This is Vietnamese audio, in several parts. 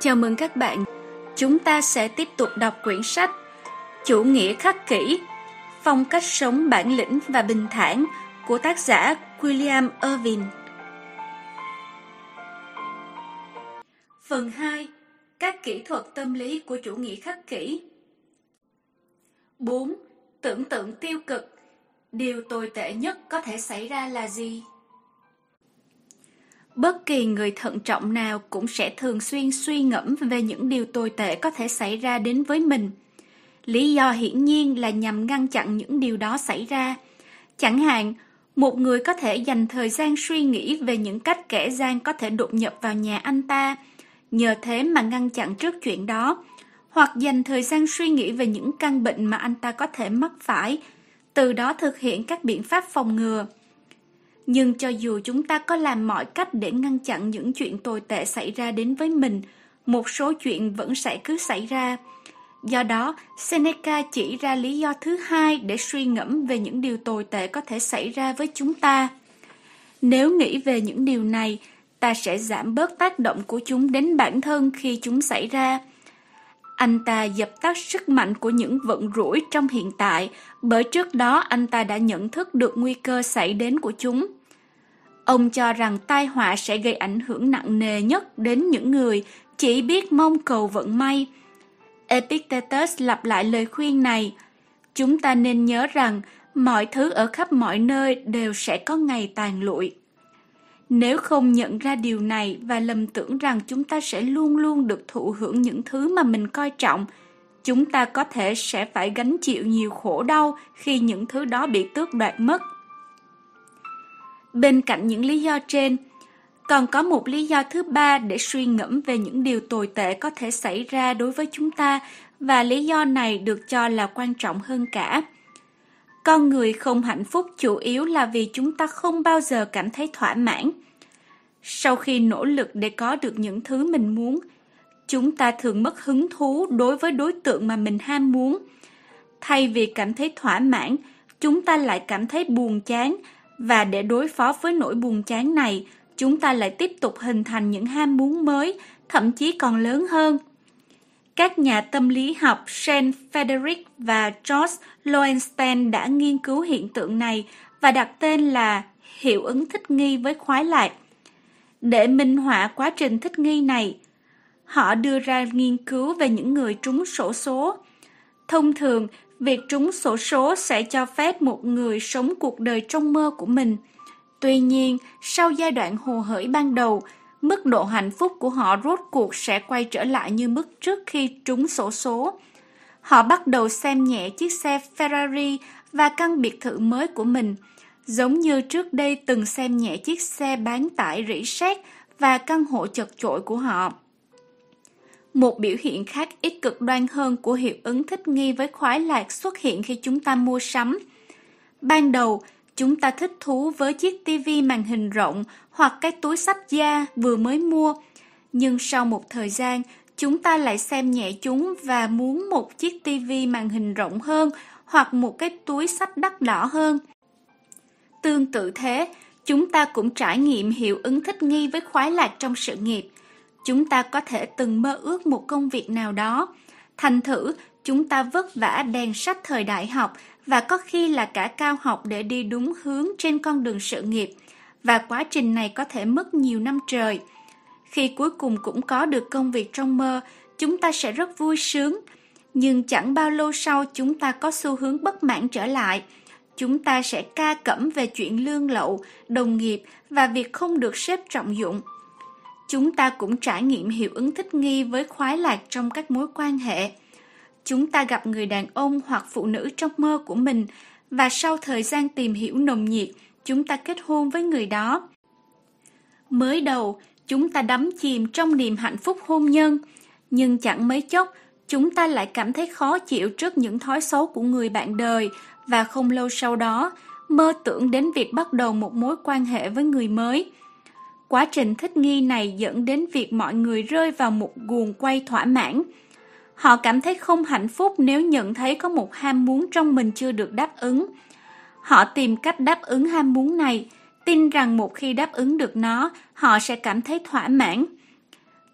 Chào mừng các bạn. Chúng ta sẽ tiếp tục đọc quyển sách Chủ nghĩa khắc kỷ, phong cách sống bản lĩnh và bình thản của tác giả William Irvin. Phần 2. Các kỹ thuật tâm lý của chủ nghĩa khắc kỷ 4. Tưởng tượng tiêu cực Điều tồi tệ nhất có thể xảy ra là gì? Bất kỳ người thận trọng nào cũng sẽ thường xuyên suy ngẫm về những điều tồi tệ có thể xảy ra đến với mình. Lý do hiển nhiên là nhằm ngăn chặn những điều đó xảy ra. Chẳng hạn, một người có thể dành thời gian suy nghĩ về những cách kẻ gian có thể đột nhập vào nhà anh ta, nhờ thế mà ngăn chặn trước chuyện đó, hoặc dành thời gian suy nghĩ về những căn bệnh mà anh ta có thể mắc phải, từ đó thực hiện các biện pháp phòng ngừa. Nhưng cho dù chúng ta có làm mọi cách để ngăn chặn những chuyện tồi tệ xảy ra đến với mình, một số chuyện vẫn sẽ cứ xảy ra. Do đó, Seneca chỉ ra lý do thứ hai để suy ngẫm về những điều tồi tệ có thể xảy ra với chúng ta. Nếu nghĩ về những điều này, ta sẽ giảm bớt tác động của chúng đến bản thân khi chúng xảy ra. Anh ta dập tắt sức mạnh của những vận rủi trong hiện tại, bởi trước đó anh ta đã nhận thức được nguy cơ xảy đến của chúng. Ông cho rằng tai họa sẽ gây ảnh hưởng nặng nề nhất đến những người chỉ biết mong cầu vận may. Epictetus lặp lại lời khuyên này. Chúng ta nên nhớ rằng mọi thứ ở khắp mọi nơi đều sẽ có ngày tàn lụi. Nếu không nhận ra điều này và lầm tưởng rằng chúng ta sẽ luôn luôn được thụ hưởng những thứ mà mình coi trọng, chúng ta có thể sẽ phải gánh chịu nhiều khổ đau khi những thứ đó bị tước đoạt mất. Bên cạnh những lý do trên, còn có một lý do thứ ba để suy ngẫm về những điều tồi tệ có thể xảy ra đối với chúng ta và lý do này được cho là quan trọng hơn cả. Con người không hạnh phúc chủ yếu là vì chúng ta không bao giờ cảm thấy thỏa mãn. Sau khi nỗ lực để có được những thứ mình muốn, chúng ta thường mất hứng thú đối với đối tượng mà mình ham muốn. Thay vì cảm thấy thỏa mãn, chúng ta lại cảm thấy buồn chán và để đối phó với nỗi buồn chán này, chúng ta lại tiếp tục hình thành những ham muốn mới, thậm chí còn lớn hơn. Các nhà tâm lý học Shane Frederick và George Lowenstein đã nghiên cứu hiện tượng này và đặt tên là hiệu ứng thích nghi với khoái lạc. Để minh họa quá trình thích nghi này, họ đưa ra nghiên cứu về những người trúng sổ số. Thông thường, việc trúng sổ số sẽ cho phép một người sống cuộc đời trong mơ của mình. Tuy nhiên, sau giai đoạn hồ hởi ban đầu, mức độ hạnh phúc của họ rốt cuộc sẽ quay trở lại như mức trước khi trúng sổ số. Họ bắt đầu xem nhẹ chiếc xe Ferrari và căn biệt thự mới của mình, giống như trước đây từng xem nhẹ chiếc xe bán tải rỉ sét và căn hộ chật chội của họ. Một biểu hiện khác ít cực đoan hơn của hiệu ứng thích nghi với khoái lạc xuất hiện khi chúng ta mua sắm. Ban đầu, chúng ta thích thú với chiếc tivi màn hình rộng hoặc cái túi sách da vừa mới mua. Nhưng sau một thời gian, chúng ta lại xem nhẹ chúng và muốn một chiếc tivi màn hình rộng hơn hoặc một cái túi sách đắt đỏ hơn. Tương tự thế, chúng ta cũng trải nghiệm hiệu ứng thích nghi với khoái lạc trong sự nghiệp. Chúng ta có thể từng mơ ước một công việc nào đó. Thành thử, chúng ta vất vả đèn sách thời đại học và có khi là cả cao học để đi đúng hướng trên con đường sự nghiệp. Và quá trình này có thể mất nhiều năm trời. Khi cuối cùng cũng có được công việc trong mơ, chúng ta sẽ rất vui sướng. Nhưng chẳng bao lâu sau chúng ta có xu hướng bất mãn trở lại. Chúng ta sẽ ca cẩm về chuyện lương lậu, đồng nghiệp và việc không được xếp trọng dụng chúng ta cũng trải nghiệm hiệu ứng thích nghi với khoái lạc trong các mối quan hệ. Chúng ta gặp người đàn ông hoặc phụ nữ trong mơ của mình và sau thời gian tìm hiểu nồng nhiệt, chúng ta kết hôn với người đó. Mới đầu, chúng ta đắm chìm trong niềm hạnh phúc hôn nhân, nhưng chẳng mấy chốc, chúng ta lại cảm thấy khó chịu trước những thói xấu của người bạn đời và không lâu sau đó, mơ tưởng đến việc bắt đầu một mối quan hệ với người mới. Quá trình thích nghi này dẫn đến việc mọi người rơi vào một guồng quay thỏa mãn. Họ cảm thấy không hạnh phúc nếu nhận thấy có một ham muốn trong mình chưa được đáp ứng. Họ tìm cách đáp ứng ham muốn này, tin rằng một khi đáp ứng được nó, họ sẽ cảm thấy thỏa mãn.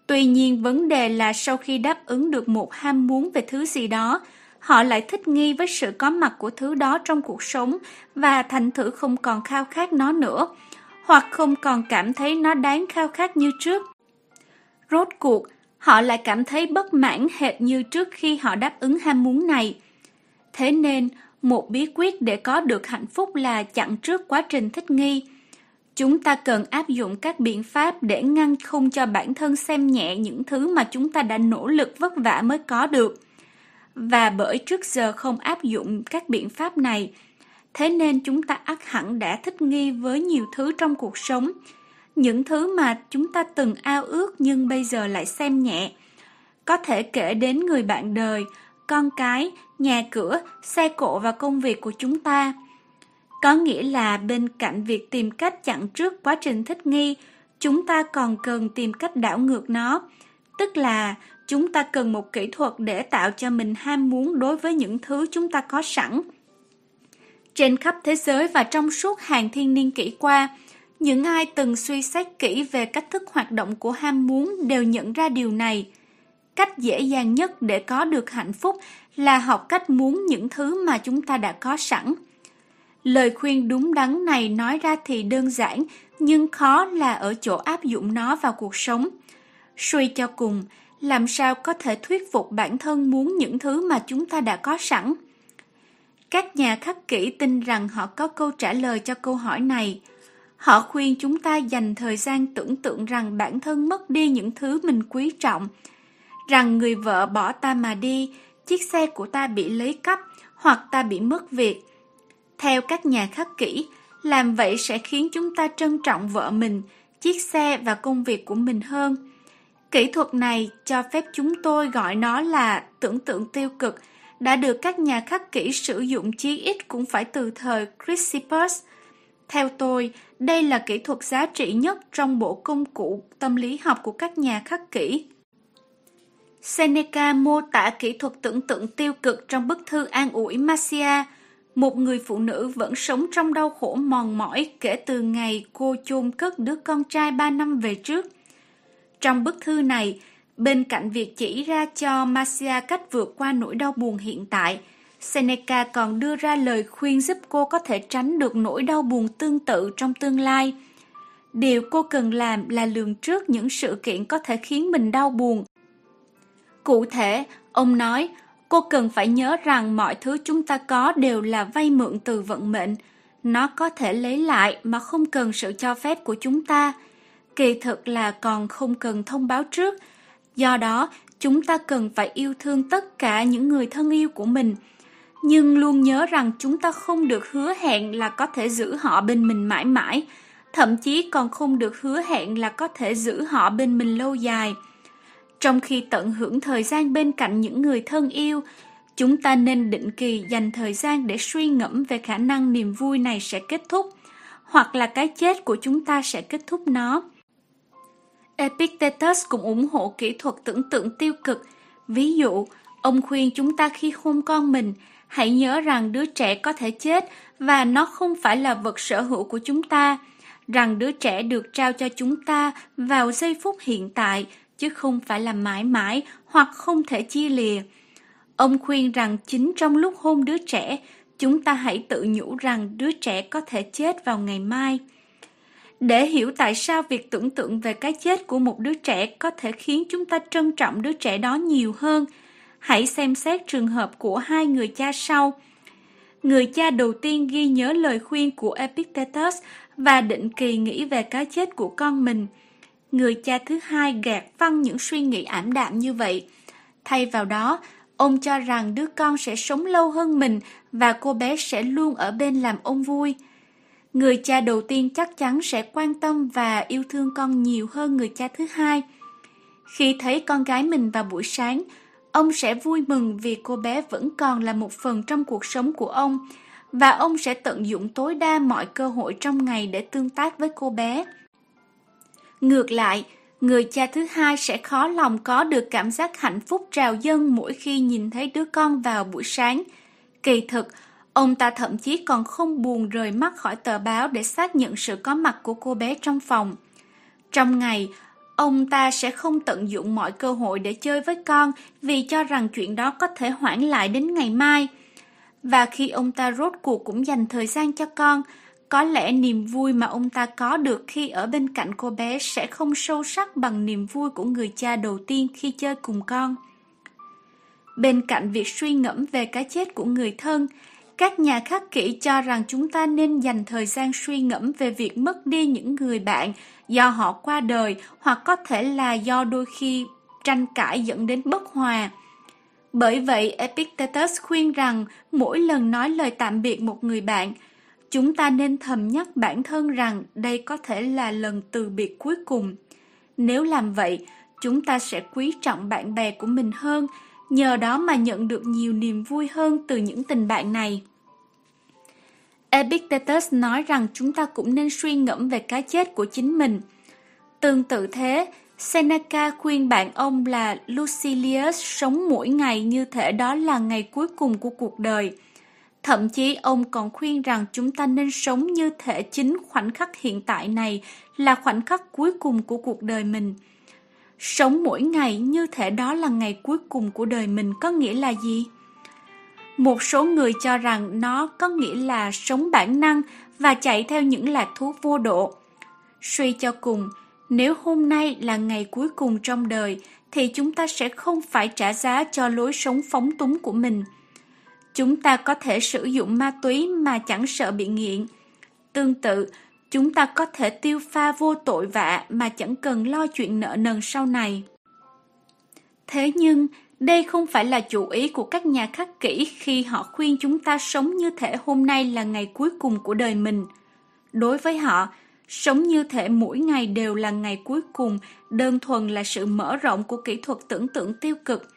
Tuy nhiên vấn đề là sau khi đáp ứng được một ham muốn về thứ gì đó, họ lại thích nghi với sự có mặt của thứ đó trong cuộc sống và thành thử không còn khao khát nó nữa, hoặc không còn cảm thấy nó đáng khao khát như trước. Rốt cuộc, họ lại cảm thấy bất mãn hệt như trước khi họ đáp ứng ham muốn này. Thế nên, một bí quyết để có được hạnh phúc là chặn trước quá trình thích nghi. Chúng ta cần áp dụng các biện pháp để ngăn không cho bản thân xem nhẹ những thứ mà chúng ta đã nỗ lực vất vả mới có được. Và bởi trước giờ không áp dụng các biện pháp này, thế nên chúng ta ắt hẳn đã thích nghi với nhiều thứ trong cuộc sống, những thứ mà chúng ta từng ao ước nhưng bây giờ lại xem nhẹ. Có thể kể đến người bạn đời, con cái, nhà cửa, xe cộ và công việc của chúng ta. Có nghĩa là bên cạnh việc tìm cách chặn trước quá trình thích nghi, chúng ta còn cần tìm cách đảo ngược nó, tức là chúng ta cần một kỹ thuật để tạo cho mình ham muốn đối với những thứ chúng ta có sẵn. Trên khắp thế giới và trong suốt hàng thiên niên kỷ qua, những ai từng suy xét kỹ về cách thức hoạt động của ham muốn đều nhận ra điều này. Cách dễ dàng nhất để có được hạnh phúc là học cách muốn những thứ mà chúng ta đã có sẵn. Lời khuyên đúng đắn này nói ra thì đơn giản, nhưng khó là ở chỗ áp dụng nó vào cuộc sống. Suy cho cùng, làm sao có thể thuyết phục bản thân muốn những thứ mà chúng ta đã có sẵn? Các nhà khắc kỷ tin rằng họ có câu trả lời cho câu hỏi này. Họ khuyên chúng ta dành thời gian tưởng tượng rằng bản thân mất đi những thứ mình quý trọng, rằng người vợ bỏ ta mà đi, chiếc xe của ta bị lấy cắp hoặc ta bị mất việc. Theo các nhà khắc kỷ, làm vậy sẽ khiến chúng ta trân trọng vợ mình, chiếc xe và công việc của mình hơn. Kỹ thuật này cho phép chúng tôi gọi nó là tưởng tượng tiêu cực, đã được các nhà khắc kỹ sử dụng chí ít cũng phải từ thời Chrysippus. Theo tôi, đây là kỹ thuật giá trị nhất trong bộ công cụ tâm lý học của các nhà khắc kỹ. Seneca mô tả kỹ thuật tưởng tượng tiêu cực trong bức thư an ủi Marcia, một người phụ nữ vẫn sống trong đau khổ mòn mỏi kể từ ngày cô chôn cất đứa con trai ba năm về trước. Trong bức thư này, bên cạnh việc chỉ ra cho Marcia cách vượt qua nỗi đau buồn hiện tại, Seneca còn đưa ra lời khuyên giúp cô có thể tránh được nỗi đau buồn tương tự trong tương lai. Điều cô cần làm là lường trước những sự kiện có thể khiến mình đau buồn. Cụ thể, ông nói, cô cần phải nhớ rằng mọi thứ chúng ta có đều là vay mượn từ vận mệnh. Nó có thể lấy lại mà không cần sự cho phép của chúng ta kỳ thực là còn không cần thông báo trước. Do đó, chúng ta cần phải yêu thương tất cả những người thân yêu của mình, nhưng luôn nhớ rằng chúng ta không được hứa hẹn là có thể giữ họ bên mình mãi mãi, thậm chí còn không được hứa hẹn là có thể giữ họ bên mình lâu dài. Trong khi tận hưởng thời gian bên cạnh những người thân yêu, chúng ta nên định kỳ dành thời gian để suy ngẫm về khả năng niềm vui này sẽ kết thúc, hoặc là cái chết của chúng ta sẽ kết thúc nó. Epictetus cũng ủng hộ kỹ thuật tưởng tượng tiêu cực. Ví dụ, ông khuyên chúng ta khi hôn con mình, hãy nhớ rằng đứa trẻ có thể chết và nó không phải là vật sở hữu của chúng ta, rằng đứa trẻ được trao cho chúng ta vào giây phút hiện tại, chứ không phải là mãi mãi hoặc không thể chia lìa. Ông khuyên rằng chính trong lúc hôn đứa trẻ, chúng ta hãy tự nhủ rằng đứa trẻ có thể chết vào ngày mai. Để hiểu tại sao việc tưởng tượng về cái chết của một đứa trẻ có thể khiến chúng ta trân trọng đứa trẻ đó nhiều hơn, hãy xem xét trường hợp của hai người cha sau. Người cha đầu tiên ghi nhớ lời khuyên của Epictetus và định kỳ nghĩ về cái chết của con mình. Người cha thứ hai gạt văng những suy nghĩ ảm đạm như vậy. Thay vào đó, ông cho rằng đứa con sẽ sống lâu hơn mình và cô bé sẽ luôn ở bên làm ông vui người cha đầu tiên chắc chắn sẽ quan tâm và yêu thương con nhiều hơn người cha thứ hai. Khi thấy con gái mình vào buổi sáng, ông sẽ vui mừng vì cô bé vẫn còn là một phần trong cuộc sống của ông và ông sẽ tận dụng tối đa mọi cơ hội trong ngày để tương tác với cô bé. Ngược lại, người cha thứ hai sẽ khó lòng có được cảm giác hạnh phúc trào dâng mỗi khi nhìn thấy đứa con vào buổi sáng. Kỳ thực, Ông ta thậm chí còn không buồn rời mắt khỏi tờ báo để xác nhận sự có mặt của cô bé trong phòng. Trong ngày, Ông ta sẽ không tận dụng mọi cơ hội để chơi với con vì cho rằng chuyện đó có thể hoãn lại đến ngày mai. Và khi ông ta rốt cuộc cũng dành thời gian cho con, có lẽ niềm vui mà ông ta có được khi ở bên cạnh cô bé sẽ không sâu sắc bằng niềm vui của người cha đầu tiên khi chơi cùng con. Bên cạnh việc suy ngẫm về cái chết của người thân, các nhà khắc kỷ cho rằng chúng ta nên dành thời gian suy ngẫm về việc mất đi những người bạn do họ qua đời hoặc có thể là do đôi khi tranh cãi dẫn đến bất hòa. Bởi vậy, Epictetus khuyên rằng mỗi lần nói lời tạm biệt một người bạn, chúng ta nên thầm nhắc bản thân rằng đây có thể là lần từ biệt cuối cùng. Nếu làm vậy, chúng ta sẽ quý trọng bạn bè của mình hơn, nhờ đó mà nhận được nhiều niềm vui hơn từ những tình bạn này. Epictetus nói rằng chúng ta cũng nên suy ngẫm về cái chết của chính mình. Tương tự thế, Seneca khuyên bạn ông là Lucilius sống mỗi ngày như thể đó là ngày cuối cùng của cuộc đời. Thậm chí ông còn khuyên rằng chúng ta nên sống như thể chính khoảnh khắc hiện tại này là khoảnh khắc cuối cùng của cuộc đời mình. Sống mỗi ngày như thể đó là ngày cuối cùng của đời mình có nghĩa là gì? Một số người cho rằng nó có nghĩa là sống bản năng và chạy theo những lạc thú vô độ. Suy cho cùng, nếu hôm nay là ngày cuối cùng trong đời, thì chúng ta sẽ không phải trả giá cho lối sống phóng túng của mình. Chúng ta có thể sử dụng ma túy mà chẳng sợ bị nghiện. Tương tự, chúng ta có thể tiêu pha vô tội vạ mà chẳng cần lo chuyện nợ nần sau này. Thế nhưng, đây không phải là chủ ý của các nhà khắc kỷ khi họ khuyên chúng ta sống như thể hôm nay là ngày cuối cùng của đời mình. Đối với họ, sống như thể mỗi ngày đều là ngày cuối cùng đơn thuần là sự mở rộng của kỹ thuật tưởng tượng tiêu cực.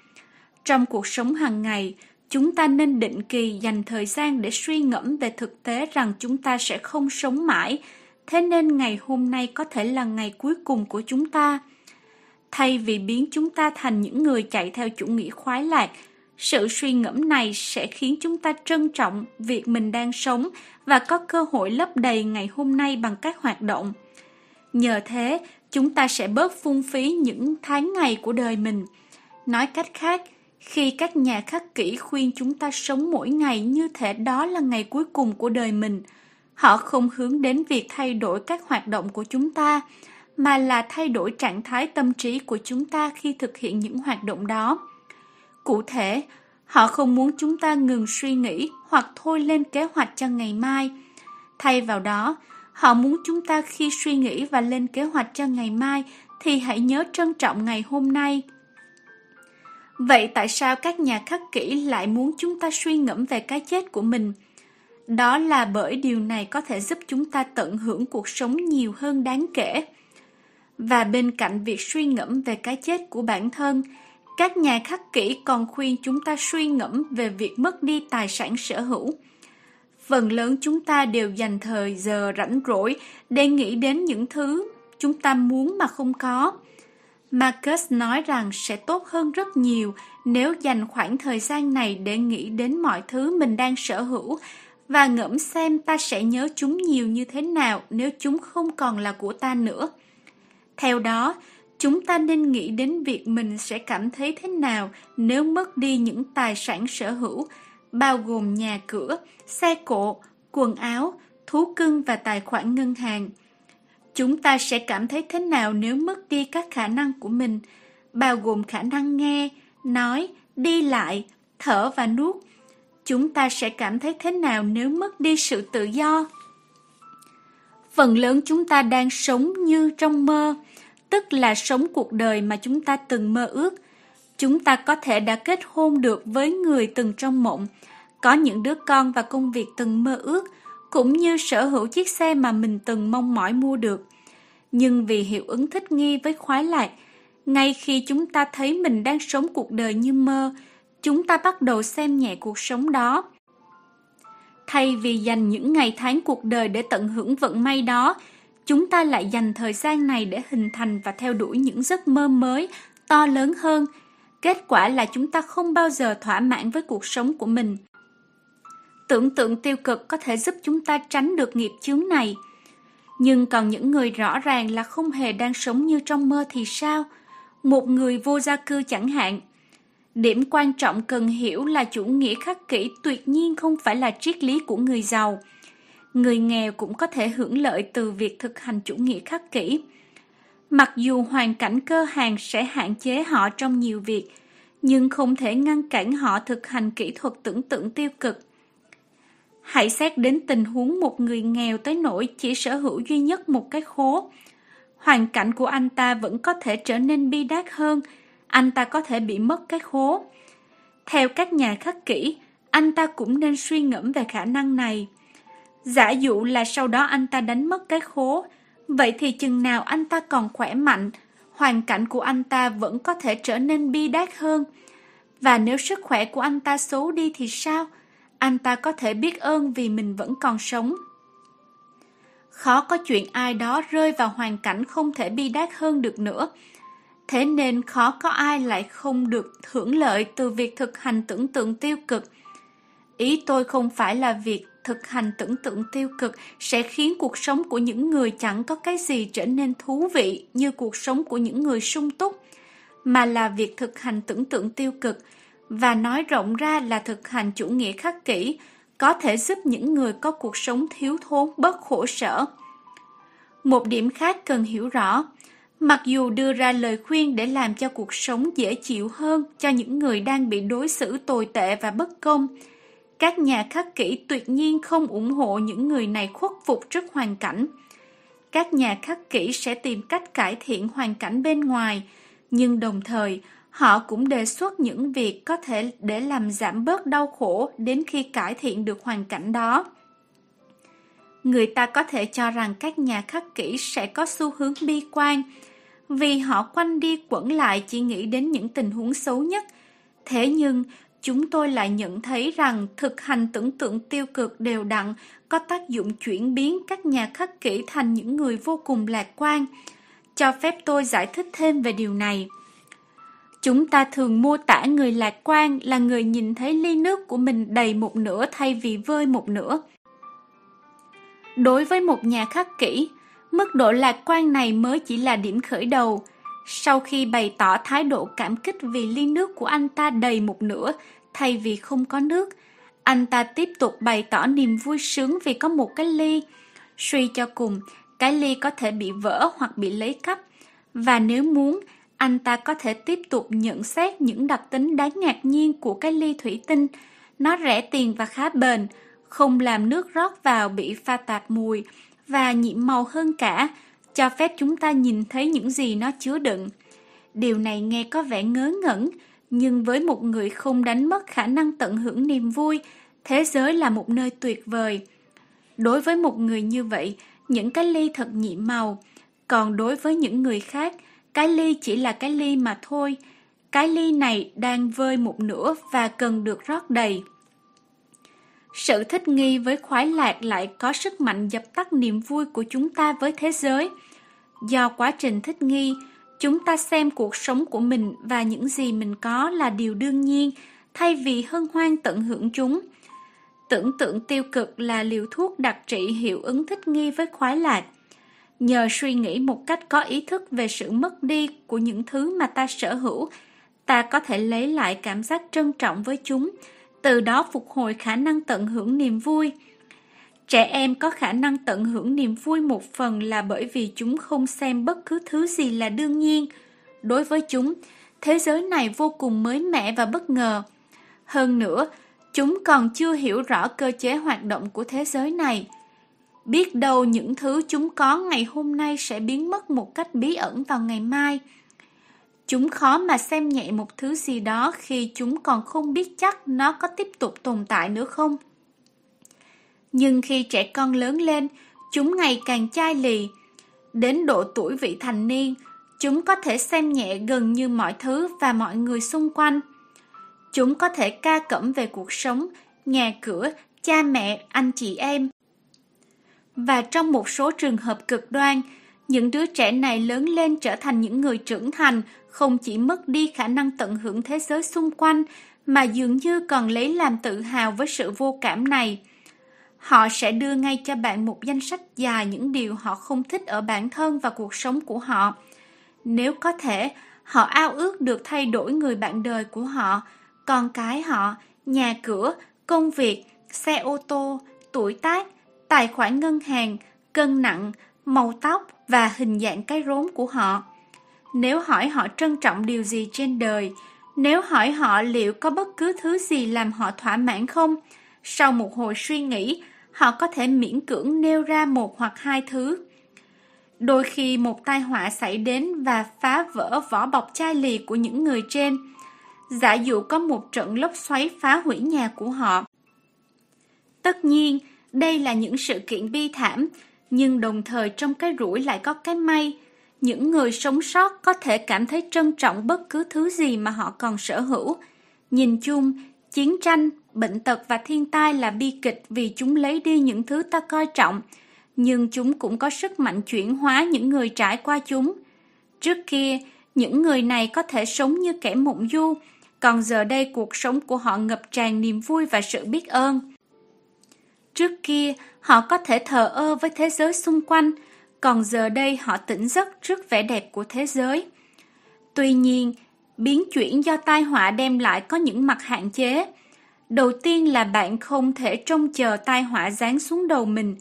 Trong cuộc sống hàng ngày, chúng ta nên định kỳ dành thời gian để suy ngẫm về thực tế rằng chúng ta sẽ không sống mãi, thế nên ngày hôm nay có thể là ngày cuối cùng của chúng ta. Thay vì biến chúng ta thành những người chạy theo chủ nghĩa khoái lạc, sự suy ngẫm này sẽ khiến chúng ta trân trọng việc mình đang sống và có cơ hội lấp đầy ngày hôm nay bằng các hoạt động. Nhờ thế, chúng ta sẽ bớt phung phí những tháng ngày của đời mình. Nói cách khác, khi các nhà khắc kỷ khuyên chúng ta sống mỗi ngày như thể đó là ngày cuối cùng của đời mình, họ không hướng đến việc thay đổi các hoạt động của chúng ta, mà là thay đổi trạng thái tâm trí của chúng ta khi thực hiện những hoạt động đó. Cụ thể, họ không muốn chúng ta ngừng suy nghĩ hoặc thôi lên kế hoạch cho ngày mai. Thay vào đó, họ muốn chúng ta khi suy nghĩ và lên kế hoạch cho ngày mai thì hãy nhớ trân trọng ngày hôm nay. Vậy tại sao các nhà khắc kỷ lại muốn chúng ta suy ngẫm về cái chết của mình? Đó là bởi điều này có thể giúp chúng ta tận hưởng cuộc sống nhiều hơn đáng kể. Và bên cạnh việc suy ngẫm về cái chết của bản thân, các nhà khắc kỷ còn khuyên chúng ta suy ngẫm về việc mất đi tài sản sở hữu. Phần lớn chúng ta đều dành thời giờ rảnh rỗi để nghĩ đến những thứ chúng ta muốn mà không có. Marcus nói rằng sẽ tốt hơn rất nhiều nếu dành khoảng thời gian này để nghĩ đến mọi thứ mình đang sở hữu và ngẫm xem ta sẽ nhớ chúng nhiều như thế nào nếu chúng không còn là của ta nữa. Theo đó, chúng ta nên nghĩ đến việc mình sẽ cảm thấy thế nào nếu mất đi những tài sản sở hữu, bao gồm nhà cửa, xe cộ, quần áo, thú cưng và tài khoản ngân hàng. Chúng ta sẽ cảm thấy thế nào nếu mất đi các khả năng của mình, bao gồm khả năng nghe, nói, đi lại, thở và nuốt. Chúng ta sẽ cảm thấy thế nào nếu mất đi sự tự do? Phần lớn chúng ta đang sống như trong mơ, tức là sống cuộc đời mà chúng ta từng mơ ước. Chúng ta có thể đã kết hôn được với người từng trong mộng, có những đứa con và công việc từng mơ ước, cũng như sở hữu chiếc xe mà mình từng mong mỏi mua được. Nhưng vì hiệu ứng thích nghi với khoái lạc, ngay khi chúng ta thấy mình đang sống cuộc đời như mơ, chúng ta bắt đầu xem nhẹ cuộc sống đó. Thay vì dành những ngày tháng cuộc đời để tận hưởng vận may đó, chúng ta lại dành thời gian này để hình thành và theo đuổi những giấc mơ mới, to lớn hơn. Kết quả là chúng ta không bao giờ thỏa mãn với cuộc sống của mình. Tưởng tượng tiêu cực có thể giúp chúng ta tránh được nghiệp chướng này. Nhưng còn những người rõ ràng là không hề đang sống như trong mơ thì sao? Một người vô gia cư chẳng hạn. Điểm quan trọng cần hiểu là chủ nghĩa khắc kỷ tuyệt nhiên không phải là triết lý của người giàu. Người nghèo cũng có thể hưởng lợi từ việc thực hành chủ nghĩa khắc kỷ. Mặc dù hoàn cảnh cơ hàng sẽ hạn chế họ trong nhiều việc, nhưng không thể ngăn cản họ thực hành kỹ thuật tưởng tượng tiêu cực. Hãy xét đến tình huống một người nghèo tới nỗi chỉ sở hữu duy nhất một cái khố. Hoàn cảnh của anh ta vẫn có thể trở nên bi đát hơn, anh ta có thể bị mất cái khố. Theo các nhà khắc kỹ, anh ta cũng nên suy ngẫm về khả năng này. Giả dụ là sau đó anh ta đánh mất cái khố, vậy thì chừng nào anh ta còn khỏe mạnh, hoàn cảnh của anh ta vẫn có thể trở nên bi đát hơn. Và nếu sức khỏe của anh ta xấu đi thì sao? Anh ta có thể biết ơn vì mình vẫn còn sống. Khó có chuyện ai đó rơi vào hoàn cảnh không thể bi đát hơn được nữa. Thế nên khó có ai lại không được hưởng lợi từ việc thực hành tưởng tượng tiêu cực. Ý tôi không phải là việc thực hành tưởng tượng tiêu cực sẽ khiến cuộc sống của những người chẳng có cái gì trở nên thú vị như cuộc sống của những người sung túc, mà là việc thực hành tưởng tượng tiêu cực và nói rộng ra là thực hành chủ nghĩa khắc kỷ có thể giúp những người có cuộc sống thiếu thốn bớt khổ sở. Một điểm khác cần hiểu rõ, mặc dù đưa ra lời khuyên để làm cho cuộc sống dễ chịu hơn cho những người đang bị đối xử tồi tệ và bất công, các nhà khắc kỷ tuyệt nhiên không ủng hộ những người này khuất phục trước hoàn cảnh. Các nhà khắc kỷ sẽ tìm cách cải thiện hoàn cảnh bên ngoài, nhưng đồng thời họ cũng đề xuất những việc có thể để làm giảm bớt đau khổ đến khi cải thiện được hoàn cảnh đó. Người ta có thể cho rằng các nhà khắc kỷ sẽ có xu hướng bi quan, vì họ quanh đi quẩn lại chỉ nghĩ đến những tình huống xấu nhất. Thế nhưng, chúng tôi lại nhận thấy rằng thực hành tưởng tượng tiêu cực đều đặn có tác dụng chuyển biến các nhà khắc kỷ thành những người vô cùng lạc quan. Cho phép tôi giải thích thêm về điều này. Chúng ta thường mô tả người lạc quan là người nhìn thấy ly nước của mình đầy một nửa thay vì vơi một nửa. Đối với một nhà khắc kỷ, mức độ lạc quan này mới chỉ là điểm khởi đầu. Sau khi bày tỏ thái độ cảm kích vì ly nước của anh ta đầy một nửa thay vì không có nước, anh ta tiếp tục bày tỏ niềm vui sướng vì có một cái ly. Suy cho cùng, cái ly có thể bị vỡ hoặc bị lấy cắp. Và nếu muốn, anh ta có thể tiếp tục nhận xét những đặc tính đáng ngạc nhiên của cái ly thủy tinh. Nó rẻ tiền và khá bền, không làm nước rót vào bị pha tạp mùi và nhiệm màu hơn cả, cho phép chúng ta nhìn thấy những gì nó chứa đựng. Điều này nghe có vẻ ngớ ngẩn, nhưng với một người không đánh mất khả năng tận hưởng niềm vui, thế giới là một nơi tuyệt vời. Đối với một người như vậy, những cái ly thật nhiệm màu, còn đối với những người khác, cái ly chỉ là cái ly mà thôi. Cái ly này đang vơi một nửa và cần được rót đầy. Sự thích nghi với khoái lạc lại có sức mạnh dập tắt niềm vui của chúng ta với thế giới. Do quá trình thích nghi, chúng ta xem cuộc sống của mình và những gì mình có là điều đương nhiên, thay vì hân hoan tận hưởng chúng. Tưởng tượng tiêu cực là liều thuốc đặc trị hiệu ứng thích nghi với khoái lạc. Nhờ suy nghĩ một cách có ý thức về sự mất đi của những thứ mà ta sở hữu, ta có thể lấy lại cảm giác trân trọng với chúng, từ đó phục hồi khả năng tận hưởng niềm vui. Trẻ em có khả năng tận hưởng niềm vui một phần là bởi vì chúng không xem bất cứ thứ gì là đương nhiên. Đối với chúng, thế giới này vô cùng mới mẻ và bất ngờ. Hơn nữa, chúng còn chưa hiểu rõ cơ chế hoạt động của thế giới này. Biết đâu những thứ chúng có ngày hôm nay sẽ biến mất một cách bí ẩn vào ngày mai. Chúng khó mà xem nhẹ một thứ gì đó khi chúng còn không biết chắc nó có tiếp tục tồn tại nữa không. Nhưng khi trẻ con lớn lên, chúng ngày càng chai lì. Đến độ tuổi vị thành niên, chúng có thể xem nhẹ gần như mọi thứ và mọi người xung quanh. Chúng có thể ca cẩm về cuộc sống, nhà cửa, cha mẹ, anh chị em. Và trong một số trường hợp cực đoan, những đứa trẻ này lớn lên trở thành những người trưởng thành, không chỉ mất đi khả năng tận hưởng thế giới xung quanh, mà dường như còn lấy làm tự hào với sự vô cảm này. Họ sẽ đưa ngay cho bạn một danh sách dài những điều họ không thích ở bản thân và cuộc sống của họ. Nếu có thể, họ ao ước được thay đổi người bạn đời của họ, con cái họ, nhà cửa, công việc, xe ô tô, tuổi tác, tài khoản ngân hàng, cân nặng, màu tóc và hình dạng cái rốn của họ. Nếu hỏi họ trân trọng điều gì trên đời, nếu hỏi họ liệu có bất cứ thứ gì làm họ thỏa mãn không, sau một hồi suy nghĩ, họ có thể miễn cưỡng nêu ra một hoặc hai thứ. Đôi khi một tai họa xảy đến và phá vỡ vỏ bọc chai lì của những người trên. Giả dụ có một trận lốc xoáy phá hủy nhà của họ. Tất nhiên, đây là những sự kiện bi thảm, nhưng đồng thời trong cái rủi lại có cái may. Những người sống sót có thể cảm thấy trân trọng bất cứ thứ gì mà họ còn sở hữu. Nhìn chung, chiến tranh, bệnh tật và thiên tai là bi kịch vì chúng lấy đi những thứ ta coi trọng, nhưng chúng cũng có sức mạnh chuyển hóa những người trải qua chúng. Trước kia, những người này có thể sống như kẻ mộng du, còn giờ đây cuộc sống của họ ngập tràn niềm vui và sự biết ơn. Trước kia, họ có thể thờ ơ với thế giới xung quanh, còn giờ đây họ tỉnh giấc trước vẻ đẹp của thế giới. Tuy nhiên, biến chuyển do tai họa đem lại có những mặt hạn chế. Đầu tiên là bạn không thể trông chờ tai họa giáng xuống đầu mình.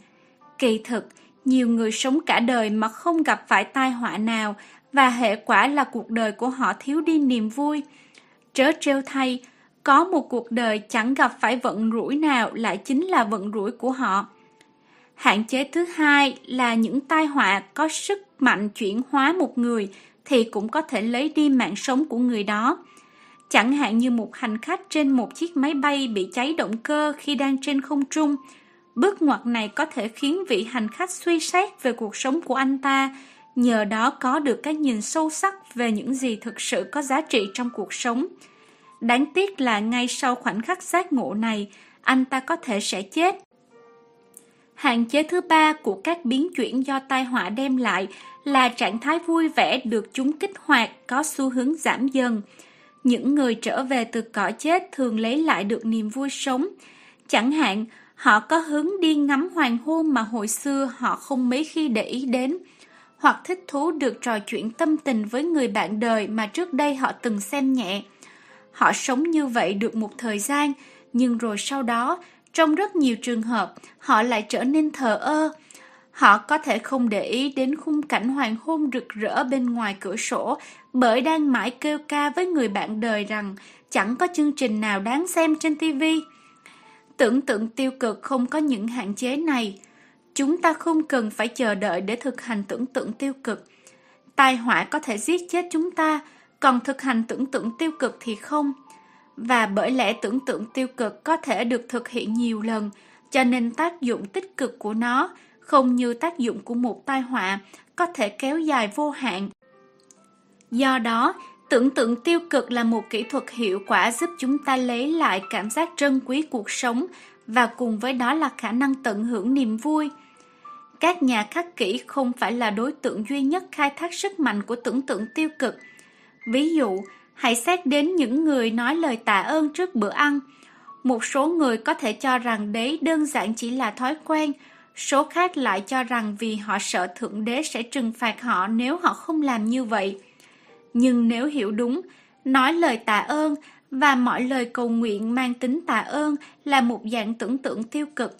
Kỳ thực, nhiều người sống cả đời mà không gặp phải tai họa nào và hệ quả là cuộc đời của họ thiếu đi niềm vui. Trớ trêu thay, có một cuộc đời chẳng gặp phải vận rủi nào lại chính là vận rủi của họ. Hạn chế thứ hai là những tai họa có sức mạnh chuyển hóa một người thì cũng có thể lấy đi mạng sống của người đó. Chẳng hạn như một hành khách trên một chiếc máy bay bị cháy động cơ khi đang trên không trung. Bước ngoặt này có thể khiến vị hành khách suy xét về cuộc sống của anh ta, nhờ đó có được cái nhìn sâu sắc về những gì thực sự có giá trị trong cuộc sống. Đáng tiếc là ngay sau khoảnh khắc giác ngộ này, anh ta có thể sẽ chết. Hạn chế thứ ba của các biến chuyển do tai họa đem lại là trạng thái vui vẻ được chúng kích hoạt có xu hướng giảm dần. Những người trở về từ cõi chết thường lấy lại được niềm vui sống. Chẳng hạn, họ có hứng đi ngắm hoàng hôn mà hồi xưa họ không mấy khi để ý đến, hoặc thích thú được trò chuyện tâm tình với người bạn đời mà trước đây họ từng xem nhẹ. Họ sống như vậy được một thời gian, nhưng rồi sau đó, trong rất nhiều trường hợp, họ lại trở nên thờ ơ. Họ có thể không để ý đến khung cảnh hoàng hôn rực rỡ bên ngoài cửa sổ bởi đang mãi kêu ca với người bạn đời rằng chẳng có chương trình nào đáng xem trên TV. Tưởng tượng tiêu cực không có những hạn chế này. Chúng ta không cần phải chờ đợi để thực hành tưởng tượng tiêu cực. Tai họa có thể giết chết chúng ta, còn thực hành tưởng tượng tiêu cực thì không. Và bởi lẽ tưởng tượng tiêu cực có thể được thực hiện nhiều lần, cho nên tác dụng tích cực của nó không như tác dụng của một tai họa có thể kéo dài vô hạn. Do đó, tưởng tượng tiêu cực là một kỹ thuật hiệu quả giúp chúng ta lấy lại cảm giác trân quý cuộc sống và cùng với đó là khả năng tận hưởng niềm vui. Các nhà khắc kỷ không phải là đối tượng duy nhất khai thác sức mạnh của tưởng tượng tiêu cực. Ví dụ, hãy xét đến những người nói lời tạ ơn trước bữa ăn. Một số người có thể cho rằng đấy đơn giản chỉ là thói quen, số khác lại cho rằng vì họ sợ Thượng Đế sẽ trừng phạt họ nếu họ không làm như vậy. Nhưng nếu hiểu đúng, nói lời tạ ơn và mọi lời cầu nguyện mang tính tạ ơn là một dạng tưởng tượng tiêu cực.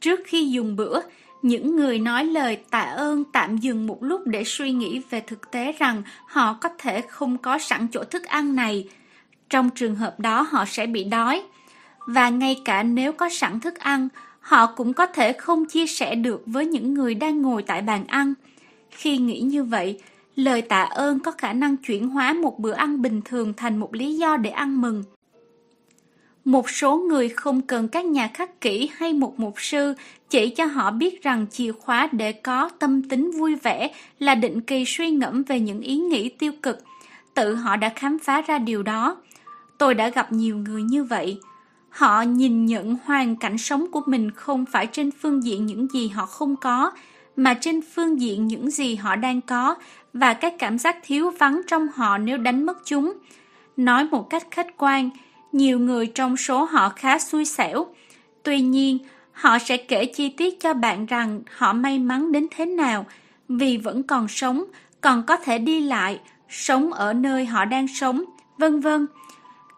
Trước khi dùng bữa, những người nói lời tạ ơn tạm dừng một lúc để suy nghĩ về thực tế rằng họ có thể không có sẵn chỗ thức ăn này. Trong trường hợp đó họ sẽ bị đói. Và ngay cả nếu có sẵn thức ăn, họ cũng có thể không chia sẻ được với những người đang ngồi tại bàn ăn. Khi nghĩ như vậy, lời tạ ơn có khả năng chuyển hóa một bữa ăn bình thường thành một lý do để ăn mừng. Một số người không cần các nhà khắc kỹ hay một mục sư chỉ cho họ biết rằng chìa khóa để có tâm tính vui vẻ là định kỳ suy ngẫm về những ý nghĩ tiêu cực. Tự họ đã khám phá ra điều đó. Tôi đã gặp nhiều người như vậy. Họ nhìn nhận hoàn cảnh sống của mình không phải trên phương diện những gì họ không có, mà trên phương diện những gì họ đang có và các cảm giác thiếu vắng trong họ nếu đánh mất chúng. Nói một cách khách quan, nhiều người trong số họ khá xui xẻo. Tuy nhiên, Họ sẽ kể chi tiết cho bạn rằng họ may mắn đến thế nào vì vẫn còn sống, còn có thể đi lại, sống ở nơi họ đang sống, vân vân.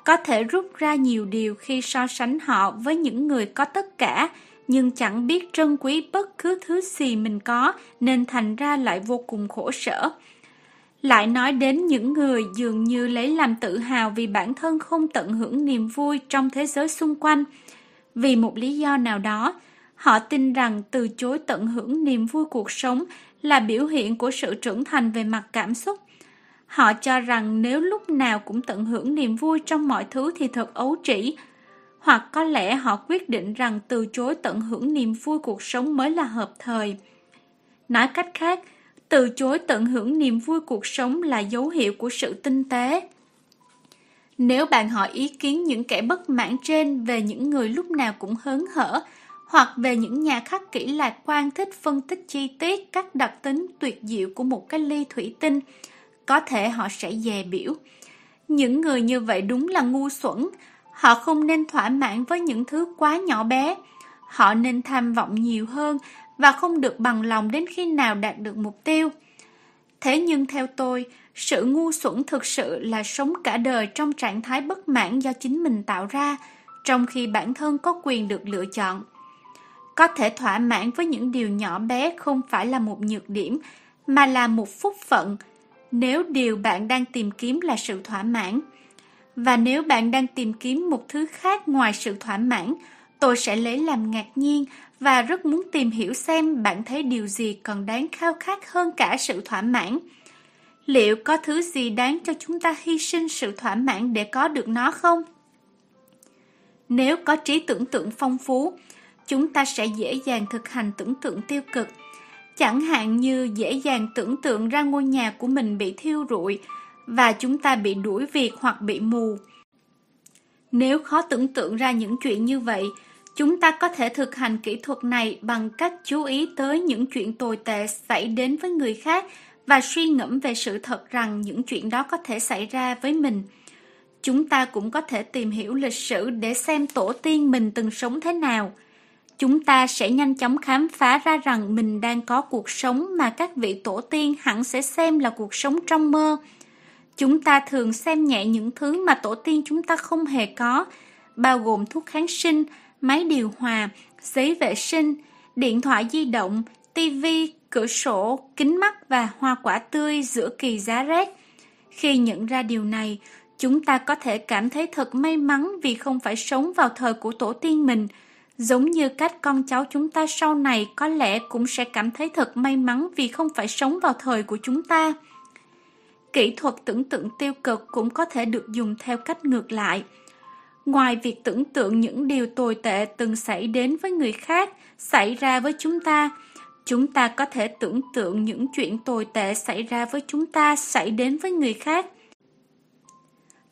Có thể rút ra nhiều điều khi so sánh họ với những người có tất cả, nhưng chẳng biết trân quý bất cứ thứ gì mình có nên thành ra lại vô cùng khổ sở. Lại nói đến những người dường như lấy làm tự hào vì bản thân không tận hưởng niềm vui trong thế giới xung quanh. Vì một lý do nào đó, họ tin rằng từ chối tận hưởng niềm vui cuộc sống là biểu hiện của sự trưởng thành về mặt cảm xúc. Họ cho rằng nếu lúc nào cũng tận hưởng niềm vui trong mọi thứ thì thật ấu trĩ, hoặc có lẽ họ quyết định rằng từ chối tận hưởng niềm vui cuộc sống mới là hợp thời. Nói cách khác, từ chối tận hưởng niềm vui cuộc sống là dấu hiệu của sự tinh tế. Nếu bạn hỏi ý kiến những kẻ bất mãn trên về những người lúc nào cũng hớn hở, hoặc về những nhà khắc kỹ lạc quan thích phân tích chi tiết các đặc tính tuyệt diệu của một cái ly thủy tinh, có thể họ sẽ dè biểu. Những người như vậy đúng là ngu xuẩn, họ không nên thỏa mãn với những thứ quá nhỏ bé. Họ nên tham vọng nhiều hơn và không được bằng lòng đến khi nào đạt được mục tiêu. Thế nhưng theo tôi, sự ngu xuẩn thực sự là sống cả đời trong trạng thái bất mãn do chính mình tạo ra, trong khi bản thân có quyền được lựa chọn. Có thể thỏa mãn với những điều nhỏ bé không phải là một nhược điểm, mà là một phúc phận, nếu điều bạn đang tìm kiếm là sự thỏa mãn. Và nếu bạn đang tìm kiếm một thứ khác ngoài sự thỏa mãn, tôi sẽ lấy làm ngạc nhiên và rất muốn tìm hiểu xem bạn thấy điều gì còn đáng khao khát hơn cả sự thỏa mãn. Liệu có thứ gì đáng cho chúng ta hy sinh sự thỏa mãn để có được nó không? Nếu có trí tưởng tượng phong phú, chúng ta sẽ dễ dàng thực hành tưởng tượng tiêu cực. Chẳng hạn như dễ dàng tưởng tượng ra ngôi nhà của mình bị thiêu rụi và chúng ta bị đuổi việc hoặc bị mù. Nếu khó tưởng tượng ra những chuyện như vậy, chúng ta có thể thực hành kỹ thuật này bằng cách chú ý tới những chuyện tồi tệ xảy đến với người khác và suy ngẫm về sự thật rằng những chuyện đó có thể xảy ra với mình. Chúng ta cũng có thể tìm hiểu lịch sử để xem tổ tiên mình từng sống thế nào – chúng ta sẽ nhanh chóng khám phá ra rằng mình đang có cuộc sống mà các vị tổ tiên hẳn sẽ xem là cuộc sống trong mơ. Chúng ta thường xem nhẹ những thứ mà tổ tiên chúng ta không hề có, bao gồm thuốc kháng sinh, máy điều hòa, giấy vệ sinh, điện thoại di động, tivi, cửa sổ, kính mắt và hoa quả tươi giữa kỳ giá rét. Khi nhận ra điều này, chúng ta có thể cảm thấy thật may mắn vì không phải sống vào thời của tổ tiên mình, Giống như cách con cháu chúng ta sau này có lẽ cũng sẽ cảm thấy thật may mắn vì không phải sống vào thời của chúng ta. Kỹ thuật tưởng tượng tiêu cực cũng có thể được dùng theo cách ngược lại. Ngoài việc tưởng tượng những điều tồi tệ từng xảy đến với người khác, xảy ra với chúng ta, chúng ta có thể tưởng tượng những chuyện tồi tệ xảy ra với chúng ta xảy đến với người khác.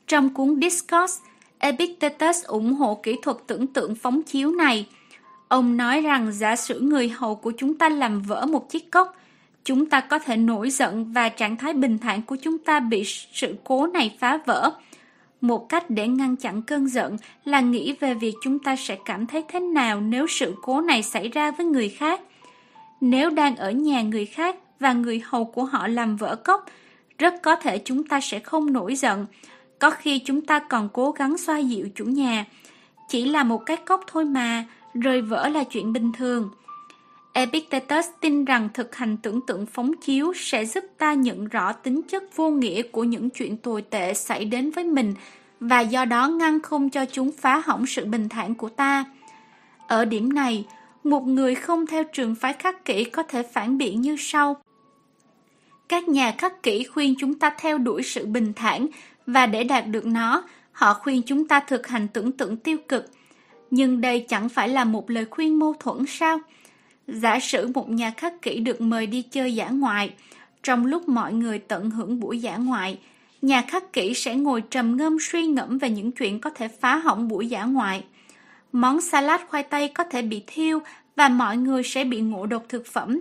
Trong cuốn Discourse, Epictetus ủng hộ kỹ thuật tưởng tượng phóng chiếu này. Ông nói rằng giả sử người hầu của chúng ta làm vỡ một chiếc cốc, chúng ta có thể nổi giận và trạng thái bình thản của chúng ta bị sự cố này phá vỡ. Một cách để ngăn chặn cơn giận là nghĩ về việc chúng ta sẽ cảm thấy thế nào nếu sự cố này xảy ra với người khác. Nếu đang ở nhà người khác và người hầu của họ làm vỡ cốc, rất có thể chúng ta sẽ không nổi giận, có khi chúng ta còn cố gắng xoa dịu chủ nhà. Chỉ là một cái cốc thôi mà, rơi vỡ là chuyện bình thường. Epictetus tin rằng thực hành tưởng tượng phóng chiếu sẽ giúp ta nhận rõ tính chất vô nghĩa của những chuyện tồi tệ xảy đến với mình và do đó ngăn không cho chúng phá hỏng sự bình thản của ta. Ở điểm này, một người không theo trường phái khắc kỷ có thể phản biện như sau. Các nhà khắc kỷ khuyên chúng ta theo đuổi sự bình thản và để đạt được nó, họ khuyên chúng ta thực hành tưởng tượng tiêu cực. Nhưng đây chẳng phải là một lời khuyên mâu thuẫn sao? Giả sử một nhà khắc kỷ được mời đi chơi giả ngoại, trong lúc mọi người tận hưởng buổi giả ngoại, nhà khắc kỷ sẽ ngồi trầm ngâm suy ngẫm về những chuyện có thể phá hỏng buổi giả ngoại. Món salad khoai tây có thể bị thiêu và mọi người sẽ bị ngộ độc thực phẩm.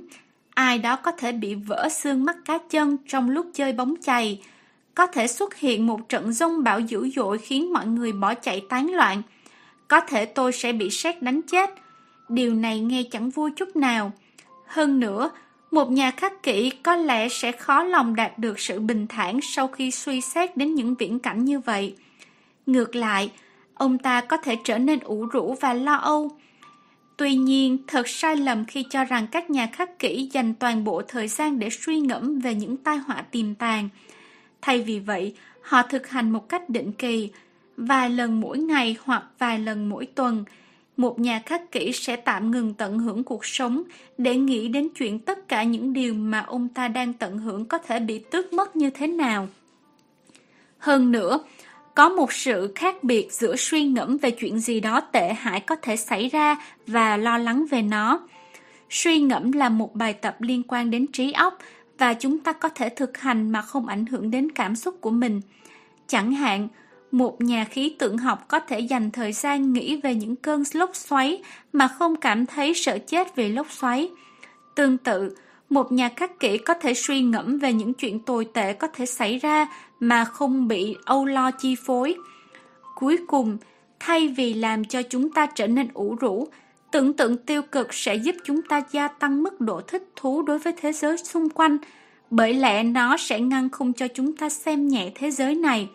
Ai đó có thể bị vỡ xương mắt cá chân trong lúc chơi bóng chày, có thể xuất hiện một trận rông bão dữ dội khiến mọi người bỏ chạy tán loạn. Có thể tôi sẽ bị sét đánh chết. Điều này nghe chẳng vui chút nào. Hơn nữa, một nhà khắc kỷ có lẽ sẽ khó lòng đạt được sự bình thản sau khi suy xét đến những viễn cảnh như vậy. Ngược lại, ông ta có thể trở nên ủ rũ và lo âu. Tuy nhiên, thật sai lầm khi cho rằng các nhà khắc kỷ dành toàn bộ thời gian để suy ngẫm về những tai họa tiềm tàng. Thay vì vậy, họ thực hành một cách định kỳ, vài lần mỗi ngày hoặc vài lần mỗi tuần. Một nhà khắc kỷ sẽ tạm ngừng tận hưởng cuộc sống để nghĩ đến chuyện tất cả những điều mà ông ta đang tận hưởng có thể bị tước mất như thế nào. Hơn nữa, có một sự khác biệt giữa suy ngẫm về chuyện gì đó tệ hại có thể xảy ra và lo lắng về nó. Suy ngẫm là một bài tập liên quan đến trí óc và chúng ta có thể thực hành mà không ảnh hưởng đến cảm xúc của mình. Chẳng hạn, một nhà khí tượng học có thể dành thời gian nghĩ về những cơn lốc xoáy mà không cảm thấy sợ chết vì lốc xoáy. Tương tự, một nhà khắc kỷ có thể suy ngẫm về những chuyện tồi tệ có thể xảy ra mà không bị âu lo chi phối. Cuối cùng, thay vì làm cho chúng ta trở nên ủ rũ, tưởng tượng tiêu cực sẽ giúp chúng ta gia tăng mức độ thích thú đối với thế giới xung quanh, bởi lẽ nó sẽ ngăn không cho chúng ta xem nhẹ thế giới này.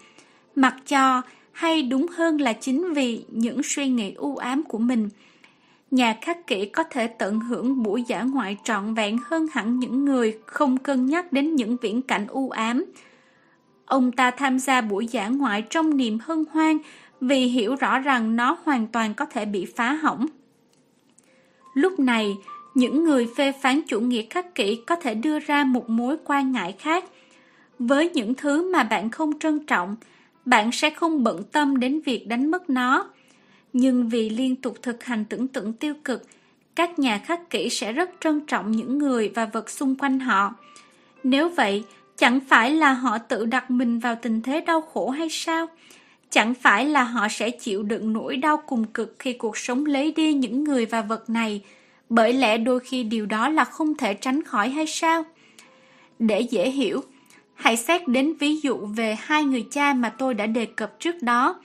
Mặc cho, hay đúng hơn là chính vì những suy nghĩ u ám của mình, nhà khắc kỷ có thể tận hưởng buổi dã ngoại trọn vẹn hơn hẳn những người không cân nhắc đến những viễn cảnh u ám. Ông ta tham gia buổi dã ngoại trong niềm hân hoan vì hiểu rõ rằng nó hoàn toàn có thể bị phá hỏng. Lúc này, những người phê phán chủ nghĩa khắc kỷ có thể đưa ra một mối quan ngại khác. Với những thứ mà bạn không trân trọng, bạn sẽ không bận tâm đến việc đánh mất nó. Nhưng vì liên tục thực hành tưởng tượng tiêu cực, các nhà khắc kỷ sẽ rất trân trọng những người và vật xung quanh họ. Nếu vậy, chẳng phải là họ tự đặt mình vào tình thế đau khổ hay sao? Chẳng phải là họ sẽ chịu đựng nỗi đau cùng cực khi cuộc sống lấy đi những người và vật này, bởi lẽ đôi khi điều đó là không thể tránh khỏi hay sao? Để dễ hiểu, hãy xét đến ví dụ về hai người cha mà tôi đã đề cập trước đó.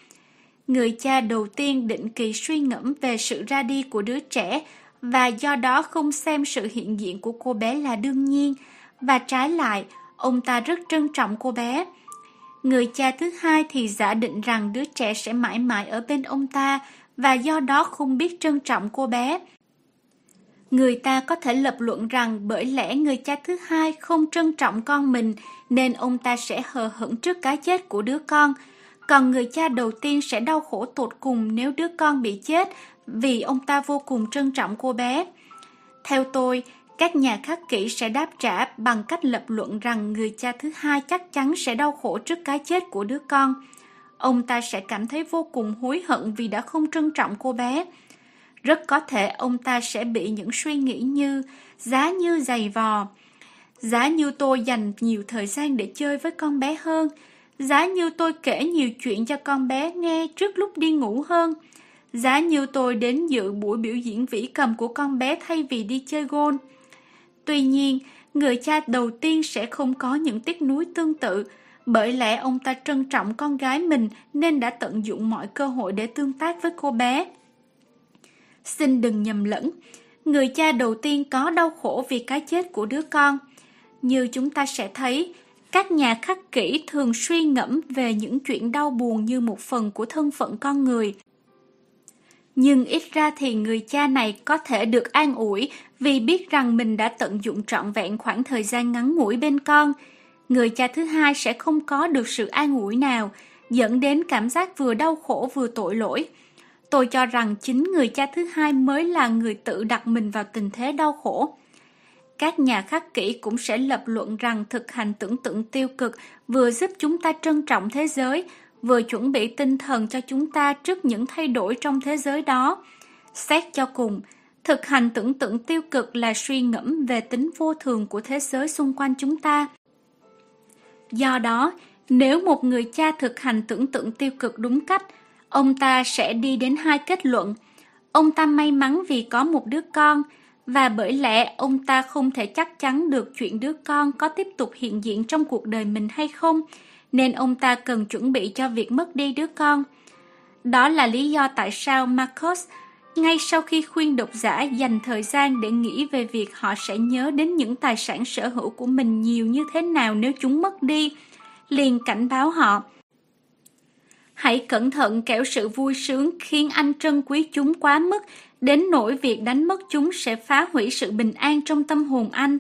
Người cha đầu tiên định kỳ suy ngẫm về sự ra đi của đứa trẻ và do đó không xem sự hiện diện của cô bé là đương nhiên, và trái lại, ông ta rất trân trọng cô bé. Người cha thứ hai thì giả định rằng đứa trẻ sẽ mãi mãi ở bên ông ta và do đó không biết trân trọng cô bé. Người ta có thể lập luận rằng bởi lẽ người cha thứ hai không trân trọng con mình nên ông ta sẽ hờ hững trước cái chết của đứa con. Còn người cha đầu tiên sẽ đau khổ tột cùng nếu đứa con bị chết vì ông ta vô cùng trân trọng cô bé. Theo tôi, các nhà khắc kỷ sẽ đáp trả bằng cách lập luận rằng người cha thứ hai chắc chắn sẽ đau khổ trước cái chết của đứa con. Ông ta sẽ cảm thấy vô cùng hối hận vì đã không trân trọng cô bé. Rất có thể ông ta sẽ bị những suy nghĩ như giá như giày vò. Giá như tôi dành nhiều thời gian để chơi với con bé hơn. Giá như tôi kể nhiều chuyện cho con bé nghe trước lúc đi ngủ hơn. Giá như tôi đến dự buổi biểu diễn vĩ cầm của con bé thay vì đi chơi gôn. Tuy nhiên, người cha đầu tiên sẽ không có những tiếc nuối tương tự, bởi lẽ ông ta trân trọng con gái mình nên đã tận dụng mọi cơ hội để tương tác với cô bé. Xin đừng nhầm lẫn, người cha đầu tiên có đau khổ vì cái chết của đứa con. Như chúng ta sẽ thấy, các nhà khắc kỷ thường suy ngẫm về những chuyện đau buồn như một phần của thân phận con người. Nhưng ít ra thì người cha này có thể được an ủi vì biết rằng mình đã tận dụng trọn vẹn khoảng thời gian ngắn ngủi bên con. Người cha thứ hai sẽ không có được sự an ủi nào, dẫn đến cảm giác vừa đau khổ vừa tội lỗi. Tôi cho rằng chính người cha thứ hai mới là người tự đặt mình vào tình thế đau khổ. Các nhà khắc kỷ cũng sẽ lập luận rằng thực hành tưởng tượng tiêu cực vừa giúp chúng ta trân trọng thế giới, vừa chuẩn bị tinh thần cho chúng ta trước những thay đổi trong thế giới đó. Xét cho cùng, thực hành tưởng tượng tiêu cực là suy ngẫm về tính vô thường của thế giới xung quanh chúng ta. Do đó, nếu một người cha thực hành tưởng tượng tiêu cực đúng cách, ông ta sẽ đi đến hai kết luận. Ông ta may mắn vì có một đứa con, và bởi lẽ ông ta không thể chắc chắn được chuyện đứa con có tiếp tục hiện diện trong cuộc đời mình hay không, nên ông ta cần chuẩn bị cho việc mất đi đứa con. Đó là lý do tại sao Marcos ngay sau khi khuyên độc giả dành thời gian để nghĩ về việc họ sẽ nhớ đến những tài sản sở hữu của mình nhiều như thế nào nếu chúng mất đi, liền cảnh báo họ. Hãy cẩn thận kẻo sự vui sướng khiến anh trân quý chúng quá mức, đến nỗi việc đánh mất chúng sẽ phá hủy sự bình an trong tâm hồn anh.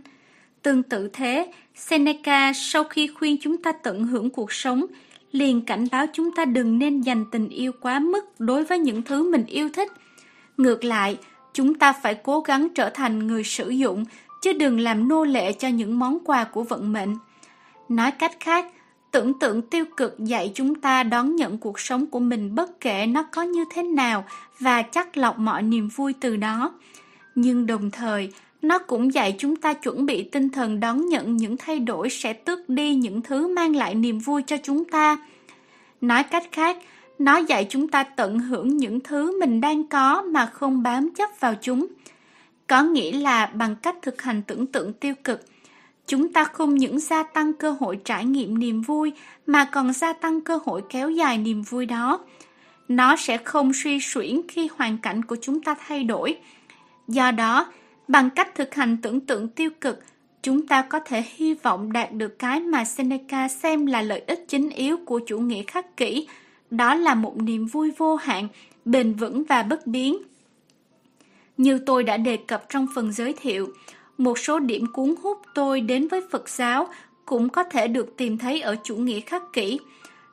Tương tự thế, Seneca sau khi khuyên chúng ta tận hưởng cuộc sống, liền cảnh báo chúng ta đừng nên dành tình yêu quá mức đối với những thứ mình yêu thích. Ngược lại, chúng ta phải cố gắng trở thành người sử dụng, chứ đừng làm nô lệ cho những món quà của vận mệnh. Nói cách khác, tưởng tượng tiêu cực dạy chúng ta đón nhận cuộc sống của mình bất kể nó có như thế nào và chắc lọc mọi niềm vui từ đó. Nhưng đồng thời, nó cũng dạy chúng ta chuẩn bị tinh thần đón nhận những thay đổi sẽ tước đi những thứ mang lại niềm vui cho chúng ta. Nói cách khác, nó dạy chúng ta tận hưởng những thứ mình đang có mà không bám chấp vào chúng. Có nghĩa là bằng cách thực hành tưởng tượng tiêu cực, chúng ta không những gia tăng cơ hội trải nghiệm niềm vui mà còn gia tăng cơ hội kéo dài niềm vui đó. Nó sẽ không suy suyển khi hoàn cảnh của chúng ta thay đổi. Do đó, Bằng cách thực hành tưởng tượng tiêu cực, chúng ta có thể hy vọng đạt được cái mà Seneca xem là lợi ích chính yếu của chủ nghĩa khắc kỷ, đó là một niềm vui vô hạn, bền vững và bất biến. Như tôi đã đề cập trong phần giới thiệu, một số điểm cuốn hút tôi đến với Phật giáo cũng có thể được tìm thấy ở chủ nghĩa khắc kỷ.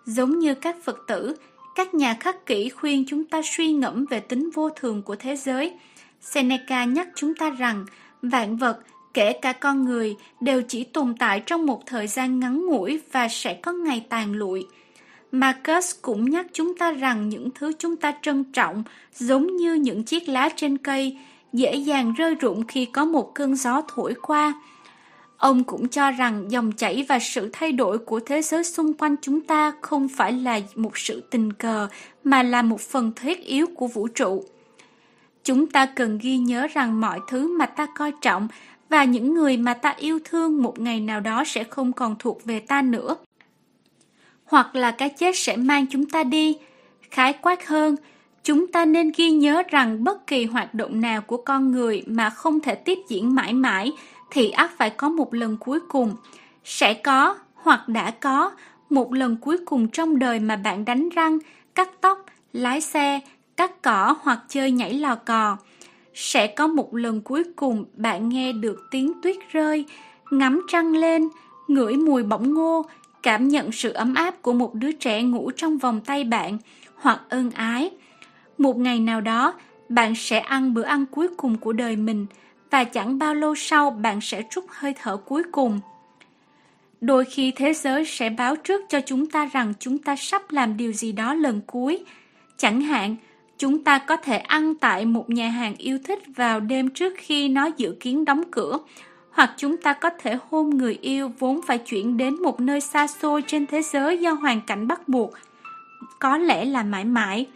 Giống như các Phật tử, các nhà khắc kỷ khuyên chúng ta suy ngẫm về tính vô thường của thế giới – Seneca nhắc chúng ta rằng vạn vật, kể cả con người, đều chỉ tồn tại trong một thời gian ngắn ngủi và sẽ có ngày tàn lụi. Marcus cũng nhắc chúng ta rằng những thứ chúng ta trân trọng, giống như những chiếc lá trên cây, dễ dàng rơi rụng khi có một cơn gió thổi qua. Ông cũng cho rằng dòng chảy và sự thay đổi của thế giới xung quanh chúng ta không phải là một sự tình cờ, mà là một phần thiết yếu của vũ trụ. Chúng ta cần ghi nhớ rằng mọi thứ mà ta coi trọng và những người mà ta yêu thương một ngày nào đó sẽ không còn thuộc về ta nữa. Hoặc là cái chết sẽ mang chúng ta đi. Khái quát hơn, chúng ta nên ghi nhớ rằng bất kỳ hoạt động nào của con người mà không thể tiếp diễn mãi mãi thì ắt phải có một lần cuối cùng. Sẽ có hoặc đã có một lần cuối cùng trong đời mà bạn đánh răng, cắt tóc, lái xe, cắt cỏ hoặc chơi nhảy lò cò. Sẽ có một lần cuối cùng bạn nghe được tiếng tuyết rơi, ngắm trăng lên, ngửi mùi bỗng ngô, cảm nhận sự ấm áp của một đứa trẻ ngủ trong vòng tay bạn, hoặc ơn ái. Một ngày nào đó, bạn sẽ ăn bữa ăn cuối cùng của đời mình, và chẳng bao lâu sau bạn sẽ trút hơi thở cuối cùng. Đôi khi thế giới sẽ báo trước cho chúng ta rằng chúng ta sắp làm điều gì đó lần cuối. Chẳng hạn, Chúng ta có thể ăn tại một nhà hàng yêu thích vào đêm trước khi nó dự kiến đóng cửa, hoặc chúng ta có thể hôn người yêu vốn phải chuyển đến một nơi xa xôi trên thế giới do hoàn cảnh bắt buộc, có lẽ là mãi mãi.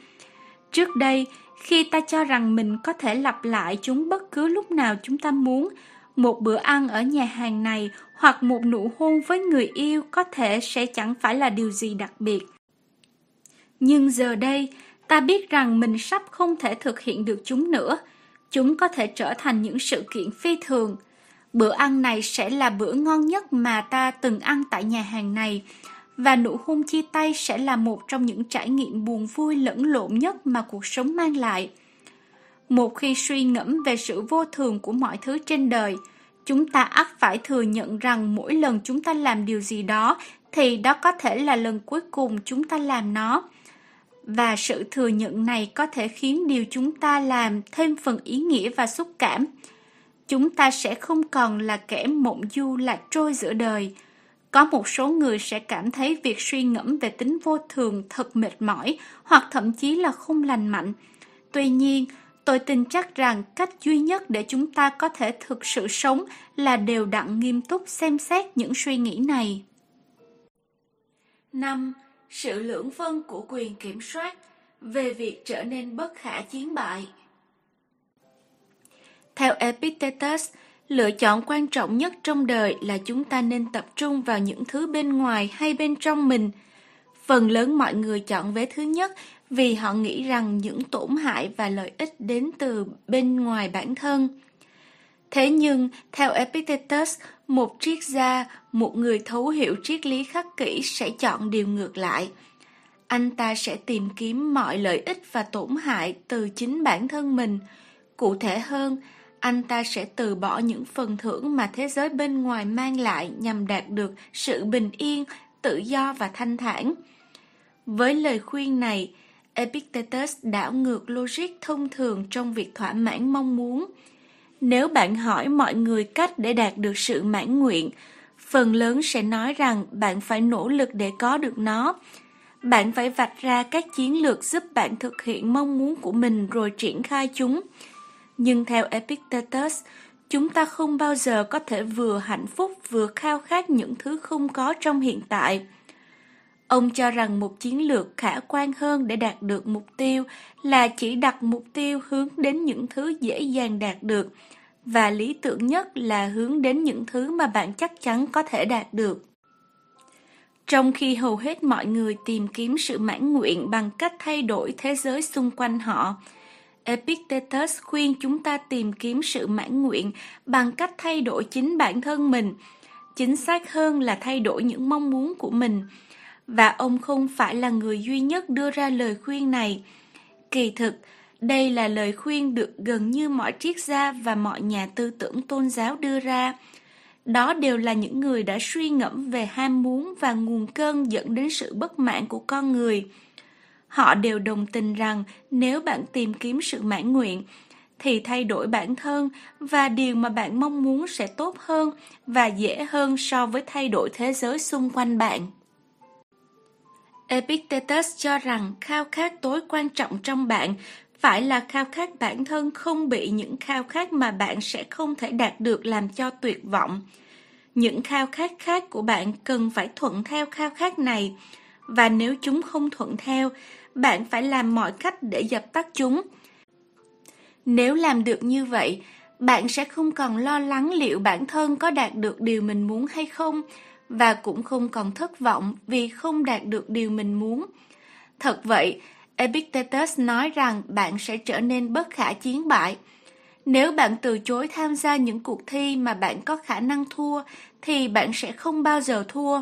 Trước đây, khi ta cho rằng mình có thể lặp lại chúng bất cứ lúc nào chúng ta muốn, một bữa ăn ở nhà hàng này hoặc một nụ hôn với người yêu có thể sẽ chẳng phải là điều gì đặc biệt. Nhưng giờ đây, Ta biết rằng mình sắp không thể thực hiện được chúng nữa. Chúng có thể trở thành những sự kiện phi thường. Bữa ăn này sẽ là bữa ngon nhất mà ta từng ăn tại nhà hàng này. Và nụ hôn chia tay sẽ là một trong những trải nghiệm buồn vui lẫn lộn nhất mà cuộc sống mang lại. Một khi suy ngẫm về sự vô thường của mọi thứ trên đời, chúng ta ắt phải thừa nhận rằng mỗi lần chúng ta làm điều gì đó thì đó có thể là lần cuối cùng chúng ta làm nó và sự thừa nhận này có thể khiến điều chúng ta làm thêm phần ý nghĩa và xúc cảm. Chúng ta sẽ không còn là kẻ mộng du lạc trôi giữa đời. Có một số người sẽ cảm thấy việc suy ngẫm về tính vô thường thật mệt mỏi hoặc thậm chí là không lành mạnh. Tuy nhiên, tôi tin chắc rằng cách duy nhất để chúng ta có thể thực sự sống là đều đặn nghiêm túc xem xét những suy nghĩ này. 5 sự lưỡng phân của quyền kiểm soát về việc trở nên bất khả chiến bại. Theo Epictetus, lựa chọn quan trọng nhất trong đời là chúng ta nên tập trung vào những thứ bên ngoài hay bên trong mình. Phần lớn mọi người chọn vé thứ nhất vì họ nghĩ rằng những tổn hại và lợi ích đến từ bên ngoài bản thân. Thế nhưng, theo Epictetus, một triết gia, một người thấu hiểu triết lý khắc kỷ sẽ chọn điều ngược lại. Anh ta sẽ tìm kiếm mọi lợi ích và tổn hại từ chính bản thân mình. Cụ thể hơn, anh ta sẽ từ bỏ những phần thưởng mà thế giới bên ngoài mang lại nhằm đạt được sự bình yên, tự do và thanh thản. Với lời khuyên này, Epictetus đảo ngược logic thông thường trong việc thỏa mãn mong muốn. Nếu bạn hỏi mọi người cách để đạt được sự mãn nguyện, phần lớn sẽ nói rằng bạn phải nỗ lực để có được nó. Bạn phải vạch ra các chiến lược giúp bạn thực hiện mong muốn của mình rồi triển khai chúng. Nhưng theo Epictetus, chúng ta không bao giờ có thể vừa hạnh phúc vừa khao khát những thứ không có trong hiện tại. Ông cho rằng một chiến lược khả quan hơn để đạt được mục tiêu là chỉ đặt mục tiêu hướng đến những thứ dễ dàng đạt được và lý tưởng nhất là hướng đến những thứ mà bạn chắc chắn có thể đạt được. Trong khi hầu hết mọi người tìm kiếm sự mãn nguyện bằng cách thay đổi thế giới xung quanh họ, Epictetus khuyên chúng ta tìm kiếm sự mãn nguyện bằng cách thay đổi chính bản thân mình, chính xác hơn là thay đổi những mong muốn của mình. Và ông không phải là người duy nhất đưa ra lời khuyên này. Kỳ thực, đây là lời khuyên được gần như mọi triết gia và mọi nhà tư tưởng tôn giáo đưa ra. Đó đều là những người đã suy ngẫm về ham muốn và nguồn cơn dẫn đến sự bất mãn của con người. Họ đều đồng tình rằng nếu bạn tìm kiếm sự mãn nguyện, thì thay đổi bản thân và điều mà bạn mong muốn sẽ tốt hơn và dễ hơn so với thay đổi thế giới xung quanh bạn. Epictetus cho rằng khao khát tối quan trọng trong bạn phải là khao khát bản thân không bị những khao khát mà bạn sẽ không thể đạt được làm cho tuyệt vọng. Những khao khát khác của bạn cần phải thuận theo khao khát này, và nếu chúng không thuận theo, bạn phải làm mọi cách để dập tắt chúng. Nếu làm được như vậy, bạn sẽ không còn lo lắng liệu bản thân có đạt được điều mình muốn hay không, và cũng không còn thất vọng vì không đạt được điều mình muốn. Thật vậy, Epictetus nói rằng bạn sẽ trở nên bất khả chiến bại. Nếu bạn từ chối tham gia những cuộc thi mà bạn có khả năng thua, thì bạn sẽ không bao giờ thua.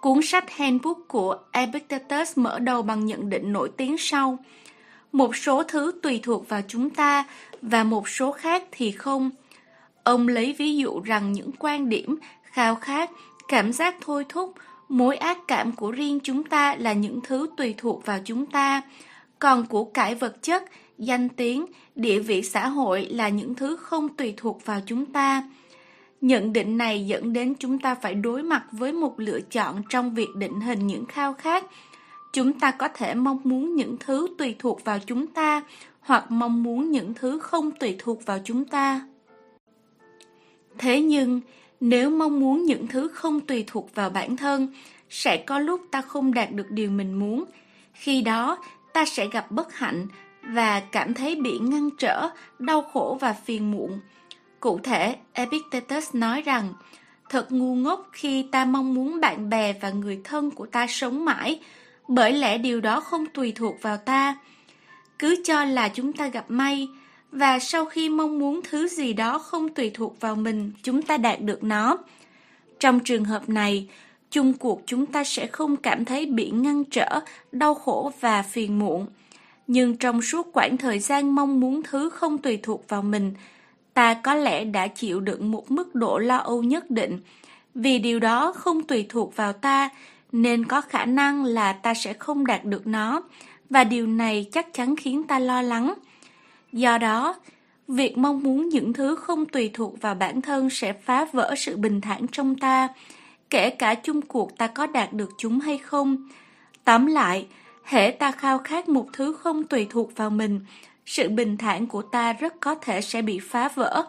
Cuốn sách Handbook của Epictetus mở đầu bằng nhận định nổi tiếng sau. Một số thứ tùy thuộc vào chúng ta và một số khác thì không. Ông lấy ví dụ rằng những quan điểm, khao khát, cảm giác thôi thúc, mối ác cảm của riêng chúng ta là những thứ tùy thuộc vào chúng ta, còn của cải vật chất, danh tiếng, địa vị xã hội là những thứ không tùy thuộc vào chúng ta. Nhận định này dẫn đến chúng ta phải đối mặt với một lựa chọn trong việc định hình những khao khát. Chúng ta có thể mong muốn những thứ tùy thuộc vào chúng ta hoặc mong muốn những thứ không tùy thuộc vào chúng ta. Thế nhưng, nếu mong muốn những thứ không tùy thuộc vào bản thân, sẽ có lúc ta không đạt được điều mình muốn. Khi đó, ta sẽ gặp bất hạnh và cảm thấy bị ngăn trở, đau khổ và phiền muộn. Cụ thể, Epictetus nói rằng, thật ngu ngốc khi ta mong muốn bạn bè và người thân của ta sống mãi, bởi lẽ điều đó không tùy thuộc vào ta. Cứ cho là chúng ta gặp may, và sau khi mong muốn thứ gì đó không tùy thuộc vào mình, chúng ta đạt được nó. Trong trường hợp này, chung cuộc chúng ta sẽ không cảm thấy bị ngăn trở, đau khổ và phiền muộn. Nhưng trong suốt quãng thời gian mong muốn thứ không tùy thuộc vào mình, ta có lẽ đã chịu đựng một mức độ lo âu nhất định. Vì điều đó không tùy thuộc vào ta, nên có khả năng là ta sẽ không đạt được nó, và điều này chắc chắn khiến ta lo lắng. Do đó, việc mong muốn những thứ không tùy thuộc vào bản thân sẽ phá vỡ sự bình thản trong ta, kể cả chung cuộc ta có đạt được chúng hay không. Tóm lại, hễ ta khao khát một thứ không tùy thuộc vào mình, sự bình thản của ta rất có thể sẽ bị phá vỡ.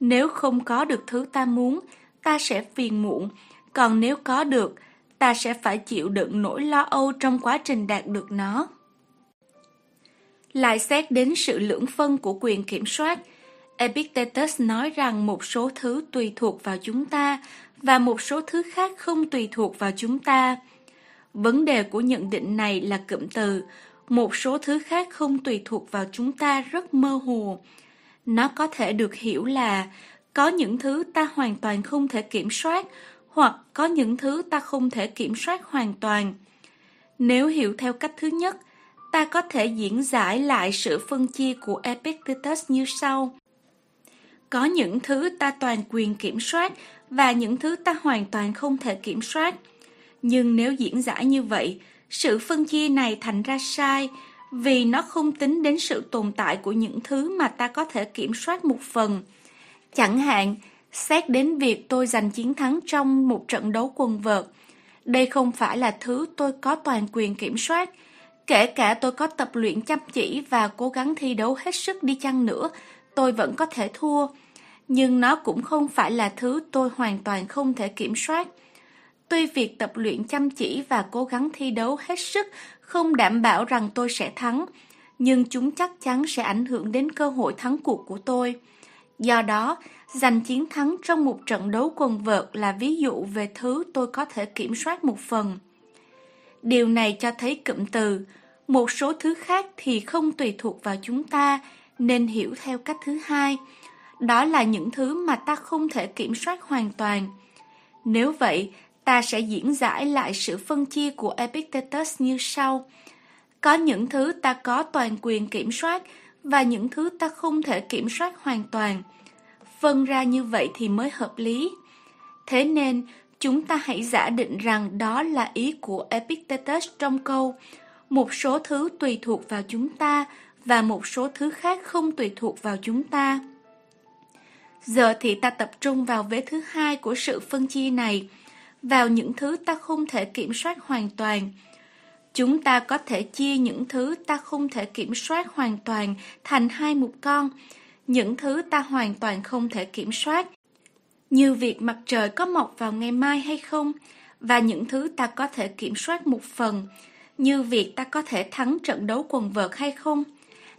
Nếu không có được thứ ta muốn, ta sẽ phiền muộn, còn nếu có được, ta sẽ phải chịu đựng nỗi lo âu trong quá trình đạt được nó. Lại xét đến sự lưỡng phân của quyền kiểm soát, Epictetus nói rằng một số thứ tùy thuộc vào chúng ta và một số thứ khác không tùy thuộc vào chúng ta. Vấn đề của nhận định này là cụm từ, một số thứ khác không tùy thuộc vào chúng ta rất mơ hồ. Nó có thể được hiểu là có những thứ ta hoàn toàn không thể kiểm soát hoặc có những thứ ta không thể kiểm soát hoàn toàn. Nếu hiểu theo cách thứ nhất, ta có thể diễn giải lại sự phân chia của Epictetus như sau. Có những thứ ta toàn quyền kiểm soát và những thứ ta hoàn toàn không thể kiểm soát. Nhưng nếu diễn giải như vậy, sự phân chia này thành ra sai vì nó không tính đến sự tồn tại của những thứ mà ta có thể kiểm soát một phần. Chẳng hạn, xét đến việc tôi giành chiến thắng trong một trận đấu quần vợt. Đây không phải là thứ tôi có toàn quyền kiểm soát. Kể cả tôi có tập luyện chăm chỉ và cố gắng thi đấu hết sức đi chăng nữa, tôi vẫn có thể thua. Nhưng nó cũng không phải là thứ tôi hoàn toàn không thể kiểm soát. Tuy việc tập luyện chăm chỉ và cố gắng thi đấu hết sức không đảm bảo rằng tôi sẽ thắng, nhưng chúng chắc chắn sẽ ảnh hưởng đến cơ hội thắng cuộc của tôi. Do đó, giành chiến thắng trong một trận đấu quần vợt là ví dụ về thứ tôi có thể kiểm soát một phần. Điều này cho thấy cụm từ, một số thứ khác thì không tùy thuộc vào chúng ta, nên hiểu theo cách thứ hai. Đó là những thứ mà ta không thể kiểm soát hoàn toàn. Nếu vậy, ta sẽ diễn giải lại sự phân chia của Epictetus như sau. Có những thứ ta có toàn quyền kiểm soát và những thứ ta không thể kiểm soát hoàn toàn. Phân ra như vậy thì mới hợp lý. Thế nên, chúng ta hãy giả định rằng đó là ý của Epictetus trong câu một số thứ tùy thuộc vào chúng ta và một số thứ khác không tùy thuộc vào chúng ta. Giờ thì ta tập trung vào vế thứ hai của sự phân chia này, vào những thứ ta không thể kiểm soát hoàn toàn. Chúng ta có thể chia những thứ ta không thể kiểm soát hoàn toàn thành hai mục con, những thứ ta hoàn toàn không thể kiểm soát, như việc mặt trời có mọc vào ngày mai hay không, và những thứ ta có thể kiểm soát một phần, như việc ta có thể thắng trận đấu quần vợt hay không.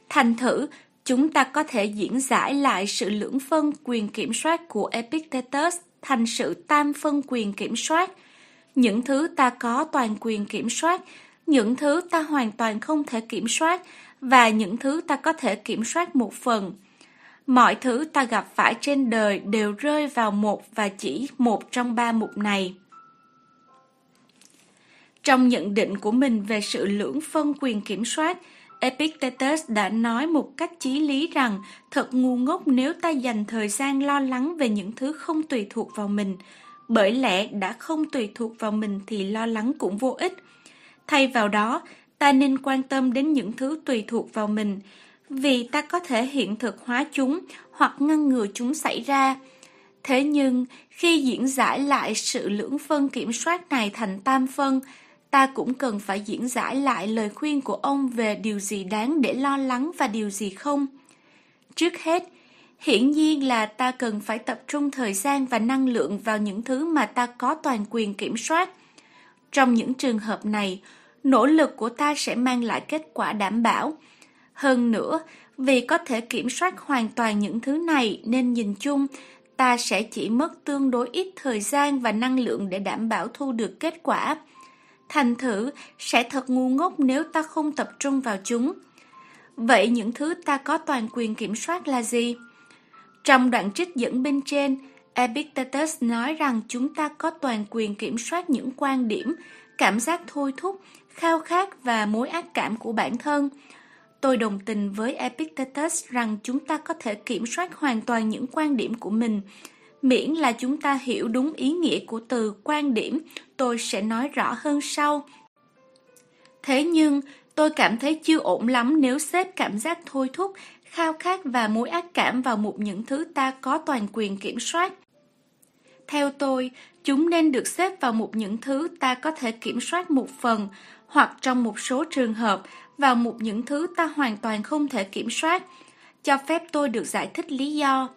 Thành thử, chúng ta có thể diễn giải lại sự lưỡng phân quyền kiểm soát của Epictetus thành sự tam phân quyền kiểm soát. Những thứ ta có toàn quyền kiểm soát, những thứ ta hoàn toàn không thể kiểm soát và những thứ ta có thể kiểm soát một phần. Mọi thứ ta gặp phải trên đời đều rơi vào một và chỉ một trong ba mục này. Trong nhận định của mình về sự lưỡng phân quyền kiểm soát, Epictetus đã nói một cách chí lý rằng thật ngu ngốc nếu ta dành thời gian lo lắng về những thứ không tùy thuộc vào mình, bởi lẽ đã không tùy thuộc vào mình thì lo lắng cũng vô ích. Thay vào đó, ta nên quan tâm đến những thứ tùy thuộc vào mình, vì ta có thể hiện thực hóa chúng hoặc ngăn ngừa chúng xảy ra. Thế nhưng, khi diễn giải lại sự lưỡng phân kiểm soát này thành tam phân, ta cũng cần phải diễn giải lại lời khuyên của ông về điều gì đáng để lo lắng và điều gì không. Trước hết, hiển nhiên là ta cần phải tập trung thời gian và năng lượng vào những thứ mà ta có toàn quyền kiểm soát. Trong những trường hợp này, nỗ lực của ta sẽ mang lại kết quả đảm bảo. Hơn nữa, vì có thể kiểm soát hoàn toàn những thứ này nên nhìn chung, ta sẽ chỉ mất tương đối ít thời gian và năng lượng để đảm bảo thu được kết quả. Thành thử, sẽ thật ngu ngốc nếu ta không tập trung vào chúng. Vậy những thứ ta có toàn quyền kiểm soát là gì? Trong đoạn trích dẫn bên trên, Epictetus nói rằng chúng ta có toàn quyền kiểm soát những quan điểm, cảm giác thôi thúc, khao khát và mối ác cảm của bản thân. Tôi đồng tình với Epictetus rằng chúng ta có thể kiểm soát hoàn toàn những quan điểm của mình, miễn là chúng ta hiểu đúng ý nghĩa của từ quan điểm, tôi sẽ nói rõ hơn sau. Thế nhưng, tôi cảm thấy chưa ổn lắm nếu xếp cảm giác thôi thúc, khao khát và mối ác cảm vào một những thứ ta có toàn quyền kiểm soát. Theo tôi, chúng nên được xếp vào một những thứ ta có thể kiểm soát một phần, hoặc trong một số trường hợp, vào một những thứ ta hoàn toàn không thể kiểm soát. Cho phép tôi được giải thích lý do.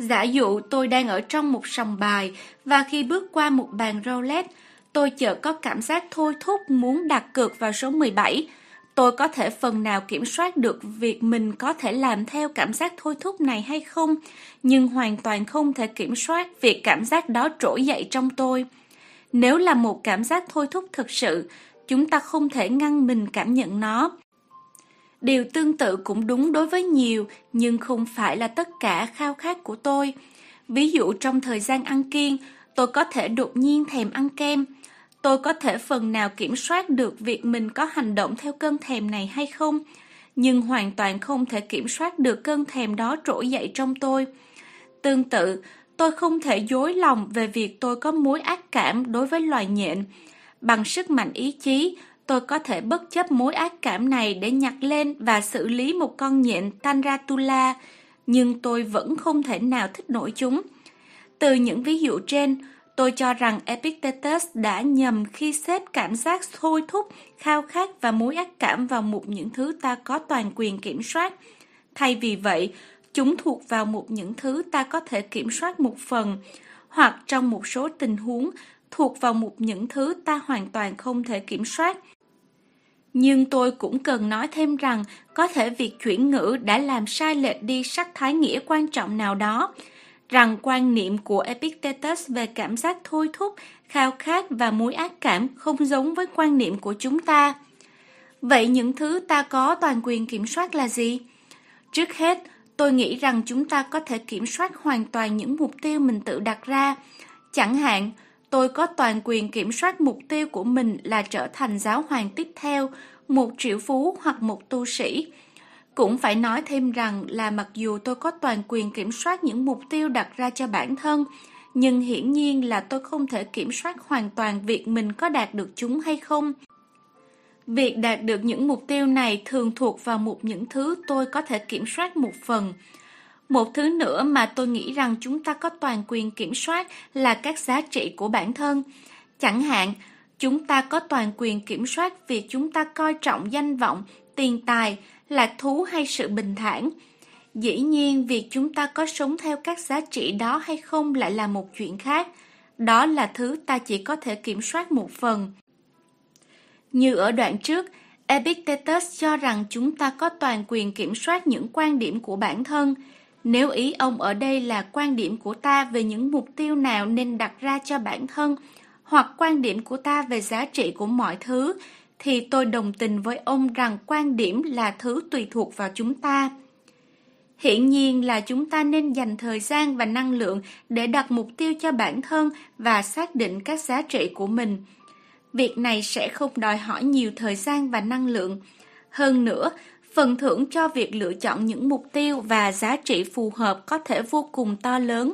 Giả dụ tôi đang ở trong một sòng bài và khi bước qua một bàn roulette, tôi chợt có cảm giác thôi thúc muốn đặt cược vào số 17. Tôi có thể phần nào kiểm soát được việc mình có thể làm theo cảm giác thôi thúc này hay không, nhưng hoàn toàn không thể kiểm soát việc cảm giác đó trỗi dậy trong tôi. Nếu là một cảm giác thôi thúc thực sự, chúng ta không thể ngăn mình cảm nhận nó. Điều tương tự cũng đúng đối với nhiều, nhưng không phải là tất cả khao khát của tôi. Ví dụ trong thời gian ăn kiêng, tôi có thể đột nhiên thèm ăn kem. Tôi có thể phần nào kiểm soát được việc mình có hành động theo cơn thèm này hay không, nhưng hoàn toàn không thể kiểm soát được cơn thèm đó trỗi dậy trong tôi. Tương tự, tôi không thể dối lòng về việc tôi có mối ác cảm đối với loài nhện. Bằng sức mạnh ý chí, tôi có thể bất chấp mối ác cảm này để nhặt lên và xử lý một con nhện Tanratula, nhưng tôi vẫn không thể nào thích nổi chúng. Từ những ví dụ trên, tôi cho rằng Epictetus đã nhầm khi xếp cảm giác thôi thúc, khao khát và mối ác cảm vào một những thứ ta có toàn quyền kiểm soát. Thay vì vậy, chúng thuộc vào một những thứ ta có thể kiểm soát một phần, hoặc trong một số tình huống thuộc vào một những thứ ta hoàn toàn không thể kiểm soát. Nhưng tôi cũng cần nói thêm rằng có thể việc chuyển ngữ đã làm sai lệch đi sắc thái nghĩa quan trọng nào đó, rằng quan niệm của Epictetus về cảm giác thôi thúc, khao khát và mối ác cảm không giống với quan niệm của chúng ta. Vậy những thứ ta có toàn quyền kiểm soát là gì? Trước hết, tôi nghĩ rằng chúng ta có thể kiểm soát hoàn toàn những mục tiêu mình tự đặt ra. Chẳng hạn, tôi có toàn quyền kiểm soát mục tiêu của mình là trở thành giáo hoàng tiếp theo, một triệu phú hoặc một tu sĩ. Cũng phải nói thêm rằng là mặc dù tôi có toàn quyền kiểm soát những mục tiêu đặt ra cho bản thân, nhưng hiển nhiên là tôi không thể kiểm soát hoàn toàn việc mình có đạt được chúng hay không. Việc đạt được những mục tiêu này thường thuộc vào một những thứ tôi có thể kiểm soát một phần. Một thứ nữa mà tôi nghĩ rằng chúng ta có toàn quyền kiểm soát là các giá trị của bản thân. Chẳng hạn, chúng ta có toàn quyền kiểm soát việc chúng ta coi trọng danh vọng, tiền tài, lạc thú hay sự bình thản. Dĩ nhiên, việc chúng ta có sống theo các giá trị đó hay không lại là một chuyện khác. Đó là thứ ta chỉ có thể kiểm soát một phần. Như ở đoạn trước, Epictetus cho rằng chúng ta có toàn quyền kiểm soát những quan điểm của bản thân. Nếu ý ông ở đây là quan điểm của ta về những mục tiêu nào nên đặt ra cho bản thân, hoặc quan điểm của ta về giá trị của mọi thứ, thì tôi đồng tình với ông rằng quan điểm là thứ tùy thuộc vào chúng ta. Hiển nhiên là chúng ta nên dành thời gian và năng lượng để đặt mục tiêu cho bản thân và xác định các giá trị của mình. Việc này sẽ không đòi hỏi nhiều thời gian và năng lượng. Hơn nữa, phần thưởng cho việc lựa chọn những mục tiêu và giá trị phù hợp có thể vô cùng to lớn.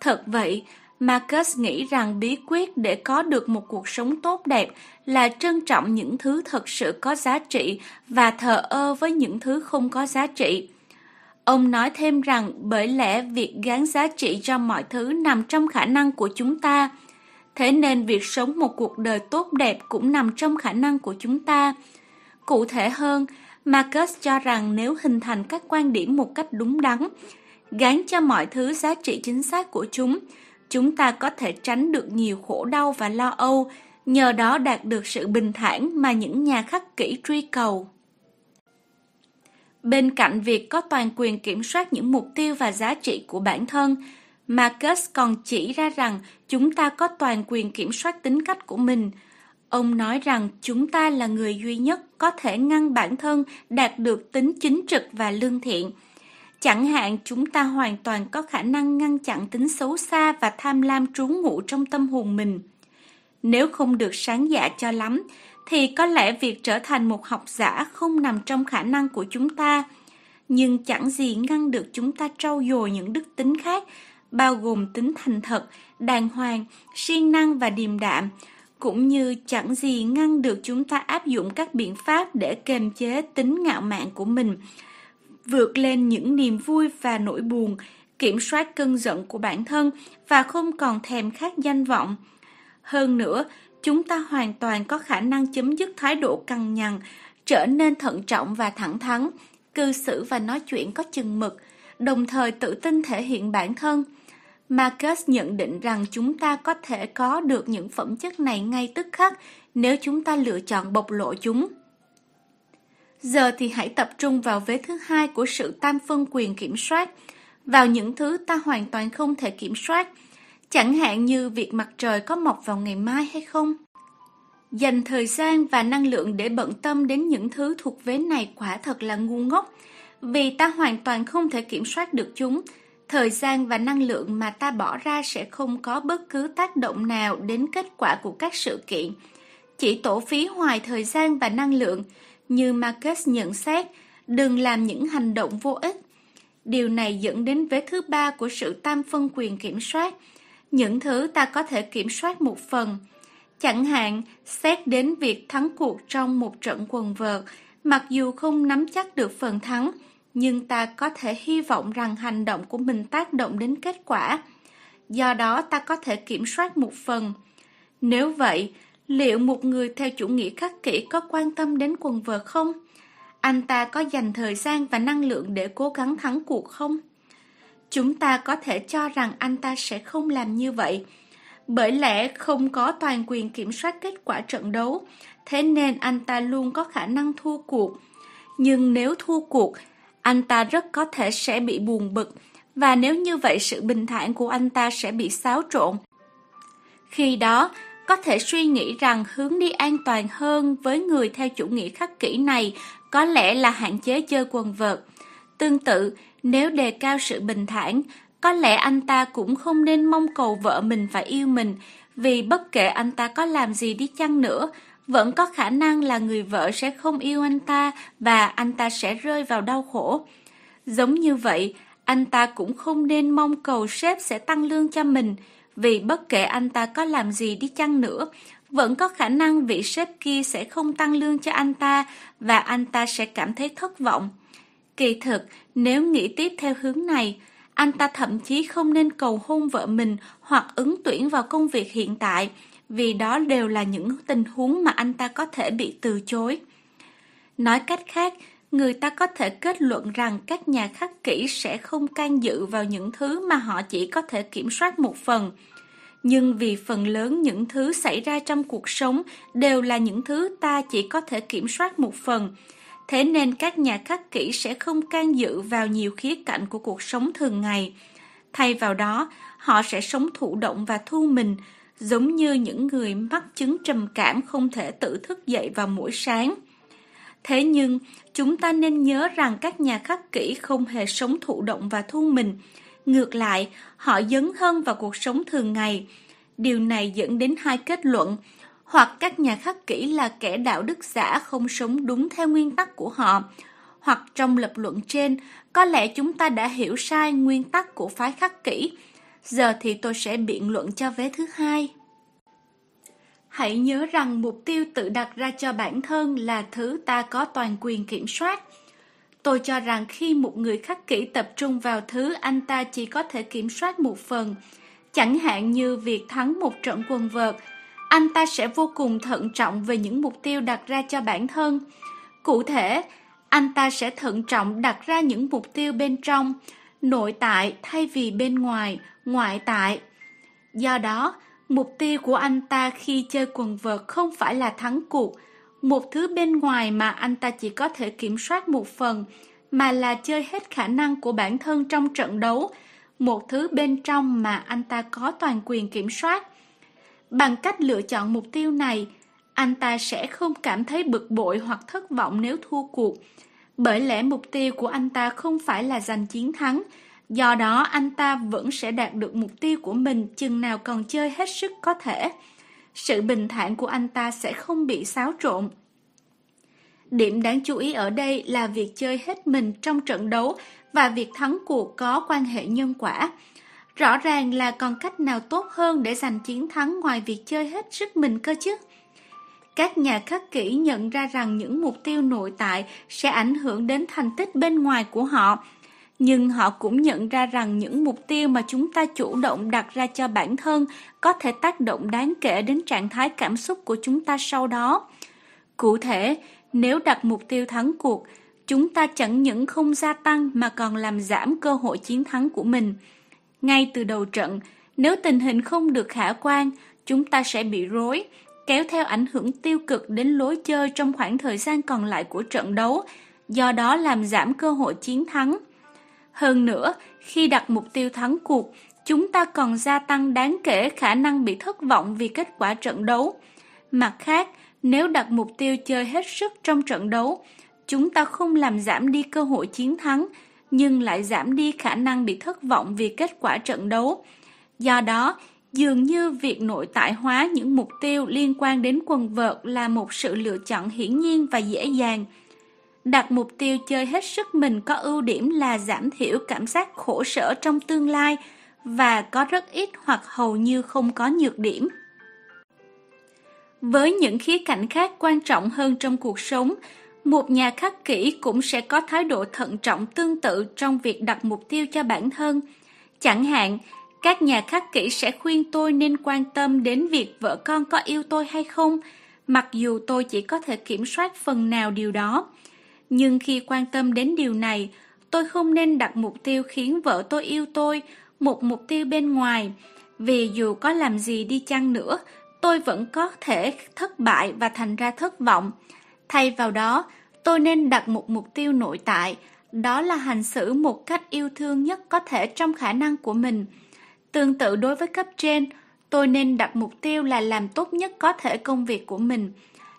Thật vậy, Marcus nghĩ rằng bí quyết để có được một cuộc sống tốt đẹp là trân trọng những thứ thật sự có giá trị và thờ ơ với những thứ không có giá trị. Ông nói thêm rằng bởi lẽ việc gán giá trị cho mọi thứ nằm trong khả năng của chúng ta, thế nên việc sống một cuộc đời tốt đẹp cũng nằm trong khả năng của chúng ta. Cụ thể hơn, Marcus cho rằng nếu hình thành các quan điểm một cách đúng đắn, gán cho mọi thứ giá trị chính xác của chúng, chúng ta có thể tránh được nhiều khổ đau và lo âu, nhờ đó đạt được sự bình thản mà những nhà khắc kỹ truy cầu. Bên cạnh việc có toàn quyền kiểm soát những mục tiêu và giá trị của bản thân, Marcus còn chỉ ra rằng chúng ta có toàn quyền kiểm soát tính cách của mình. Ông nói rằng chúng ta là người duy nhất có thể ngăn bản thân đạt được tính chính trực và lương thiện. Chẳng hạn chúng ta hoàn toàn có khả năng ngăn chặn tính xấu xa và tham lam trú ngụ trong tâm hồn mình. Nếu không được sáng dạ cho lắm, thì có lẽ việc trở thành một học giả không nằm trong khả năng của chúng ta. Nhưng chẳng gì ngăn được chúng ta trau dồi những đức tính khác, bao gồm tính thành thật, đàng hoàng, siêng năng và điềm đạm, cũng như chẳng gì ngăn được chúng ta áp dụng các biện pháp để kềm chế tính ngạo mạn của mình, vượt lên những niềm vui và nỗi buồn, kiểm soát cơn giận của bản thân và không còn thèm khát danh vọng. Hơn nữa, chúng ta hoàn toàn có khả năng chấm dứt thái độ cằn nhằn, trở nên thận trọng và thẳng thắn, cư xử và nói chuyện có chừng mực, đồng thời tự tin thể hiện bản thân. Marcus nhận định rằng chúng ta có thể có được những phẩm chất này ngay tức khắc nếu chúng ta lựa chọn bộc lộ chúng. Giờ thì hãy tập trung vào vế thứ hai của sự tam phân quyền kiểm soát, vào những thứ ta hoàn toàn không thể kiểm soát. chẳng hạn như việc mặt trời có mọc vào ngày mai hay không. Dành thời gian và năng lượng để bận tâm đến những thứ thuộc vế này quả thật là ngu ngốc, vì ta hoàn toàn không thể kiểm soát được chúng. Thời gian và năng lượng mà ta bỏ ra sẽ không có bất cứ tác động nào đến kết quả của các sự kiện. Chỉ tổ phí hoài thời gian và năng lượng, như Marcus nhận xét, đừng làm những hành động vô ích. Điều này dẫn đến vế thứ ba của sự tam phân quyền kiểm soát. Những thứ ta có thể kiểm soát một phần. Chẳng hạn, xét đến việc thắng cuộc trong một trận quần vợt, mặc dù không nắm chắc được phần thắng, nhưng ta có thể hy vọng rằng hành động của mình tác động đến kết quả. Do đó ta có thể kiểm soát một phần. Nếu vậy, liệu một người theo chủ nghĩa khắc kỷ có quan tâm đến quần vợt không? Anh ta có dành thời gian và năng lượng để cố gắng thắng cuộc không? Chúng ta có thể cho rằng anh ta sẽ không làm như vậy, bởi lẽ không có toàn quyền kiểm soát kết quả trận đấu, thế nên anh ta luôn có khả năng thua cuộc. Nhưng nếu thua cuộc, anh ta rất có thể sẽ bị buồn bực, và nếu như vậy sự bình thản của anh ta sẽ bị xáo trộn. Khi đó, có thể suy nghĩ rằng hướng đi an toàn hơn với người theo chủ nghĩa khắc kỷ này có lẽ là hạn chế chơi quần vợt. Tương tự, nếu đề cao sự bình thản, có lẽ anh ta cũng không nên mong cầu vợ mình phải yêu mình, vì bất kể anh ta có làm gì đi chăng nữa, vẫn có khả năng là người vợ sẽ không yêu anh ta và anh ta sẽ rơi vào đau khổ. Giống như vậy, anh ta cũng không nên mong cầu sếp sẽ tăng lương cho mình, vì bất kể anh ta có làm gì đi chăng nữa, vẫn có khả năng vị sếp kia sẽ không tăng lương cho anh ta và anh ta sẽ cảm thấy thất vọng. Kỳ thực, nếu nghĩ tiếp theo hướng này, anh ta thậm chí không nên cầu hôn vợ mình hoặc ứng tuyển vào công việc hiện tại, vì đó đều là những tình huống mà anh ta có thể bị từ chối. Nói cách khác, người ta có thể kết luận rằng các nhà khắc kỷ sẽ không can dự vào những thứ mà họ chỉ có thể kiểm soát một phần. Nhưng vì phần lớn những thứ xảy ra trong cuộc sống đều là những thứ ta chỉ có thể kiểm soát một phần, thế nên các nhà khắc kỷ sẽ không can dự vào nhiều khía cạnh của cuộc sống thường ngày. Thay vào đó, họ sẽ sống thụ động và thu mình, giống như những người mắc chứng trầm cảm không thể tự thức dậy vào mỗi sáng. Thế nhưng, chúng ta nên nhớ rằng các nhà khắc kỷ không hề sống thụ động và thu mình. Ngược lại, họ dấn hơn vào cuộc sống thường ngày. Điều này dẫn đến hai kết luận. Hoặc các nhà khắc kỷ là kẻ đạo đức giả không sống đúng theo nguyên tắc của họ. Hoặc trong lập luận trên, có lẽ chúng ta đã hiểu sai nguyên tắc của phái khắc kỷ. Giờ thì tôi sẽ biện luận cho vé thứ hai. Hãy nhớ rằng mục tiêu tự đặt ra cho bản thân là thứ ta có toàn quyền kiểm soát. Tôi cho rằng khi một người khắc kỷ tập trung vào thứ anh ta chỉ có thể kiểm soát một phần, chẳng hạn như việc thắng một trận quần vợt, anh ta sẽ vô cùng thận trọng về những mục tiêu đặt ra cho bản thân. Cụ thể, anh ta sẽ thận trọng đặt ra những mục tiêu bên trong, nội tại thay vì bên ngoài, ngoại tại. Do đó, Mục tiêu của anh ta khi chơi quần vợt không phải là thắng cuộc, một thứ bên ngoài mà anh ta chỉ có thể kiểm soát một phần, mà là chơi hết khả năng của bản thân trong trận đấu, một thứ bên trong mà anh ta có toàn quyền kiểm soát. Bằng cách lựa chọn mục tiêu này, anh ta sẽ không cảm thấy bực bội hoặc thất vọng nếu thua cuộc, bởi lẽ mục tiêu của anh ta không phải là giành chiến thắng, Do đó anh ta vẫn sẽ đạt được mục tiêu của mình chừng nào còn chơi hết sức có thể. Sự bình thản của anh ta sẽ không bị xáo trộn. Điểm đáng chú ý ở đây là việc chơi hết mình trong trận đấu và việc thắng cuộc có quan hệ nhân quả. Rõ ràng là còn cách nào tốt hơn để giành chiến thắng ngoài việc chơi hết sức mình cơ chứ? Các nhà khắc kỷ nhận ra rằng những mục tiêu nội tại sẽ ảnh hưởng đến thành tích bên ngoài của họ, nhưng họ cũng nhận ra rằng những mục tiêu mà chúng ta chủ động đặt ra cho bản thân có thể tác động đáng kể đến trạng thái cảm xúc của chúng ta sau đó. Cụ thể, nếu đặt mục tiêu thắng cuộc, chúng ta chẳng những không gia tăng mà còn làm giảm cơ hội chiến thắng của mình. Ngay từ đầu trận, nếu tình hình không được khả quan, chúng ta sẽ bị rối, kéo theo ảnh hưởng tiêu cực đến lối chơi trong khoảng thời gian còn lại của trận đấu, do đó làm giảm cơ hội chiến thắng. Hơn nữa, khi đặt mục tiêu thắng cuộc, chúng ta còn gia tăng đáng kể khả năng bị thất vọng vì kết quả trận đấu. Mặt khác, nếu đặt mục tiêu chơi hết sức trong trận đấu, chúng ta không làm giảm đi cơ hội chiến thắng, nhưng lại giảm đi khả năng bị thất vọng vì kết quả trận đấu. Do đó, dường như việc nội tại hóa những mục tiêu liên quan đến quần vợt là một sự lựa chọn hiển nhiên và dễ dàng. Đặt mục tiêu chơi hết sức mình có ưu điểm là giảm thiểu cảm giác khổ sở trong tương lai và có rất ít hoặc hầu như không có nhược điểm. Với những khía cạnh khác quan trọng hơn trong cuộc sống, một nhà khắc kỷ cũng sẽ có thái độ thận trọng tương tự trong việc đặt mục tiêu cho bản thân. Chẳng hạn, các nhà khắc kỹ sẽ khuyên tôi nên quan tâm đến việc vợ con có yêu tôi hay không, mặc dù tôi chỉ có thể kiểm soát phần nào điều đó. Nhưng khi quan tâm đến điều này, tôi không nên đặt mục tiêu khiến vợ tôi yêu tôi, một mục tiêu bên ngoài, vì dù có làm gì đi chăng nữa, tôi vẫn có thể thất bại và thành ra thất vọng. Thay vào đó, tôi nên đặt một mục tiêu nội tại, đó là hành xử một cách yêu thương nhất có thể trong khả năng của mình. Tương tự đối với cấp trên, tôi nên đặt mục tiêu là làm tốt nhất có thể công việc của mình.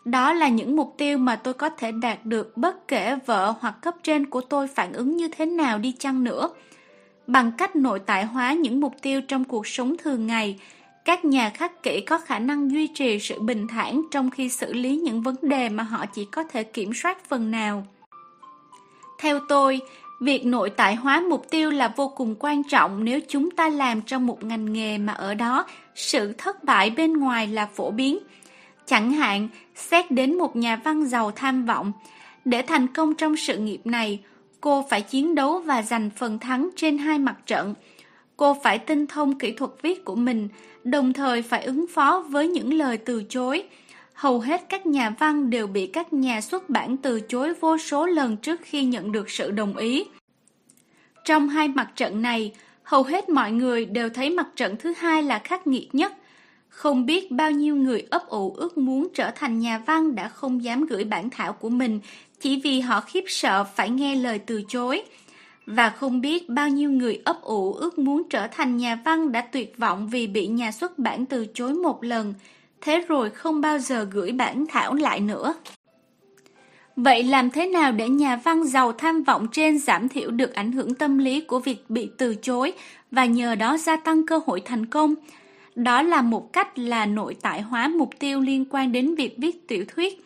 Đó là những mục tiêu mà tôi có thể đạt được bất kể vợ hoặc cấp trên của tôi phản ứng như thế nào đi chăng nữa. Bằng cách nội tại hóa những mục tiêu trong cuộc sống thường ngày, các nhà khắc kỷ có khả năng duy trì sự bình thản trong khi xử lý những vấn đề mà họ chỉ có thể kiểm soát phần nào. Theo tôi, việc nội tại hóa mục tiêu là vô cùng quan trọng nếu chúng ta làm trong một ngành nghề mà ở đó sự thất bại bên ngoài là phổ biến. Chẳng hạn, xét đến một nhà văn giàu tham vọng, để thành công trong sự nghiệp này, cô phải chiến đấu và giành phần thắng trên hai mặt trận. Cô phải tinh thông kỹ thuật viết của mình, đồng thời phải ứng phó với những lời từ chối. Hầu hết các nhà văn đều bị các nhà xuất bản từ chối vô số lần trước khi nhận được sự đồng ý. Trong hai mặt trận này, hầu hết mọi người đều thấy mặt trận thứ hai là khắc nghiệt nhất. Không biết bao nhiêu người ấp ủ ước muốn trở thành nhà văn đã không dám gửi bản thảo của mình chỉ vì họ khiếp sợ phải nghe lời từ chối. Và không biết bao nhiêu người ấp ủ ước muốn trở thành nhà văn đã tuyệt vọng vì bị nhà xuất bản từ chối một lần, thế rồi không bao giờ gửi bản thảo lại nữa. Vậy làm thế nào để nhà văn giàu tham vọng trên giảm thiểu được ảnh hưởng tâm lý của việc bị từ chối và nhờ đó gia tăng cơ hội thành công? Đó là một cách là nội tại hóa mục tiêu liên quan đến việc viết tiểu thuyết.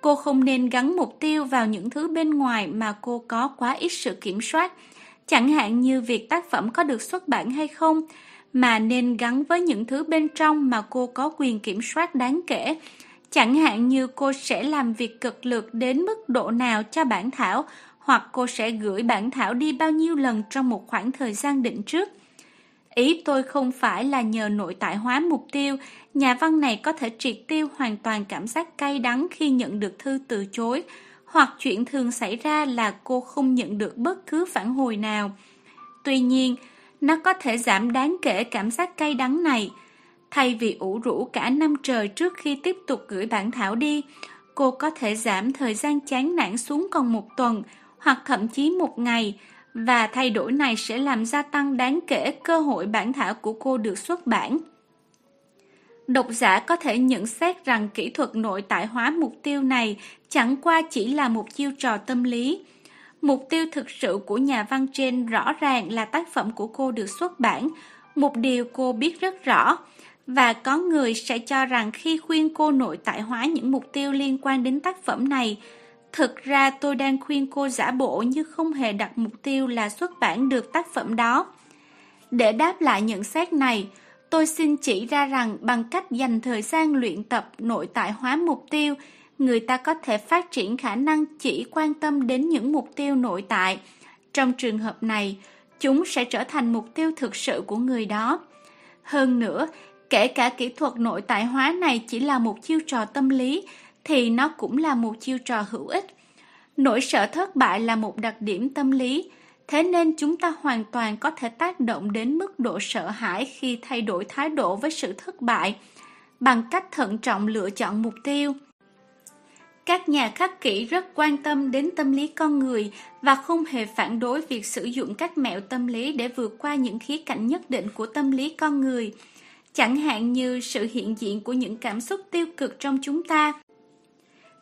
Cô không nên gắn mục tiêu vào những thứ bên ngoài mà cô có quá ít sự kiểm soát, chẳng hạn như việc tác phẩm có được xuất bản hay không, mà nên gắn với những thứ bên trong mà cô có quyền kiểm soát đáng kể. Chẳng hạn như cô sẽ làm việc cực lực đến mức độ nào cho bản thảo, hoặc cô sẽ gửi bản thảo đi bao nhiêu lần trong một khoảng thời gian định trước. Ý tôi không phải là nhờ nội tại hóa mục tiêu, nhà văn này có thể triệt tiêu hoàn toàn cảm giác cay đắng khi nhận được thư từ chối, hoặc chuyện thường xảy ra là cô không nhận được bất cứ phản hồi nào. Tuy nhiên, nó có thể giảm đáng kể cảm giác cay đắng này. Thay vì ủ rũ cả năm trời trước khi tiếp tục gửi bản thảo đi, cô có thể giảm thời gian chán nản xuống còn một tuần hoặc thậm chí một ngày, và thay đổi này sẽ làm gia tăng đáng kể cơ hội bản thảo của cô được xuất bản. Độc giả có thể nhận xét rằng kỹ thuật nội tại hóa mục tiêu này chẳng qua chỉ là một chiêu trò tâm lý. Mục tiêu thực sự của nhà văn trên rõ ràng là tác phẩm của cô được xuất bản, một điều cô biết rất rõ. Và có người sẽ cho rằng khi khuyên cô nội tại hóa những mục tiêu liên quan đến tác phẩm này, Thực ra tôi đang khuyên cô giả bộ như không hề đặt mục tiêu là xuất bản được tác phẩm đó. Để đáp lại nhận xét này, tôi xin chỉ ra rằng bằng cách dành thời gian luyện tập nội tại hóa mục tiêu, người ta có thể phát triển khả năng chỉ quan tâm đến những mục tiêu nội tại. Trong trường hợp này, chúng sẽ trở thành mục tiêu thực sự của người đó. Hơn nữa, kể cả kỹ thuật nội tại hóa này chỉ là một chiêu trò tâm lý, thì nó cũng là một chiêu trò hữu ích. Nỗi sợ thất bại là một đặc điểm tâm lý, thế nên chúng ta hoàn toàn có thể tác động đến mức độ sợ hãi khi thay đổi thái độ với sự thất bại bằng cách thận trọng lựa chọn mục tiêu. Các nhà khắc kỷ rất quan tâm đến tâm lý con người và không hề phản đối việc sử dụng các mẹo tâm lý để vượt qua những khía cạnh nhất định của tâm lý con người, chẳng hạn như sự hiện diện của những cảm xúc tiêu cực trong chúng ta.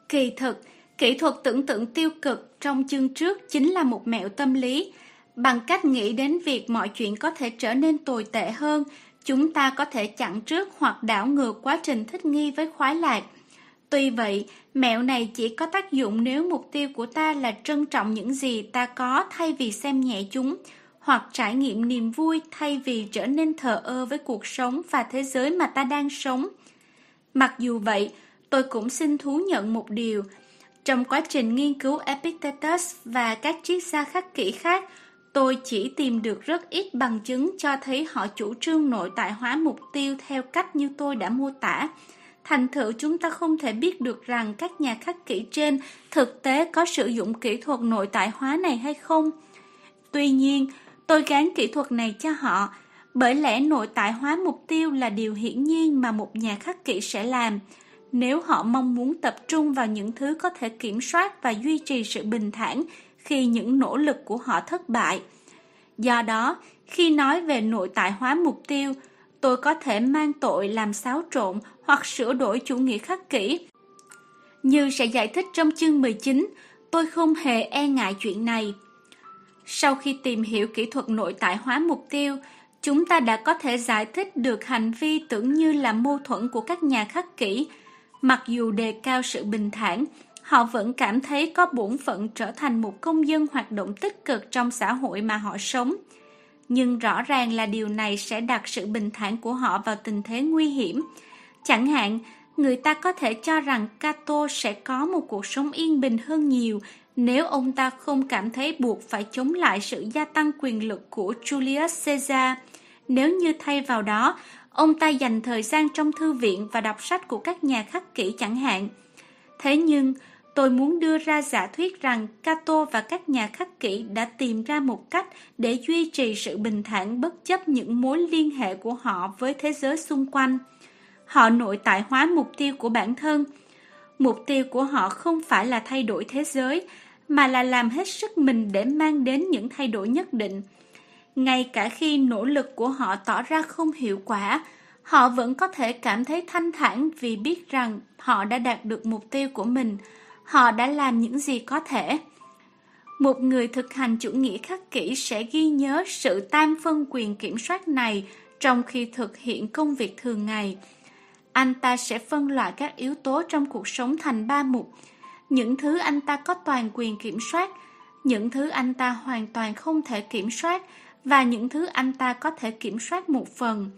Kỳ thực, kỹ thuật tưởng tượng tiêu cực trong chương trước chính là một mẹo tâm lý. Bằng cách nghĩ đến việc mọi chuyện có thể trở nên tồi tệ hơn, chúng ta có thể chặn trước hoặc đảo ngược quá trình thích nghi với khoái lạc. Tuy vậy, mẹo này chỉ có tác dụng nếu mục tiêu của ta là trân trọng những gì ta có thay vì xem nhẹ chúng, hoặc trải nghiệm niềm vui thay vì trở nên thờ ơ với cuộc sống và thế giới mà ta đang sống. Mặc dù vậy, tôi cũng xin thú nhận một điều. Trong quá trình nghiên cứu Epictetus và các triết gia khắc kỷ khác, tôi chỉ tìm được rất ít bằng chứng cho thấy họ chủ trương nội tại hóa mục tiêu theo cách như tôi đã mô tả. Thành thử chúng ta không thể biết được rằng các nhà khắc kỹ trên thực tế có sử dụng kỹ thuật nội tại hóa này hay không. Tuy nhiên, tôi gán kỹ thuật này cho họ, bởi lẽ nội tại hóa mục tiêu là điều hiển nhiên mà một nhà khắc kỹ sẽ làm. Nếu họ mong muốn tập trung vào những thứ có thể kiểm soát và duy trì sự bình thản khi những nỗ lực của họ thất bại. Do đó, khi nói về nội tại hóa mục tiêu, tôi có thể mang tội làm xáo trộn hoặc sửa đổi chủ nghĩa khắc kỷ. Như sẽ giải thích trong chương 19, tôi không hề e ngại chuyện này. Sau khi tìm hiểu kỹ thuật nội tại hóa mục tiêu, chúng ta đã có thể giải thích được hành vi tưởng như là mâu thuẫn của các nhà khắc kỷ. Mặc dù đề cao sự bình thản, họ vẫn cảm thấy có bổn phận trở thành một công dân hoạt động tích cực trong xã hội mà họ sống. Nhưng rõ ràng là điều này sẽ đặt sự bình thản của họ vào tình thế nguy hiểm. Chẳng hạn, người ta có thể cho rằng Cato sẽ có một cuộc sống yên bình hơn nhiều nếu ông ta không cảm thấy buộc phải chống lại sự gia tăng quyền lực của Julius Caesar. Nếu như thay vào đó, ông ta dành thời gian trong thư viện và đọc sách của các nhà khắc kỷ chẳng hạn. Thế nhưng, tôi muốn đưa ra giả thuyết rằng Cato và các nhà khắc kỷ đã tìm ra một cách để duy trì sự bình thản bất chấp những mối liên hệ của họ với thế giới xung quanh. Họ nội tại hóa mục tiêu của bản thân. Mục tiêu của họ không phải là thay đổi thế giới, mà là làm hết sức mình để mang đến những thay đổi nhất định. Ngay cả khi nỗ lực của họ tỏ ra không hiệu quả, họ vẫn có thể cảm thấy thanh thản vì biết rằng họ đã đạt được mục tiêu của mình, họ đã làm những gì có thể. Một người thực hành chủ nghĩa khắc kỷ sẽ ghi nhớ sự tam phân quyền kiểm soát này trong khi thực hiện công việc thường ngày. Anh ta sẽ phân loại các yếu tố trong cuộc sống thành ba mục. Những thứ anh ta có toàn quyền kiểm soát, những thứ anh ta hoàn toàn không thể kiểm soát và những thứ anh ta có thể kiểm soát một phần.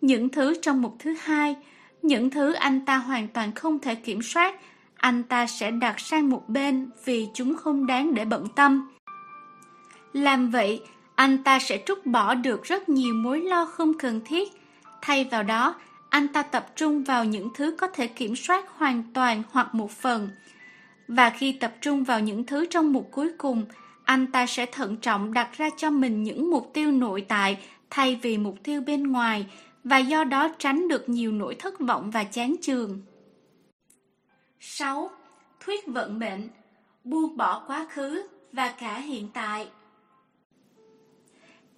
Những thứ trong mục thứ hai, những thứ anh ta hoàn toàn không thể kiểm soát, anh ta sẽ đặt sang một bên vì chúng không đáng để bận tâm. Làm vậy, anh ta sẽ trút bỏ được rất nhiều mối lo không cần thiết. Thay vào đó, anh ta tập trung vào những thứ có thể kiểm soát hoàn toàn hoặc một phần. Và khi tập trung vào những thứ trong mục cuối cùng, anh ta sẽ thận trọng đặt ra cho mình những mục tiêu nội tại thay vì mục tiêu bên ngoài và do đó tránh được nhiều nỗi thất vọng và chán chường. 6. Thuyết vận mệnh Buông bỏ quá khứ và cả hiện tại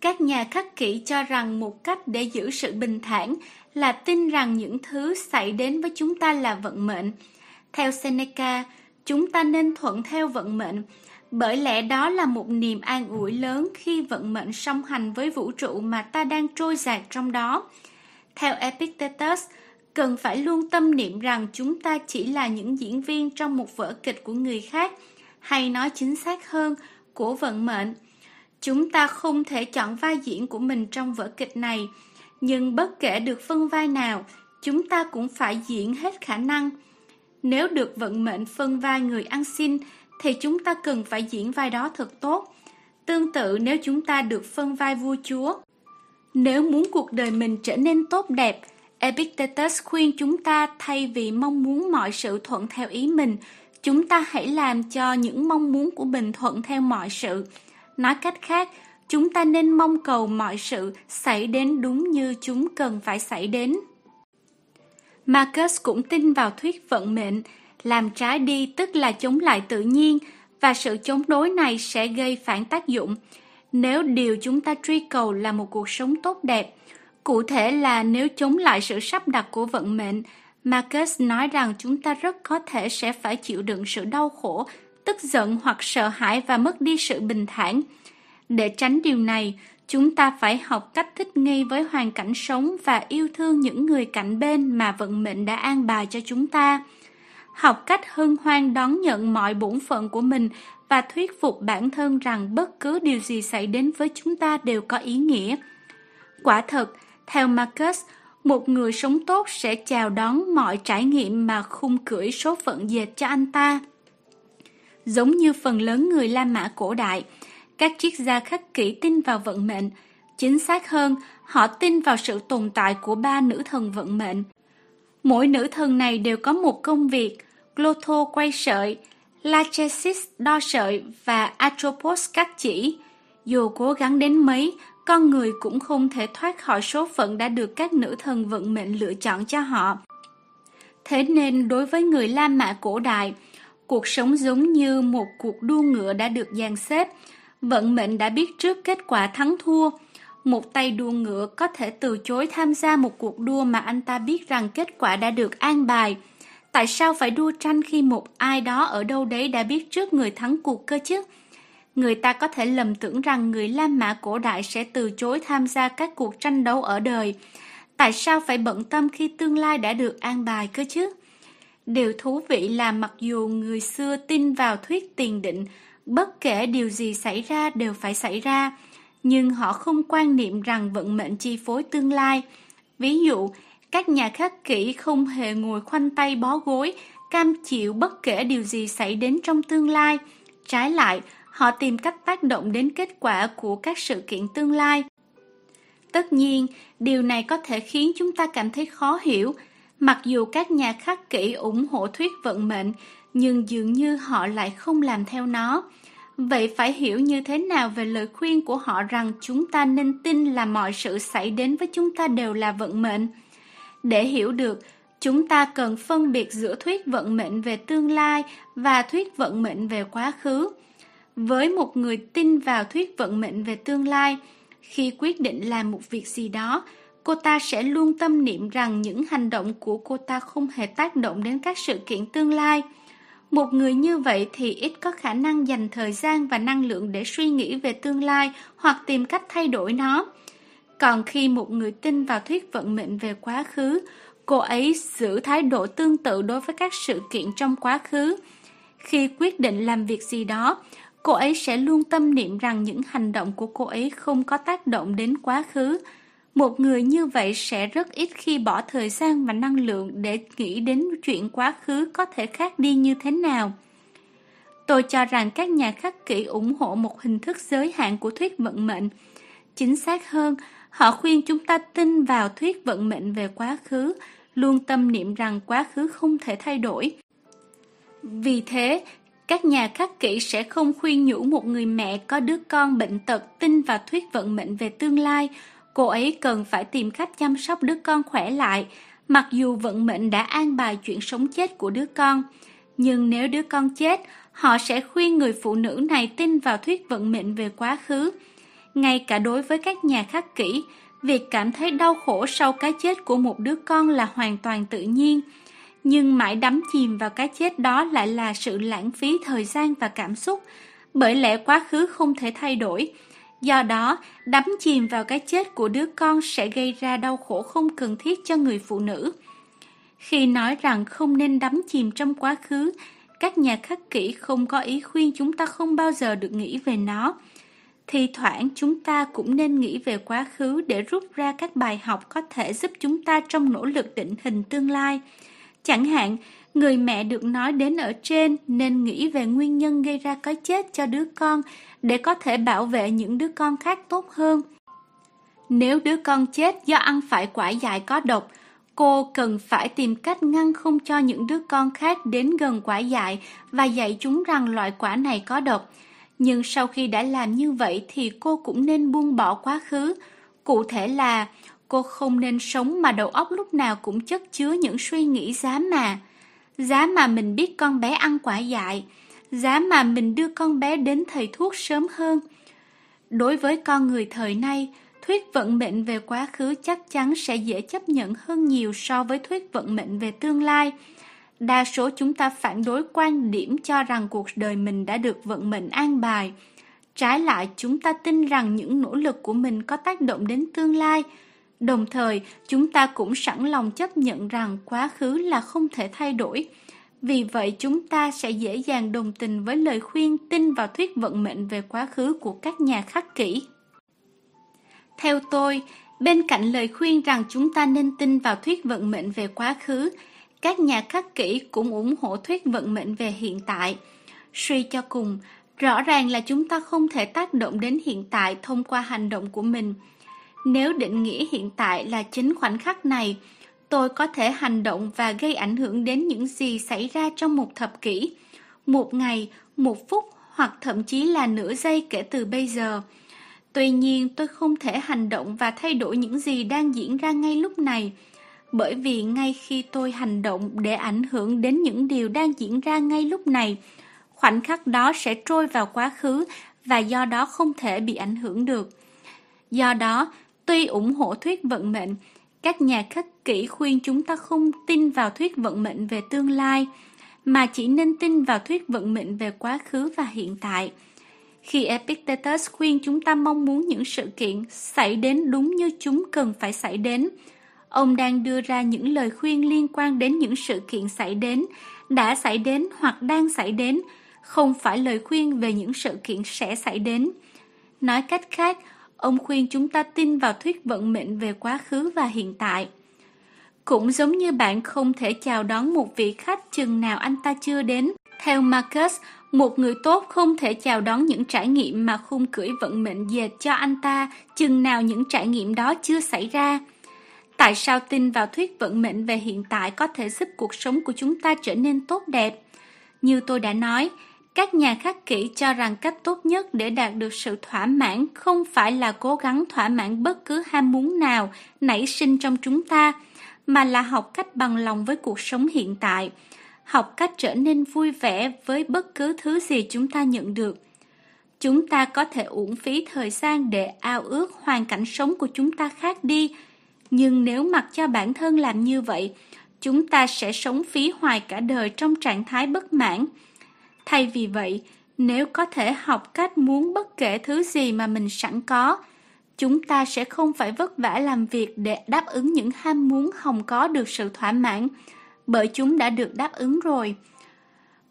Các nhà khắc kỷ cho rằng một cách để giữ sự bình thản là tin rằng những thứ xảy đến với chúng ta là vận mệnh. Theo Seneca, chúng ta nên thuận theo vận mệnh, bởi lẽ đó là một niềm an ủi lớn khi vận mệnh song hành với vũ trụ mà ta đang trôi dạt trong đó. Theo Epictetus, cần phải luôn tâm niệm rằng chúng ta chỉ là những diễn viên trong một vở kịch của người khác, hay nói chính xác hơn, của vận mệnh. Chúng ta không thể chọn vai diễn của mình trong vở kịch này, nhưng bất kể được phân vai nào, chúng ta cũng phải diễn hết khả năng. Nếu được vận mệnh phân vai người ăn xin, thì chúng ta cần phải diễn vai đó thật tốt. Tương tự nếu chúng ta được phân vai vua chúa. Nếu muốn cuộc đời mình trở nên tốt đẹp, Epictetus khuyên chúng ta thay vì mong muốn mọi sự thuận theo ý mình, chúng ta hãy làm cho những mong muốn của mình thuận theo mọi sự. Nói cách khác, chúng ta nên mong cầu mọi sự xảy đến đúng như chúng cần phải xảy đến. Marcus cũng tin vào thuyết vận mệnh, Làm trái đi tức là chống lại tự nhiên, và sự chống đối này sẽ gây phản tác dụng. Nếu điều chúng ta truy cầu là một cuộc sống tốt đẹp, cụ thể là nếu chống lại sự sắp đặt của vận mệnh, Marcus nói rằng chúng ta rất có thể sẽ phải chịu đựng sự đau khổ, tức giận hoặc sợ hãi và mất đi sự bình thản. Để tránh điều này, chúng ta phải học cách thích nghi với hoàn cảnh sống và yêu thương những người cạnh bên mà vận mệnh đã an bài cho chúng ta. Học cách hân hoan đón nhận mọi bổn phận của mình và thuyết phục bản thân rằng bất cứ điều gì xảy đến với chúng ta đều có ý nghĩa. Quả thật, theo Marcus, một người sống tốt sẽ chào đón mọi trải nghiệm mà khung cưỡi số phận dệt cho anh ta. Giống như phần lớn người La Mã cổ đại, các triết gia khắc kỷ tin vào vận mệnh. Chính xác hơn, họ tin vào sự tồn tại của ba nữ thần vận mệnh. Mỗi nữ thần này đều có một công việc, Clotho quay sợi, Lachesis đo sợi và Atropos cắt chỉ. Dù cố gắng đến mấy, con người cũng không thể thoát khỏi số phận đã được các nữ thần vận mệnh lựa chọn cho họ. Thế nên đối với người La Mã cổ đại, cuộc sống giống như một cuộc đua ngựa đã được dàn xếp, vận mệnh đã biết trước kết quả thắng thua. Một tay đua ngựa có thể từ chối tham gia một cuộc đua mà anh ta biết rằng kết quả đã được an bài. Tại sao phải đua tranh khi một ai đó ở đâu đấy đã biết trước người thắng cuộc cơ chứ? Người ta có thể lầm tưởng rằng người La Mã cổ đại sẽ từ chối tham gia các cuộc tranh đấu ở đời. Tại sao phải bận tâm khi tương lai đã được an bài cơ chứ? Điều thú vị là mặc dù người xưa tin vào thuyết tiền định, bất kể điều gì xảy ra đều phải xảy ra, nhưng họ không quan niệm rằng vận mệnh chi phối tương lai. Ví dụ, các nhà khắc kỷ không hề ngồi khoanh tay bó gối, cam chịu bất kể điều gì xảy đến trong tương lai. Trái lại, họ tìm cách tác động đến kết quả của các sự kiện tương lai. Tất nhiên, điều này có thể khiến chúng ta cảm thấy khó hiểu, mặc dù các nhà khắc kỷ ủng hộ thuyết vận mệnh, nhưng dường như họ lại không làm theo nó. Vậy phải hiểu như thế nào về lời khuyên của họ rằng chúng ta nên tin là mọi sự xảy đến với chúng ta đều là vận mệnh? Để hiểu được, chúng ta cần phân biệt giữa thuyết vận mệnh về tương lai và thuyết vận mệnh về quá khứ. Với một người tin vào thuyết vận mệnh về tương lai, khi quyết định làm một việc gì đó, cô ta sẽ luôn tâm niệm rằng những hành động của cô ta không hề tác động đến các sự kiện tương lai. Một người như vậy thì ít có khả năng dành thời gian và năng lượng để suy nghĩ về tương lai hoặc tìm cách thay đổi nó. Còn khi một người tin vào thuyết vận mệnh về quá khứ, cô ấy giữ thái độ tương tự đối với các sự kiện trong quá khứ. Khi quyết định làm việc gì đó, cô ấy sẽ luôn tâm niệm rằng những hành động của cô ấy không có tác động đến quá khứ. Một người như vậy sẽ rất ít khi bỏ thời gian và năng lượng để nghĩ đến chuyện quá khứ có thể khác đi như thế nào. Tôi cho rằng các nhà khắc kỷ ủng hộ một hình thức giới hạn của thuyết vận mệnh. Chính xác hơn, họ khuyên chúng ta tin vào thuyết vận mệnh về quá khứ, luôn tâm niệm rằng quá khứ không thể thay đổi. Vì thế, các nhà khắc kỷ sẽ không khuyên nhủ một người mẹ có đứa con bệnh tật tin vào thuyết vận mệnh về tương lai. Cô ấy cần phải tìm cách chăm sóc đứa con khỏe lại, mặc dù vận mệnh đã an bài chuyện sống chết của đứa con. Nhưng nếu đứa con chết, họ sẽ khuyên người phụ nữ này tin vào thuyết vận mệnh về quá khứ. Ngay cả đối với các nhà khắc kỷ, việc cảm thấy đau khổ sau cái chết của một đứa con là hoàn toàn tự nhiên nhưng mãi đắm chìm vào cái chết đó lại là sự lãng phí thời gian và cảm xúc, bởi lẽ quá khứ không thể thay đổi. Do đó, đắm chìm vào cái chết của đứa con sẽ gây ra đau khổ không cần thiết cho người phụ nữ. Khi nói rằng không nên đắm chìm trong quá khứ, các nhà khắc kỷ không có ý khuyên chúng ta không bao giờ được nghĩ về nó. Thì thoảng chúng ta cũng nên nghĩ về quá khứ để rút ra các bài học có thể giúp chúng ta trong nỗ lực định hình tương lai. Chẳng hạn, người mẹ được nói đến ở trên nên nghĩ về nguyên nhân gây ra cái chết cho đứa con để có thể bảo vệ những đứa con khác tốt hơn. Nếu đứa con chết do ăn phải quả dại có độc, cô cần phải tìm cách ngăn không cho những đứa con khác đến gần quả dại và dạy chúng rằng loại quả này có độc. Nhưng sau khi đã làm như vậy thì cô cũng nên buông bỏ quá khứ. Cụ thể là Cô không nên sống mà đầu óc lúc nào cũng chất chứa những suy nghĩ dám mà. giá mà mình biết con bé ăn quả dại, giá mà mình đưa con bé đến thầy thuốc sớm hơn. Đối với con người thời nay, thuyết vận mệnh về quá khứ chắc chắn sẽ dễ chấp nhận hơn nhiều so với thuyết vận mệnh về tương lai. Đa số chúng ta phản đối quan điểm cho rằng cuộc đời mình đã được vận mệnh an bài. Trái lại, chúng ta tin rằng những nỗ lực của mình có tác động đến tương lai. Đồng thời, chúng ta cũng sẵn lòng chấp nhận rằng quá khứ là không thể thay đổi. Vì vậy, chúng ta sẽ dễ dàng đồng tình với lời khuyên tin vào thuyết vận mệnh về quá khứ của các nhà khắc kỷ. Theo tôi, bên cạnh lời khuyên rằng chúng ta nên tin vào thuyết vận mệnh về quá khứ, các nhà khắc kỷ cũng ủng hộ thuyết vận mệnh về hiện tại. Suy cho cùng, rõ ràng là chúng ta không thể tác động đến hiện tại thông qua hành động của mình. Nếu định nghĩa hiện tại là chính khoảnh khắc này, tôi có thể hành động và gây ảnh hưởng đến những gì xảy ra trong một thập kỷ, một ngày, một phút hoặc thậm chí là nửa giây kể từ bây giờ. Tuy nhiên, tôi không thể hành động và thay đổi những gì đang diễn ra ngay lúc này, bởi vì ngay khi tôi hành động để ảnh hưởng đến những điều đang diễn ra ngay lúc này, khoảnh khắc đó sẽ trôi vào quá khứ và do đó không thể bị ảnh hưởng được. Do đó, tuy ủng hộ thuyết vận mệnh, các nhà khắc kỹ khuyên chúng ta không tin vào thuyết vận mệnh về tương lai, mà chỉ nên tin vào thuyết vận mệnh về quá khứ và hiện tại. Khi Epictetus khuyên chúng ta mong muốn những sự kiện xảy đến đúng như chúng cần phải xảy đến, ông đang đưa ra những lời khuyên liên quan đến những sự kiện xảy đến, đã xảy đến hoặc đang xảy đến, không phải lời khuyên về những sự kiện sẽ xảy đến. Nói cách khác, ông khuyên chúng ta tin vào thuyết vận mệnh về quá khứ và hiện tại. Cũng giống như bạn không thể chào đón một vị khách chừng nào anh ta chưa đến. Theo Marcus, một người tốt không thể chào đón những trải nghiệm mà khung cưỡi vận mệnh dệt cho anh ta chừng nào những trải nghiệm đó chưa xảy ra. Tại sao tin vào thuyết vận mệnh về hiện tại có thể giúp cuộc sống của chúng ta trở nên tốt đẹp? Như tôi đã nói, các nhà khắc kỷ cho rằng cách tốt nhất để đạt được sự thỏa mãn không phải là cố gắng thỏa mãn bất cứ ham muốn nào nảy sinh trong chúng ta, mà là học cách bằng lòng với cuộc sống hiện tại, học cách trở nên vui vẻ với bất cứ thứ gì chúng ta nhận được. Chúng ta có thể uổng phí thời gian để ao ước hoàn cảnh sống của chúng ta khác đi, nhưng nếu mặc cho bản thân làm như vậy, chúng ta sẽ sống phí hoài cả đời trong trạng thái bất mãn. Thay vì vậy, nếu có thể học cách muốn bất kể thứ gì mà mình sẵn có, chúng ta sẽ không phải vất vả làm việc để đáp ứng những ham muốn không có được sự thỏa mãn, bởi chúng đã được đáp ứng rồi.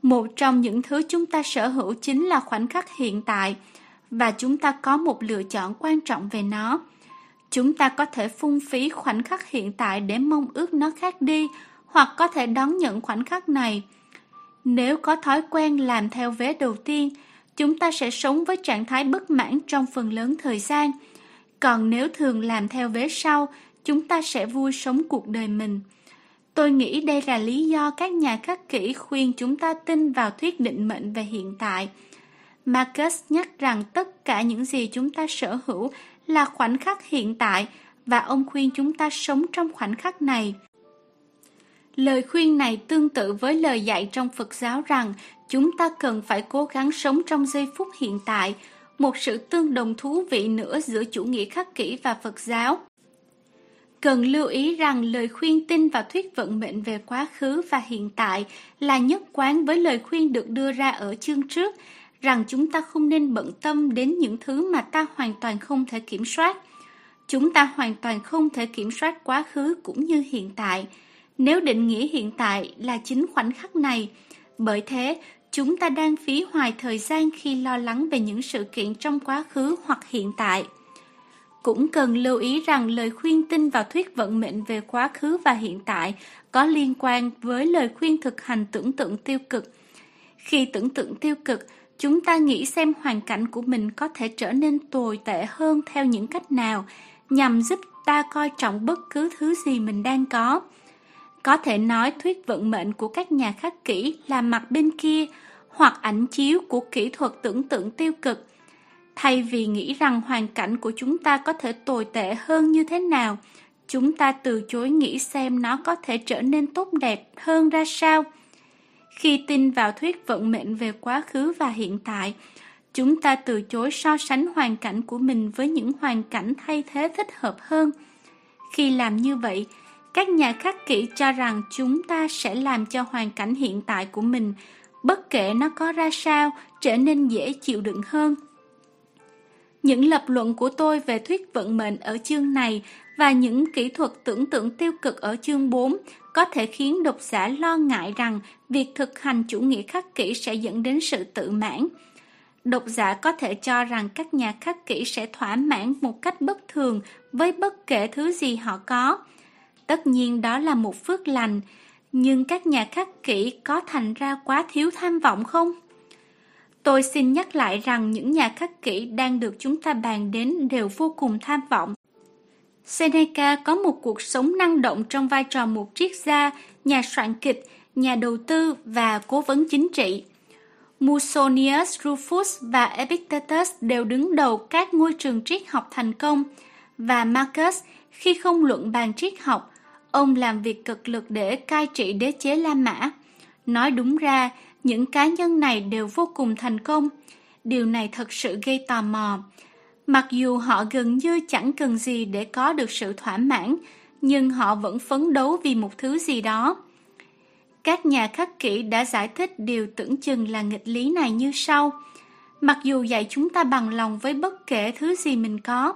Một trong những thứ chúng ta sở hữu chính là khoảnh khắc hiện tại, và chúng ta có một lựa chọn quan trọng về nó. Chúng ta có thể phung phí khoảnh khắc hiện tại để mong ước nó khác đi, hoặc có thể đón nhận khoảnh khắc này. Nếu có thói quen làm theo vế đầu tiên, chúng ta sẽ sống với trạng thái bất mãn trong phần lớn thời gian. Còn nếu thường làm theo vế sau, chúng ta sẽ vui sống cuộc đời mình. Tôi nghĩ đây là lý do các nhà khắc kỷ khuyên chúng ta tin vào thuyết định mệnh về hiện tại. Marcus nhắc rằng tất cả những gì chúng ta sở hữu là khoảnh khắc hiện tại và ông khuyên chúng ta sống trong khoảnh khắc này. Lời khuyên này tương tự với lời dạy trong Phật giáo rằng chúng ta cần phải cố gắng sống trong giây phút hiện tại, một sự tương đồng thú vị nữa giữa chủ nghĩa khắc kỷ và Phật giáo. Cần lưu ý rằng lời khuyên tin và thuyết vận mệnh về quá khứ và hiện tại là nhất quán với lời khuyên được đưa ra ở chương trước, rằng chúng ta không nên bận tâm đến những thứ mà ta hoàn toàn không thể kiểm soát. Chúng ta hoàn toàn không thể kiểm soát quá khứ cũng như hiện tại, nếu định nghĩa hiện tại là chính khoảnh khắc này. Bởi thế, chúng ta đang phí hoài thời gian khi lo lắng về những sự kiện trong quá khứ hoặc hiện tại. Cũng cần lưu ý rằng lời khuyên tin vào thuyết vận mệnh về quá khứ và hiện tại có liên quan với lời khuyên thực hành tưởng tượng tiêu cực. Khi tưởng tượng tiêu cực, chúng ta nghĩ xem hoàn cảnh của mình có thể trở nên tồi tệ hơn theo những cách nào nhằm giúp ta coi trọng bất cứ thứ gì mình đang có. Có thể nói thuyết vận mệnh của các nhà khắc kỹ là mặt bên kia hoặc ảnh chiếu của kỹ thuật tưởng tượng tiêu cực. Thay vì nghĩ rằng hoàn cảnh của chúng ta có thể tồi tệ hơn như thế nào, chúng ta từ chối nghĩ xem nó có thể trở nên tốt đẹp hơn ra sao. Khi tin vào thuyết vận mệnh về quá khứ và hiện tại, chúng ta từ chối so sánh hoàn cảnh của mình với những hoàn cảnh thay thế thích hợp hơn. Khi làm như vậy, các nhà khắc kỷ cho rằng chúng ta sẽ làm cho hoàn cảnh hiện tại của mình, bất kể nó có ra sao, trở nên dễ chịu đựng hơn. Những lập luận của tôi về thuyết vận mệnh ở chương này và những kỹ thuật tưởng tượng tiêu cực ở chương 4 có thể khiến độc giả lo ngại rằng việc thực hành chủ nghĩa khắc kỷ sẽ dẫn đến sự tự mãn. Độc giả có thể cho rằng các nhà khắc kỷ sẽ thỏa mãn một cách bất thường với bất kể thứ gì họ có. Tất nhiên đó là một phước lành, nhưng các nhà khắc kỷ có thành ra quá thiếu tham vọng không? Tôi xin nhắc lại rằng những nhà khắc kỷ đang được chúng ta bàn đến đều vô cùng tham vọng. Seneca có một cuộc sống năng động trong vai trò một triết gia, nhà soạn kịch, nhà đầu tư và cố vấn chính trị. Musonius Rufus và Epictetus đều đứng đầu các ngôi trường triết học thành công, và Marcus, khi không luận bàn triết học, ông làm việc cực lực để cai trị đế chế La Mã. Nói đúng ra, những cá nhân này đều vô cùng thành công. Điều này thật sự gây tò mò. Mặc dù họ gần như chẳng cần gì để có được sự thỏa mãn, nhưng họ vẫn phấn đấu vì một thứ gì đó. Các nhà khắc kỷ đã giải thích điều tưởng chừng là nghịch lý này như sau. Mặc dù dạy chúng ta bằng lòng với bất kể thứ gì mình có,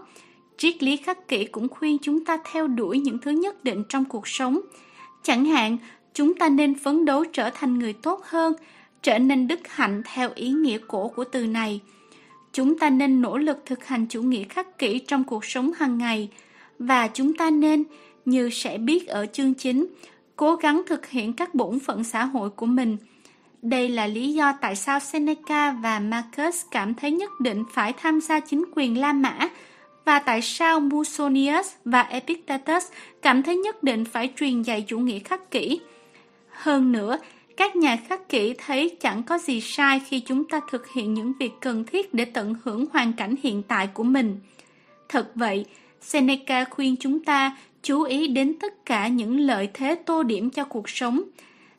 triết lý khắc kỷ cũng khuyên chúng ta theo đuổi những thứ nhất định trong cuộc sống. Chẳng hạn, chúng ta nên phấn đấu trở thành người tốt hơn, trở nên đức hạnh theo ý nghĩa cổ của từ này. Chúng ta nên nỗ lực thực hành chủ nghĩa khắc kỷ trong cuộc sống hàng ngày và chúng ta nên, như sẽ biết ở chương chính, cố gắng thực hiện các bổn phận xã hội của mình. Đây là lý do tại sao Seneca và Marcus cảm thấy nhất định phải tham gia chính quyền La Mã và tại sao Musonius và Epictetus cảm thấy nhất định phải truyền dạy chủ nghĩa khắc kỷ. Hơn nữa, các nhà khắc kỷ thấy chẳng có gì sai khi chúng ta thực hiện những việc cần thiết để tận hưởng hoàn cảnh hiện tại của mình. Thật vậy, Seneca khuyên chúng ta chú ý đến tất cả những lợi thế tô điểm cho cuộc sống.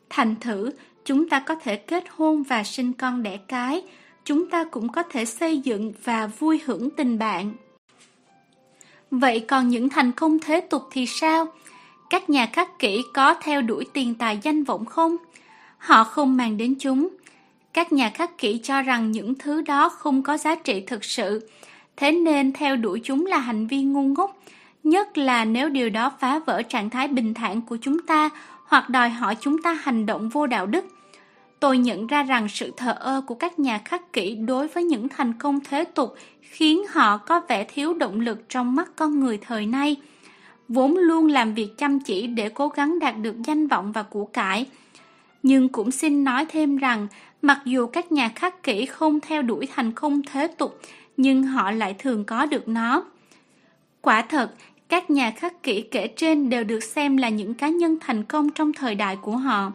Thành thử, chúng ta có thể kết hôn và sinh con đẻ cái, chúng ta cũng có thể xây dựng và vui hưởng tình bạn. Vậy còn những thành công thế tục thì sao? Các nhà khắc kỷ có theo đuổi tiền tài danh vọng không? Họ không mang đến chúng. Các nhà khắc kỷ cho rằng những thứ đó không có giá trị thực sự, thế nên theo đuổi chúng là hành vi ngu ngốc, nhất là nếu điều đó phá vỡ trạng thái bình thản của chúng ta hoặc đòi hỏi chúng ta hành động vô đạo đức. Tôi nhận ra rằng sự thờ ơ của các nhà khắc kỷ đối với những thành công thế tục khiến họ có vẻ thiếu động lực trong mắt con người thời nay, vốn luôn làm việc chăm chỉ để cố gắng đạt được danh vọng và của cải. Nhưng cũng xin nói thêm rằng, mặc dù các nhà khắc kỷ không theo đuổi thành công thế tục, nhưng họ lại thường có được nó. Quả thật, các nhà khắc kỷ kể trên đều được xem là những cá nhân thành công trong thời đại của họ.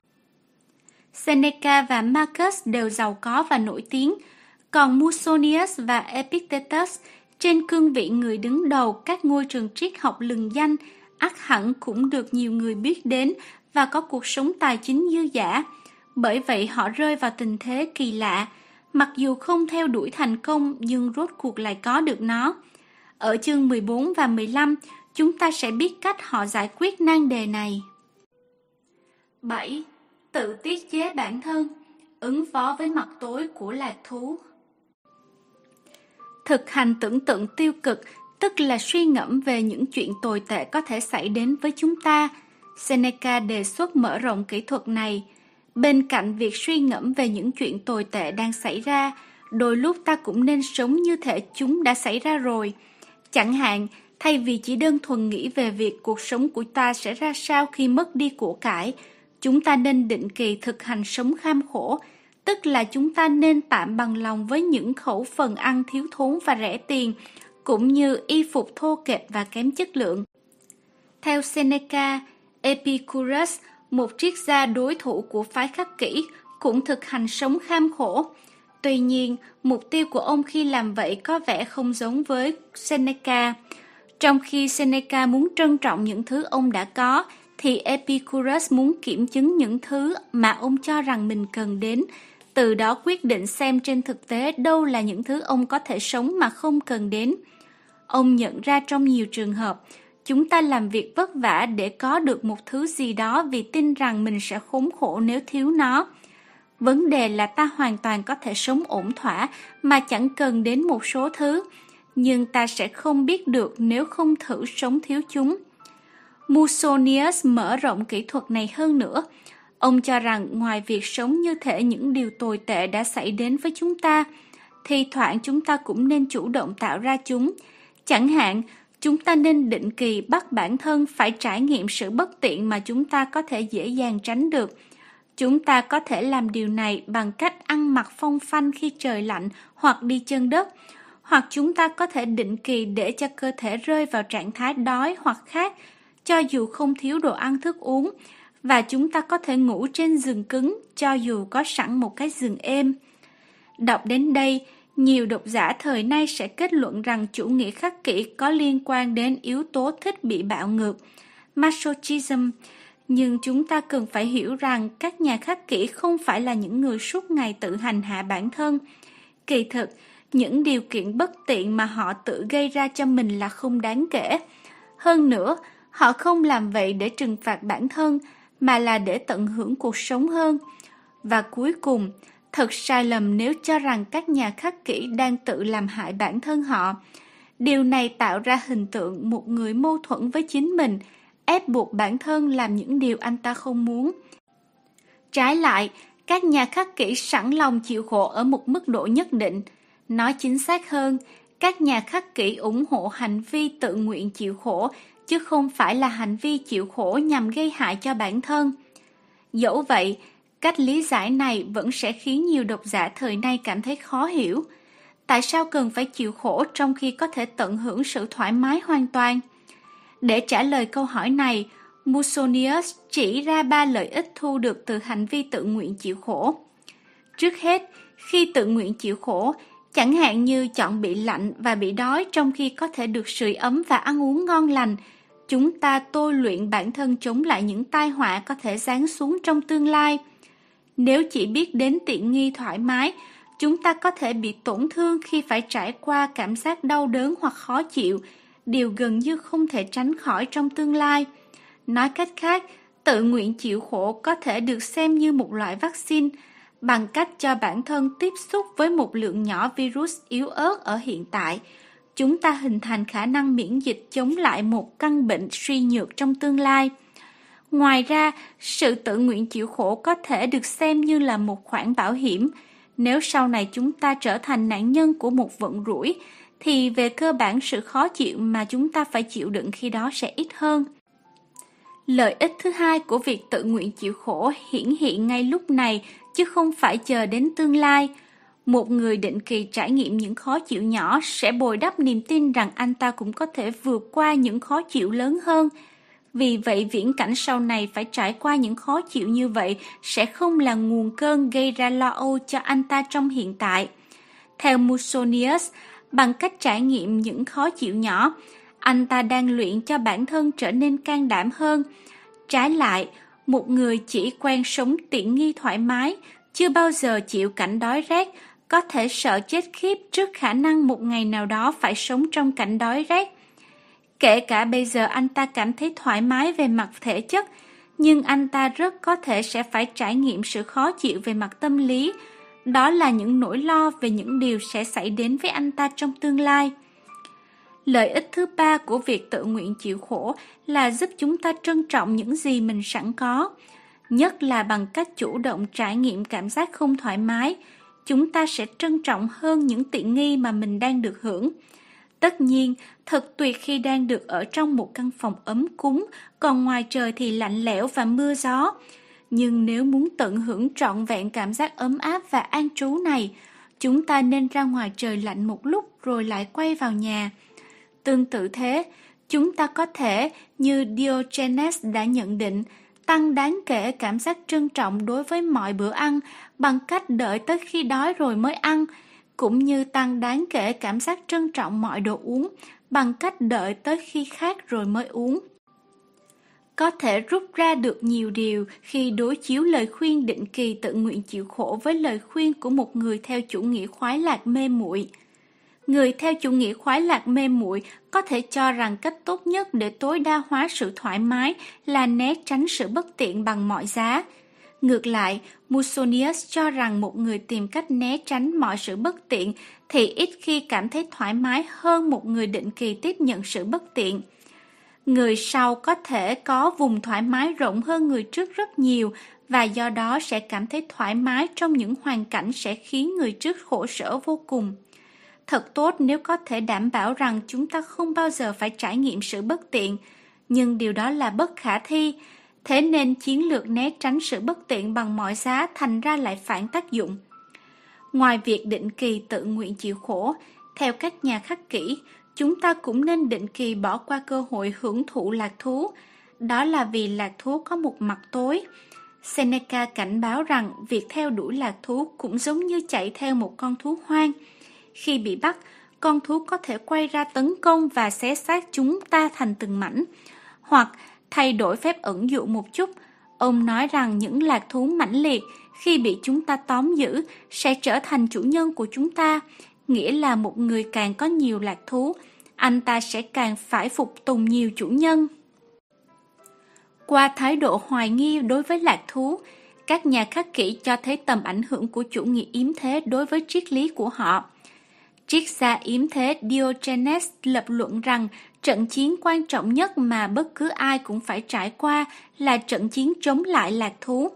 Seneca và Marcus đều giàu có và nổi tiếng, còn Musonius và Epictetus trên cương vị người đứng đầu các ngôi trường triết học lừng danh ắt hẳn cũng được nhiều người biết đến và có cuộc sống tài chính dư giả. Bởi vậy họ rơi vào tình thế kỳ lạ, mặc dù không theo đuổi thành công nhưng rốt cuộc lại có được nó. Ở chương 14 và 15, chúng ta sẽ biết cách họ giải quyết nan đề này. 7. Tự tiết chế bản thân, ứng phó với mặt tối của lạc thú. Thực hành tưởng tượng tiêu cực, tức là suy ngẫm về những chuyện tồi tệ có thể xảy đến với chúng ta. Seneca đề xuất mở rộng kỹ thuật này. Bên cạnh việc suy ngẫm về những chuyện tồi tệ đang xảy ra, đôi lúc ta cũng nên sống như thể chúng đã xảy ra rồi. Chẳng hạn, thay vì chỉ đơn thuần nghĩ về việc cuộc sống của ta sẽ ra sao khi mất đi của cải, chúng ta nên định kỳ thực hành sống kham khổ, tức là chúng ta nên tạm bằng lòng với những khẩu phần ăn thiếu thốn và rẻ tiền, cũng như y phục thô kệch và kém chất lượng. Theo Seneca, Epicurus, một triết gia đối thủ của phái khắc kỷ, cũng thực hành sống kham khổ. Tuy nhiên, mục tiêu của ông khi làm vậy có vẻ không giống với Seneca. Trong khi Seneca muốn trân trọng những thứ ông đã có, thì Epicurus muốn kiểm chứng những thứ mà ông cho rằng mình cần đến, từ đó quyết định xem trên thực tế đâu là những thứ ông có thể sống mà không cần đến. Ông nhận ra trong nhiều trường hợp, chúng ta làm việc vất vả để có được một thứ gì đó vì tin rằng mình sẽ khốn khổ nếu thiếu nó. Vấn đề là ta hoàn toàn có thể sống ổn thỏa mà chẳng cần đến một số thứ, nhưng ta sẽ không biết được nếu không thử sống thiếu chúng. Musonius mở rộng kỹ thuật này hơn nữa. Ông cho rằng ngoài việc sống như thể những điều tồi tệ đã xảy đến với chúng ta, thì thoảng chúng ta cũng nên chủ động tạo ra chúng. Chẳng hạn, chúng ta nên định kỳ bắt bản thân phải trải nghiệm sự bất tiện mà chúng ta có thể dễ dàng tránh được. Chúng ta có thể làm điều này bằng cách ăn mặc phong phanh khi trời lạnh hoặc đi chân đất, hoặc chúng ta có thể định kỳ để cho cơ thể rơi vào trạng thái đói hoặc khát cho dù không thiếu đồ ăn thức uống, và chúng ta có thể ngủ trên giường cứng cho dù có sẵn một cái giường êm. Đọc đến đây, nhiều độc giả thời nay sẽ kết luận rằng chủ nghĩa khắc kỷ có liên quan đến yếu tố thích bị bạo ngược, masochism, nhưng chúng ta cần phải hiểu rằng các nhà khắc kỷ không phải là những người suốt ngày tự hành hạ bản thân. Kỳ thực, những điều kiện bất tiện mà họ tự gây ra cho mình là không đáng kể. Hơn nữa, Họ không làm vậy để trừng phạt bản thân, mà là để tận hưởng cuộc sống hơn. Và cuối cùng, thật sai lầm nếu cho rằng các nhà khắc kỷ đang tự làm hại bản thân họ. Điều này tạo ra hình tượng một người mâu thuẫn với chính mình, ép buộc bản thân làm những điều anh ta không muốn. Trái lại, các nhà khắc kỷ sẵn lòng chịu khổ ở một mức độ nhất định. Nói chính xác hơn, các nhà khắc kỷ ủng hộ hành vi tự nguyện chịu khổ chứ không phải là hành vi chịu khổ nhằm gây hại cho bản thân. Dẫu vậy, cách lý giải này vẫn sẽ khiến nhiều độc giả thời nay cảm thấy khó hiểu. Tại sao cần phải chịu khổ trong khi có thể tận hưởng sự thoải mái hoàn toàn? Để trả lời câu hỏi này, Musonius chỉ ra ba lợi ích thu được từ hành vi tự nguyện chịu khổ. Trước hết, khi tự nguyện chịu khổ, chẳng hạn như chọn bị lạnh và bị đói trong khi có thể được sưởi ấm và ăn uống ngon lành, chúng ta tôi luyện bản thân chống lại những tai họa có thể giáng xuống trong tương lai. Nếu chỉ biết đến tiện nghi thoải mái, chúng ta có thể bị tổn thương khi phải trải qua cảm giác đau đớn hoặc khó chịu, điều gần như không thể tránh khỏi trong tương lai. Nói cách khác, tự nguyện chịu khổ có thể được xem như một loại vaccine bằng cách cho bản thân tiếp xúc với một lượng nhỏ virus yếu ớt ở hiện tại, chúng ta hình thành khả năng miễn dịch chống lại một căn bệnh suy nhược trong tương lai. Ngoài ra, sự tự nguyện chịu khổ có thể được xem như là một khoản bảo hiểm. Nếu sau này chúng ta trở thành nạn nhân của một vận rủi, thì về cơ bản sự khó chịu mà chúng ta phải chịu đựng khi đó sẽ ít hơn. Lợi ích thứ hai của việc tự nguyện chịu khổ hiển hiện ngay lúc này chứ không phải chờ đến tương lai – một người định kỳ trải nghiệm những khó chịu nhỏ sẽ bồi đắp niềm tin rằng anh ta cũng có thể vượt qua những khó chịu lớn hơn. Vì vậy viễn cảnh sau này phải trải qua những khó chịu như vậy sẽ không là nguồn cơn gây ra lo âu cho anh ta trong hiện tại. Theo Musonius, bằng cách trải nghiệm những khó chịu nhỏ, anh ta đang luyện cho bản thân trở nên can đảm hơn. Trái lại, một người chỉ quen sống tiện nghi thoải mái, chưa bao giờ chịu cảnh đói rét, có thể sợ chết khiếp trước khả năng một ngày nào đó phải sống trong cảnh đói rét. Kể cả bây giờ anh ta cảm thấy thoải mái về mặt thể chất, nhưng anh ta rất có thể sẽ phải trải nghiệm sự khó chịu về mặt tâm lý. Đó là những nỗi lo về những điều sẽ xảy đến với anh ta trong tương lai. Lợi ích thứ ba của việc tự nguyện chịu khổ là giúp chúng ta trân trọng những gì mình sẵn có, nhất là bằng cách chủ động trải nghiệm cảm giác không thoải mái, chúng ta sẽ trân trọng hơn những tiện nghi mà mình đang được hưởng. Tất nhiên, thật tuyệt khi đang được ở trong một căn phòng ấm cúng, còn ngoài trời thì lạnh lẽo và mưa gió. Nhưng nếu muốn tận hưởng trọn vẹn cảm giác ấm áp và an trú này, chúng ta nên ra ngoài trời lạnh một lúc rồi lại quay vào nhà. Tương tự thế, chúng ta có thể, như Diogenes đã nhận định, tăng đáng kể cảm giác trân trọng đối với mọi bữa ăn bằng cách đợi tới khi đói rồi mới ăn, cũng như tăng đáng kể cảm giác trân trọng mọi đồ uống bằng cách đợi tới khi khát rồi mới uống. có thể rút ra được nhiều điều khi đối chiếu lời khuyên định kỳ tự nguyện chịu khổ với lời khuyên của một người theo chủ nghĩa khoái lạc mê muội. Người theo chủ nghĩa khoái lạc mê muội có thể cho rằng cách tốt nhất để tối đa hóa sự thoải mái là né tránh sự bất tiện bằng mọi giá. Ngược lại, Musonius cho rằng một người tìm cách né tránh mọi sự bất tiện thì ít khi cảm thấy thoải mái hơn một người định kỳ tiếp nhận sự bất tiện. Người sau có thể có vùng thoải mái rộng hơn người trước rất nhiều và do đó sẽ cảm thấy thoải mái trong những hoàn cảnh sẽ khiến người trước khổ sở vô cùng. Thật tốt nếu có thể đảm bảo rằng chúng ta không bao giờ phải trải nghiệm sự bất tiện, nhưng điều đó là bất khả thi, thế nên chiến lược né tránh sự bất tiện bằng mọi giá thành ra lại phản tác dụng. Ngoài việc định kỳ tự nguyện chịu khổ, theo các nhà khắc kỷ, chúng ta cũng nên định kỳ bỏ qua cơ hội hưởng thụ lạc thú. Đó là vì lạc thú có một mặt tối. Seneca cảnh báo rằng việc theo đuổi lạc thú cũng giống như chạy theo một con thú hoang. Khi bị bắt, con thú có thể quay ra tấn công và xé xác chúng ta thành từng mảnh. Hoặc thay đổi phép ẩn dụ một chút, ông nói rằng những lạc thú mãnh liệt khi bị chúng ta tóm giữ sẽ trở thành chủ nhân của chúng ta, nghĩa là một người càng có nhiều lạc thú, anh ta sẽ càng phải phục tùng nhiều chủ nhân. Qua thái độ hoài nghi đối với lạc thú, các nhà khắc kỷ cho thấy tầm ảnh hưởng của chủ nghĩa yếm thế đối với triết lý của họ. Triết gia yếm thế Diogenes lập luận rằng trận chiến quan trọng nhất mà bất cứ ai cũng phải trải qua là trận chiến chống lại lạc thú.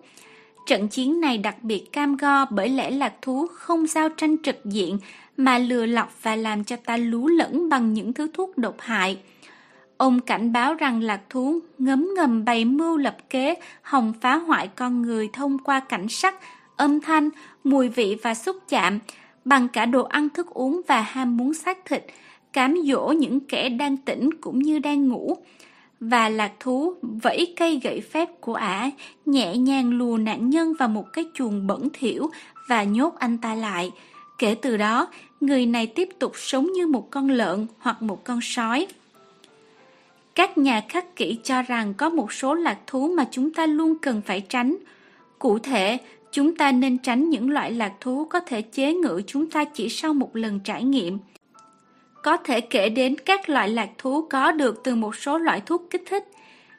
Trận chiến này đặc biệt cam go bởi lẽ lạc thú không giao tranh trực diện mà lừa lọc và làm cho ta lú lẫn bằng những thứ thuốc độc hại. Ông cảnh báo rằng lạc thú ngấm ngầm bày mưu lập kế hòng phá hoại con người thông qua cảnh sắc, âm thanh, mùi vị và xúc chạm, bằng cả đồ ăn thức uống và ham muốn xác thịt, cám dỗ những kẻ đang tỉnh cũng như đang ngủ. Và lạc thú vẫy cây gậy phép của ả, nhẹ nhàng lùa nạn nhân vào một cái chuồng bẩn thỉu và nhốt anh ta lại. Kể từ đó, người này tiếp tục sống như một con lợn hoặc một con sói. Các nhà khắc kỷ cho rằng có một số lạc thú mà chúng ta luôn cần phải tránh. Cụ thể, chúng ta nên tránh những loại lạc thú có thể chế ngự chúng ta chỉ sau một lần trải nghiệm. Có thể kể đến các loại lạc thú có được từ một số loại thuốc kích thích.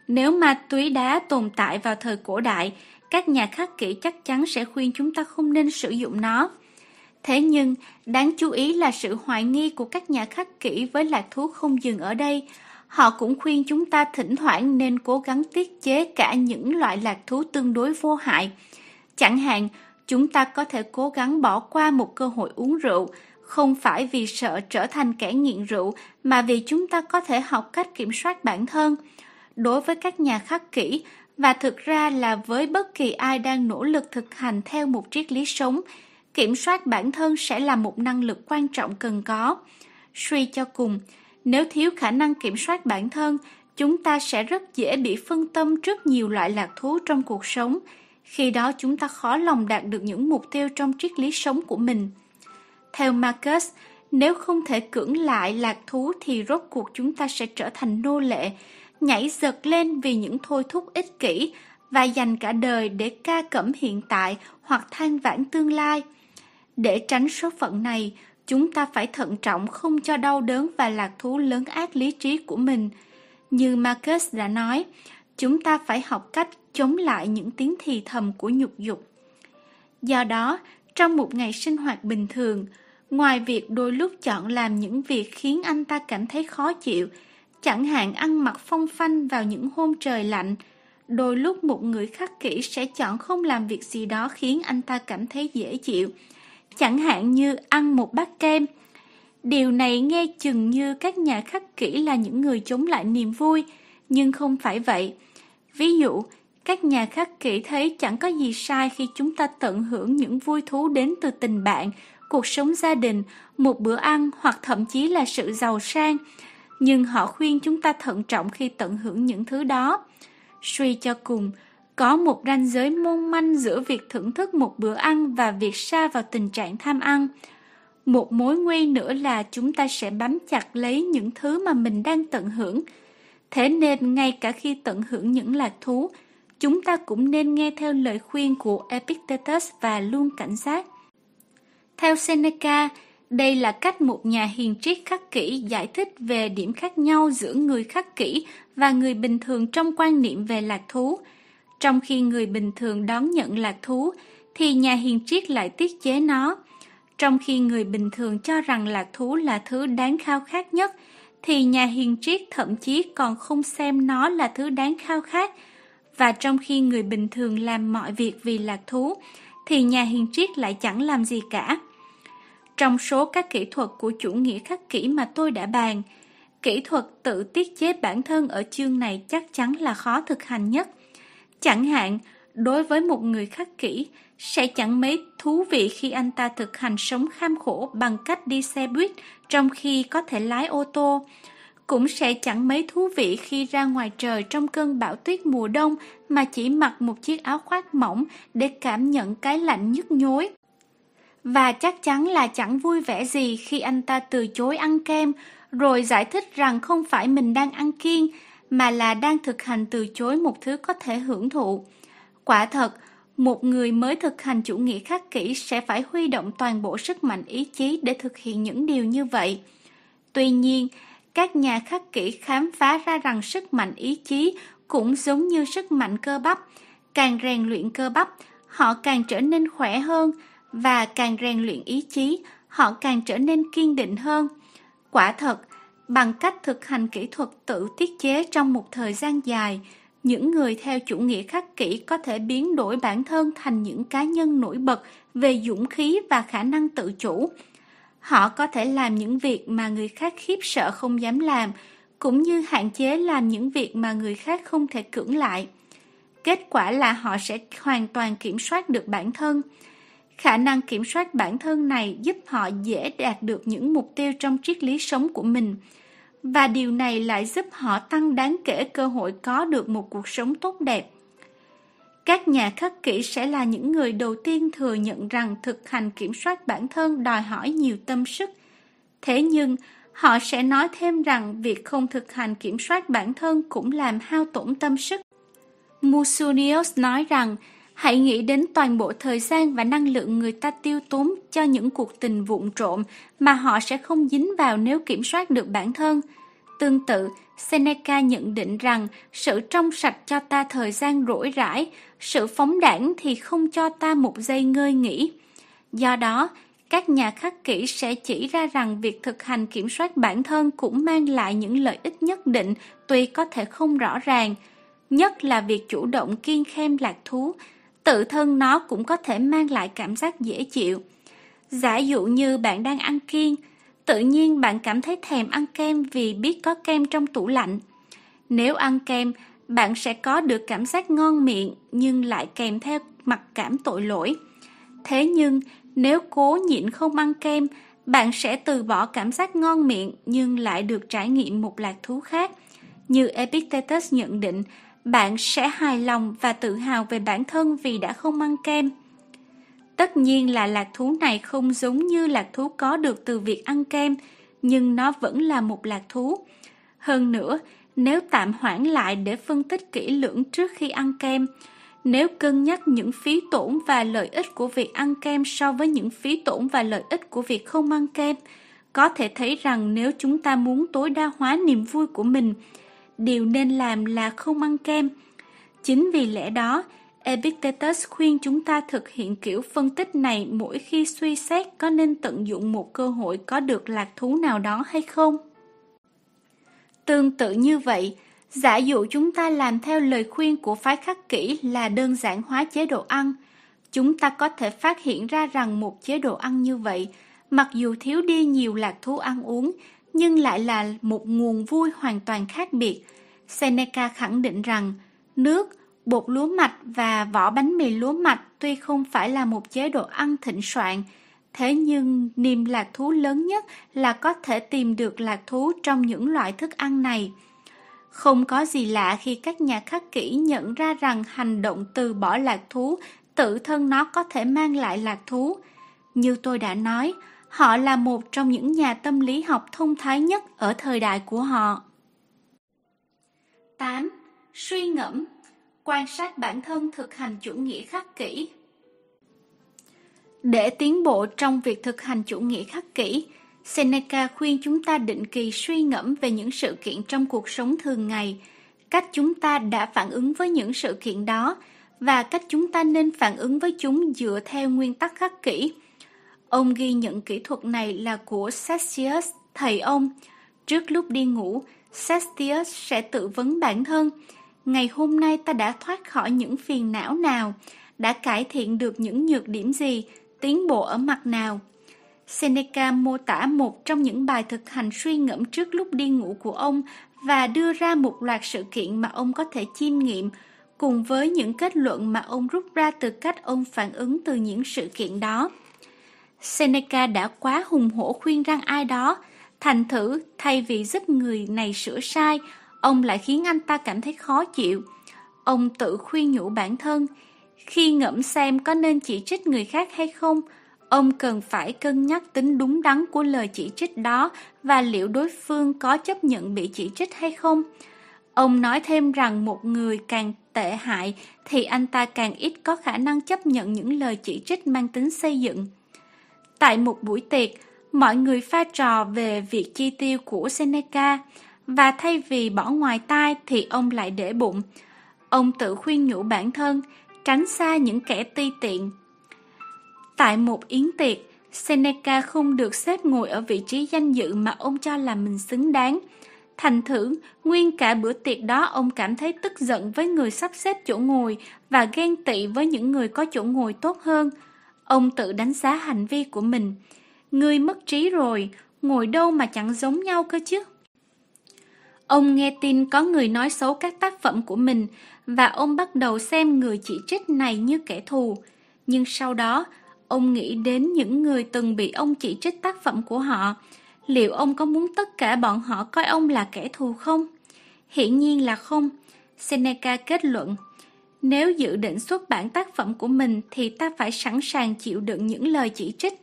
Nếu ma túy đá tồn tại vào thời cổ đại, các nhà khắc kỷ chắc chắn sẽ khuyên chúng ta không nên sử dụng nó. Thế nhưng, đáng chú ý là sự hoài nghi của các nhà khắc kỷ với lạc thú không dừng ở đây. Họ cũng khuyên chúng ta thỉnh thoảng nên cố gắng tiết chế cả những loại lạc thú tương đối vô hại. Chẳng hạn, chúng ta có thể cố gắng bỏ qua một cơ hội uống rượu, không phải vì sợ trở thành kẻ nghiện rượu, mà vì chúng ta có thể học cách kiểm soát bản thân. Đối với các nhà khắc kỷ, và thực ra là với bất kỳ ai đang nỗ lực thực hành theo một triết lý sống, kiểm soát bản thân sẽ là một năng lực quan trọng cần có. Suy cho cùng, nếu thiếu khả năng kiểm soát bản thân, chúng ta sẽ rất dễ bị phân tâm trước nhiều loại lạc thú trong cuộc sống. Khi đó chúng ta khó lòng đạt được những mục tiêu trong triết lý sống của mình. Theo Marcus, nếu không thể cưỡng lại lạc thú thì rốt cuộc chúng ta sẽ trở thành nô lệ, nhảy giật lên vì những thôi thúc ích kỷ và dành cả đời để ca cẩm hiện tại hoặc than vãn tương lai. Để tránh số phận này, chúng ta phải thận trọng không cho đau đớn và lạc thú lớn ác lý trí của mình. Như Marcus đã nói, chúng ta phải học cách chống lại những tiếng thì thầm của nhục dục. Do đó, trong một ngày sinh hoạt bình thường, ngoài việc đôi lúc chọn làm những việc khiến anh ta cảm thấy khó chịu, chẳng hạn ăn mặc phong phanh vào những hôm trời lạnh, đôi lúc một người khắc kỷ sẽ chọn không làm việc gì đó khiến anh ta cảm thấy dễ chịu, chẳng hạn như ăn một bát kem. Điều này nghe chừng như các nhà khắc kỷ là những người chống lại niềm vui, nhưng không phải vậy. Ví dụ, các nhà khắc kỷ thấy chẳng có gì sai khi chúng ta tận hưởng những vui thú đến từ tình bạn, cuộc sống gia đình, một bữa ăn hoặc thậm chí là sự giàu sang. Nhưng họ khuyên chúng ta thận trọng khi tận hưởng những thứ đó. Suy cho cùng, có một ranh giới mong manh giữa việc thưởng thức một bữa ăn và việc sa vào tình trạng tham ăn. Một mối nguy nữa là chúng ta sẽ bám chặt lấy những thứ mà mình đang tận hưởng. Thế nên ngay cả khi tận hưởng những lạc thú, chúng ta cũng nên nghe theo lời khuyên của Epictetus và luôn cảnh giác. Theo Seneca, đây là cách một nhà hiền triết khắc kỷ giải thích về điểm khác nhau giữa người khắc kỷ và người bình thường trong quan niệm về lạc thú. Trong khi người bình thường đón nhận lạc thú, thì nhà hiền triết lại tiết chế nó. Trong khi người bình thường cho rằng lạc thú là thứ đáng khao khát nhất, thì nhà hiền triết thậm chí còn không xem nó là thứ đáng khao khát. Và trong khi người bình thường làm mọi việc vì lạc thú, thì nhà hiền triết lại chẳng làm gì cả. Trong số các kỹ thuật của chủ nghĩa khắc kỷ mà tôi đã bàn, kỹ thuật tự tiết chế bản thân ở chương này chắc chắn là khó thực hành nhất. Chẳng hạn, đối với một người khắc kỷ, sẽ chẳng mấy thú vị khi anh ta thực hành sống kham khổ bằng cách đi xe buýt trong khi có thể lái ô tô. Cũng sẽ chẳng mấy thú vị khi ra ngoài trời trong cơn bão tuyết mùa đông mà chỉ mặc một chiếc áo khoác mỏng để cảm nhận cái lạnh nhức nhối. Và chắc chắn là chẳng vui vẻ gì khi anh ta từ chối ăn kem, rồi giải thích rằng không phải mình đang ăn kiêng, mà là đang thực hành từ chối một thứ có thể hưởng thụ. Quả thật, một người mới thực hành chủ nghĩa khắc kỷ sẽ phải huy động toàn bộ sức mạnh ý chí để thực hiện những điều như vậy. Tuy nhiên, các nhà khắc kỷ khám phá ra rằng sức mạnh ý chí cũng giống như sức mạnh cơ bắp. Càng rèn luyện cơ bắp, họ càng trở nên khỏe hơn và càng rèn luyện ý chí, họ càng trở nên kiên định hơn. Quả thật, bằng cách thực hành kỹ thuật tự tiết chế trong một thời gian dài, những người theo chủ nghĩa khắc kỷ có thể biến đổi bản thân thành những cá nhân nổi bật về dũng khí và khả năng tự chủ. Họ có thể làm những việc mà người khác khiếp sợ không dám làm, cũng như hạn chế làm những việc mà người khác không thể cưỡng lại. Kết quả là họ sẽ hoàn toàn kiểm soát được bản thân. Khả năng kiểm soát bản thân này giúp họ dễ đạt được những mục tiêu trong triết lý sống của mình – và điều này lại giúp họ tăng đáng kể cơ hội có được một cuộc sống tốt đẹp. Các nhà khắc kỷ sẽ là những người đầu tiên thừa nhận rằng thực hành kiểm soát bản thân đòi hỏi nhiều tâm sức. Thế nhưng, họ sẽ nói thêm rằng việc không thực hành kiểm soát bản thân cũng làm hao tổn tâm sức. Musonius nói rằng, hãy nghĩ đến toàn bộ thời gian và năng lượng người ta tiêu tốn cho những cuộc tình vụn trộm mà họ sẽ không dính vào nếu kiểm soát được bản thân – Tương tự, Seneca nhận định rằng sự trong sạch cho ta thời gian rỗi rãi, sự phóng đảng thì không cho ta một giây ngơi nghỉ. Do đó, các nhà khắc kỷ sẽ chỉ ra rằng việc thực hành kiểm soát bản thân cũng mang lại những lợi ích nhất định tuy có thể không rõ ràng, nhất là việc chủ động kiên khem lạc thú, tự thân nó cũng có thể mang lại cảm giác dễ chịu. Giả dụ như bạn đang ăn kiêng, tự nhiên bạn cảm thấy thèm ăn kem vì biết có kem trong tủ lạnh. Nếu ăn kem, bạn sẽ có được cảm giác ngon miệng nhưng lại kèm theo mặc cảm tội lỗi. Thế nhưng, nếu cố nhịn không ăn kem, bạn sẽ từ bỏ cảm giác ngon miệng nhưng lại được trải nghiệm một lạc thú khác. Như Epictetus nhận định, bạn sẽ hài lòng và tự hào về bản thân vì đã không ăn kem. Tất nhiên là lạc thú này không giống như lạc thú có được từ việc ăn kem, nhưng nó vẫn là một lạc thú. Hơn nữa, nếu tạm hoãn lại để phân tích kỹ lưỡng trước khi ăn kem, nếu cân nhắc những phí tổn và lợi ích của việc ăn kem so với những phí tổn và lợi ích của việc không ăn kem, có thể thấy rằng nếu chúng ta muốn tối đa hóa niềm vui của mình, điều nên làm là không ăn kem. Chính vì lẽ đó, Epictetus khuyên chúng ta thực hiện kiểu phân tích này mỗi khi suy xét có nên tận dụng một cơ hội có được lạc thú nào đó hay không. Tương tự như vậy, giả dụ chúng ta làm theo lời khuyên của phái khắc kỷ là đơn giản hóa chế độ ăn, chúng ta có thể phát hiện ra rằng một chế độ ăn như vậy, mặc dù thiếu đi nhiều lạc thú ăn uống, nhưng lại là một nguồn vui hoàn toàn khác biệt. Seneca khẳng định rằng nước, Bột lúa mạch và vỏ bánh mì lúa mạch tuy không phải là một chế độ ăn thịnh soạn, thế nhưng niềm lạc thú lớn nhất là có thể tìm được lạc thú trong những loại thức ăn này. Không có gì lạ khi các nhà khắc kỷ nhận ra rằng hành động từ bỏ lạc thú tự thân nó có thể mang lại lạc thú. Như tôi đã nói, họ là một trong những nhà tâm lý học thông thái nhất ở thời đại của họ. 8. Suy ngẫm Quan sát bản thân thực hành chủ nghĩa khắc kỷ Để tiến bộ trong việc thực hành chủ nghĩa khắc kỷ, Seneca khuyên chúng ta định kỳ suy ngẫm về những sự kiện trong cuộc sống thường ngày, cách chúng ta đã phản ứng với những sự kiện đó và cách chúng ta nên phản ứng với chúng dựa theo nguyên tắc khắc kỷ. Ông ghi nhận kỹ thuật này là của Cassius, thầy ông. Trước lúc đi ngủ, Cassius sẽ tự vấn bản thân. Ngày hôm nay ta đã thoát khỏi những phiền não nào, đã cải thiện được những nhược điểm gì, tiến bộ ở mặt nào. Seneca mô tả một trong những bài thực hành suy ngẫm trước lúc đi ngủ của ông và đưa ra một loạt sự kiện mà ông có thể chiêm nghiệm, cùng với những kết luận mà ông rút ra từ cách ông phản ứng từ những sự kiện đó. Seneca đã quá hùng hổ khuyên răng ai đó, thành thử thay vì giúp người này sửa sai, ông lại khiến anh ta cảm thấy khó chịu. Ông tự khuyên nhủ bản thân, khi ngẫm xem có nên chỉ trích người khác hay không, ông cần phải cân nhắc tính đúng đắn của lời chỉ trích đó và liệu đối phương có chấp nhận bị chỉ trích hay không. Ông nói thêm rằng một người càng tệ hại thì anh ta càng ít có khả năng chấp nhận những lời chỉ trích mang tính xây dựng. Tại một buổi tiệc, mọi người pha trò về việc chi tiêu của Seneca và thay vì bỏ ngoài tai thì ông lại để bụng. Ông tự khuyên nhủ bản thân, tránh xa những kẻ ti tiện. Tại một yến tiệc, Seneca không được xếp ngồi ở vị trí danh dự mà ông cho là mình xứng đáng. Thành thử, nguyên cả bữa tiệc đó ông cảm thấy tức giận với người sắp xếp chỗ ngồi và ghen tị với những người có chỗ ngồi tốt hơn. Ông tự đánh giá hành vi của mình. Người mất trí rồi, ngồi đâu mà chẳng giống nhau cơ chứ. Ông nghe tin có người nói xấu các tác phẩm của mình và ông bắt đầu xem người chỉ trích này như kẻ thù. Nhưng sau đó, ông nghĩ đến những người từng bị ông chỉ trích tác phẩm của họ. Liệu ông có muốn tất cả bọn họ coi ông là kẻ thù không? Hiển nhiên là không. Seneca kết luận, nếu dự định xuất bản tác phẩm của mình thì ta phải sẵn sàng chịu đựng những lời chỉ trích.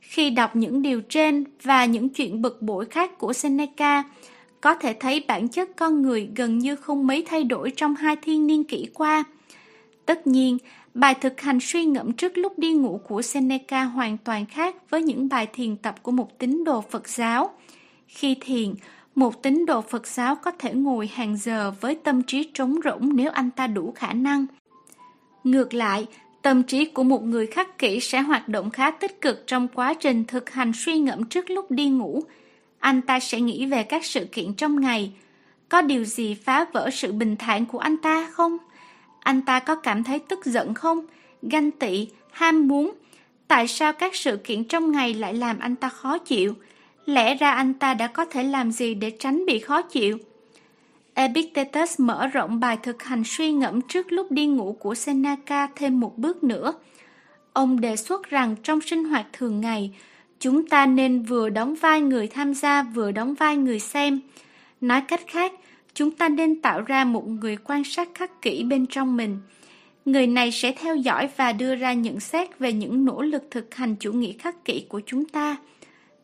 Khi đọc những điều trên và những chuyện bực bội khác của Seneca, có thể thấy bản chất con người gần như không mấy thay đổi trong hai thiên niên kỷ qua. Tất nhiên, bài thực hành suy ngẫm trước lúc đi ngủ của Seneca hoàn toàn khác với những bài thiền tập của một tín đồ Phật giáo. Khi thiền, một tín đồ Phật giáo có thể ngồi hàng giờ với tâm trí trống rỗng nếu anh ta đủ khả năng. Ngược lại, tâm trí của một người khắc kỷ sẽ hoạt động khá tích cực trong quá trình thực hành suy ngẫm trước lúc đi ngủ. Anh ta sẽ nghĩ về các sự kiện trong ngày. Có điều gì phá vỡ sự bình thản của anh ta không? Anh ta có cảm thấy tức giận không? Ganh tị, ham muốn? Tại sao các sự kiện trong ngày lại làm anh ta khó chịu? Lẽ ra anh ta đã có thể làm gì để tránh bị khó chịu? Epictetus mở rộng bài thực hành suy ngẫm trước lúc đi ngủ của Seneca thêm một bước nữa. Ông đề xuất rằng trong sinh hoạt thường ngày, chúng ta nên vừa đóng vai người tham gia vừa đóng vai người xem. Nói cách khác, chúng ta nên tạo ra một người quan sát khắc kỹ bên trong mình. Người này sẽ theo dõi và đưa ra nhận xét về những nỗ lực thực hành chủ nghĩa khắc kỷ của chúng ta.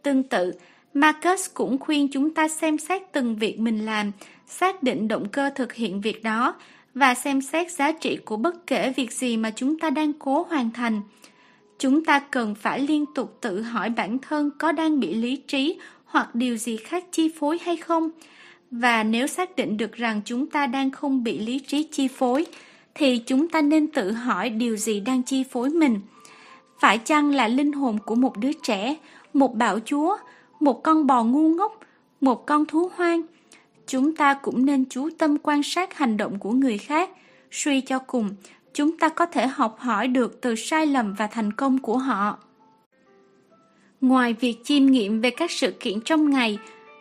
Tương tự, Marcus cũng khuyên chúng ta xem xét từng việc mình làm, xác định động cơ thực hiện việc đó và xem xét giá trị của bất kể việc gì mà chúng ta đang cố hoàn thành. Chúng ta cần phải liên tục tự hỏi bản thân có đang bị lý trí hoặc điều gì khác chi phối hay không. Và nếu xác định được rằng chúng ta đang không bị lý trí chi phối, thì chúng ta nên tự hỏi điều gì đang chi phối mình. Phải chăng là linh hồn của một đứa trẻ, một bạo chúa, một con bò ngu ngốc, một con thú hoang. Chúng ta cũng nên chú tâm quan sát hành động của người khác. Suy cho cùng, chúng ta có thể học hỏi được từ sai lầm và thành công của họ. Ngoài việc chiêm nghiệm về các sự kiện trong ngày,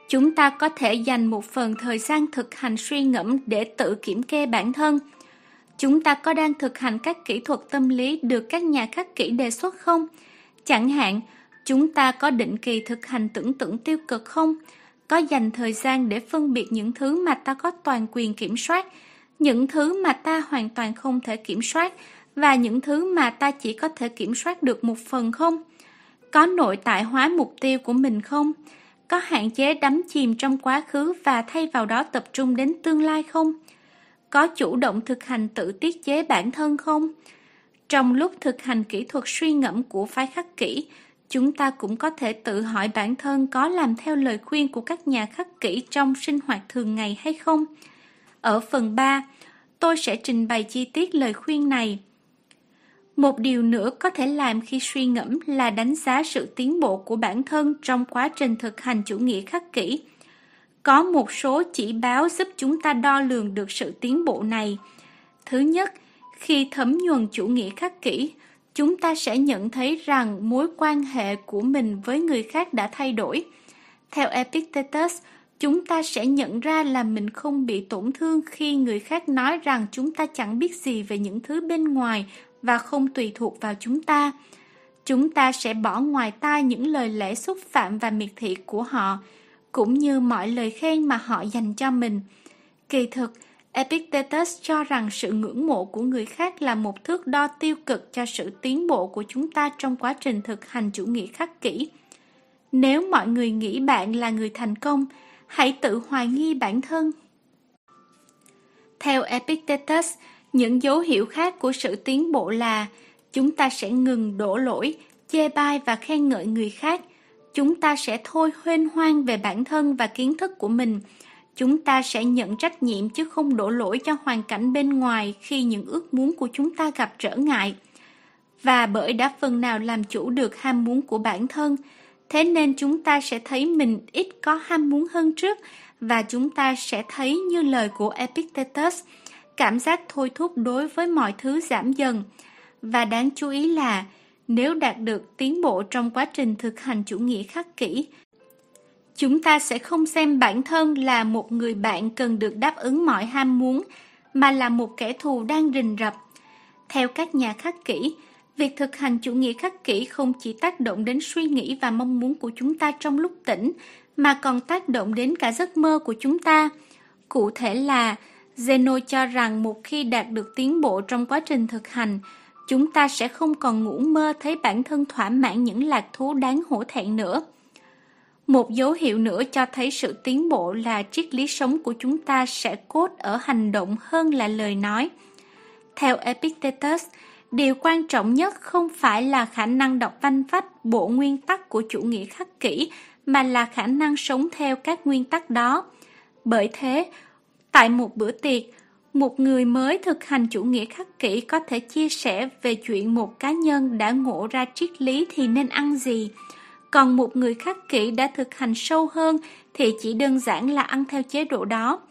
chúng ta có thể dành một phần thời gian thực hành suy ngẫm để tự kiểm kê bản thân. Chúng ta có đang thực hành các kỹ thuật tâm lý được các nhà khắc kỹ đề xuất không? Chẳng hạn, Chúng ta có định kỳ thực hành tưởng tượng tiêu cực không? Có dành thời gian để phân biệt những thứ mà ta có toàn quyền kiểm soát, những thứ mà ta hoàn toàn không thể kiểm soát và những thứ mà ta chỉ có thể kiểm soát được một phần không? Có nội tại hóa mục tiêu của mình không? có hạn chế đắm chìm trong quá khứ và thay vào đó tập trung đến tương lai không? Có chủ động thực hành tự tiết chế bản thân không? Trong lúc thực hành kỹ thuật suy ngẫm của phái khắc kỷ, chúng ta cũng có thể tự hỏi bản thân có làm theo lời khuyên của các nhà khắc kỷ trong sinh hoạt thường ngày hay không. Ở phần 3, tôi sẽ trình bày chi tiết lời khuyên này. Một điều nữa có thể làm khi suy ngẫm là đánh giá sự tiến bộ của bản thân trong quá trình thực hành chủ nghĩa khắc kỷ. Có một số chỉ báo giúp chúng ta đo lường được sự tiến bộ này. Thứ nhất, khi thấm nhuần chủ nghĩa khắc kỷ, chúng ta sẽ nhận thấy rằng mối quan hệ của mình với người khác đã thay đổi. Theo Epictetus, chúng ta sẽ nhận ra là mình không bị tổn thương khi người khác nói rằng chúng ta chẳng biết gì về những thứ bên ngoài và không tùy thuộc vào chúng ta. Chúng ta sẽ bỏ ngoài tai những lời lẽ xúc phạm và miệt thị của họ, cũng như mọi lời khen mà họ dành cho mình. Kỳ thực, Epictetus cho rằng sự ngưỡng mộ của người khác là một thước đo tiêu cực cho sự tiến bộ của chúng ta trong quá trình thực hành chủ nghĩa khắc kỷ. Nếu mọi người nghĩ bạn là người thành công, hãy tự hoài nghi bản thân. Theo Epictetus, những dấu hiệu khác của sự tiến bộ là chúng ta sẽ ngừng đổ lỗi, chê bai và khen ngợi người khác. Chúng ta sẽ thôi huyên hoang về bản thân và kiến thức của mình. Chúng ta sẽ nhận trách nhiệm chứ không đổ lỗi cho hoàn cảnh bên ngoài khi những ước muốn của chúng ta gặp trở ngại. Và bởi đã phần nào làm chủ được ham muốn của bản thân, thế nên chúng ta sẽ thấy mình ít có ham muốn hơn trước và chúng ta sẽ thấy như lời của Epictetus – cảm giác thôi thúc đối với mọi thứ giảm dần. Và đáng chú ý là, nếu đạt được tiến bộ trong quá trình thực hành chủ nghĩa khắc kỷ, chúng ta sẽ không xem bản thân là một người bạn cần được đáp ứng mọi ham muốn, mà là một kẻ thù đang rình rập. Theo các nhà khắc kỷ, việc thực hành chủ nghĩa khắc kỷ không chỉ tác động đến suy nghĩ và mong muốn của chúng ta trong lúc tỉnh, mà còn tác động đến cả giấc mơ của chúng ta. Cụ thể là Zeno cho rằng một khi đạt được tiến bộ trong quá trình thực hành, chúng ta sẽ không còn ngủ mơ thấy bản thân thỏa mãn những lạc thú đáng hổ thẹn nữa. Một dấu hiệu nữa cho thấy sự tiến bộ là triết lý sống của chúng ta sẽ cốt ở hành động hơn là lời nói. Theo Epictetus, điều quan trọng nhất không phải là khả năng đọc văn vách bộ nguyên tắc của chủ nghĩa khắc kỷ, mà là khả năng sống theo các nguyên tắc đó. Bởi thế, Tại một bữa tiệc, một người mới thực hành chủ nghĩa khắc kỷ có thể chia sẻ về chuyện một cá nhân đã ngộ ra triết lý thì nên ăn gì. Còn một người khắc kỷ đã thực hành sâu hơn thì chỉ đơn giản là ăn theo chế độ đó.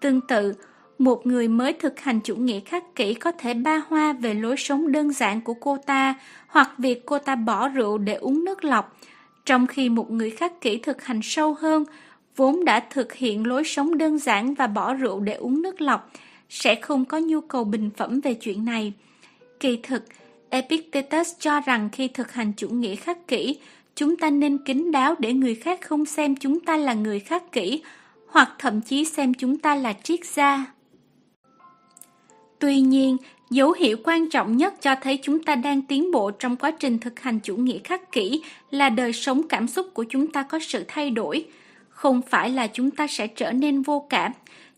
Tương tự, một người mới thực hành chủ nghĩa khắc kỷ có thể ba hoa về lối sống đơn giản của cô ta hoặc việc cô ta bỏ rượu để uống nước lọc, trong khi một người khắc kỷ thực hành sâu hơn vốn đã thực hiện lối sống đơn giản và bỏ rượu để uống nước lọc, sẽ không có nhu cầu bình phẩm về chuyện này. Kỳ thực, Epictetus cho rằng khi thực hành chủ nghĩa khắc kỷ, chúng ta nên kín đáo để người khác không xem chúng ta là người khác kỷ, hoặc thậm chí xem chúng ta là triết gia. Tuy nhiên, dấu hiệu quan trọng nhất cho thấy chúng ta đang tiến bộ trong quá trình thực hành chủ nghĩa khắc kỷ là đời sống cảm xúc của chúng ta có sự thay đổi – không phải là chúng ta sẽ trở nên vô cảm,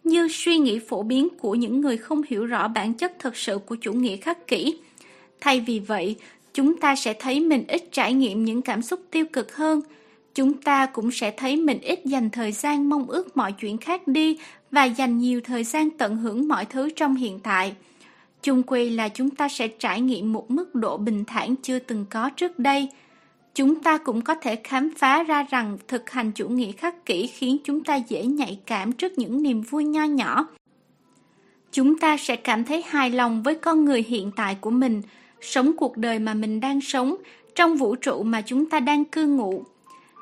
như suy nghĩ phổ biến của những người không hiểu rõ bản chất thực sự của chủ nghĩa khắc kỷ. Thay vì vậy, chúng ta sẽ thấy mình ít trải nghiệm những cảm xúc tiêu cực hơn. Chúng ta cũng sẽ thấy mình ít dành thời gian mong ước mọi chuyện khác đi và dành nhiều thời gian tận hưởng mọi thứ trong hiện tại. Chung quy là chúng ta sẽ trải nghiệm một mức độ bình thản chưa từng có trước đây – Chúng ta cũng có thể khám phá ra rằng thực hành chủ nghĩa khắc kỷ khiến chúng ta dễ nhạy cảm trước những niềm vui nho nhỏ. Chúng ta sẽ cảm thấy hài lòng với con người hiện tại của mình, sống cuộc đời mà mình đang sống, trong vũ trụ mà chúng ta đang cư ngụ.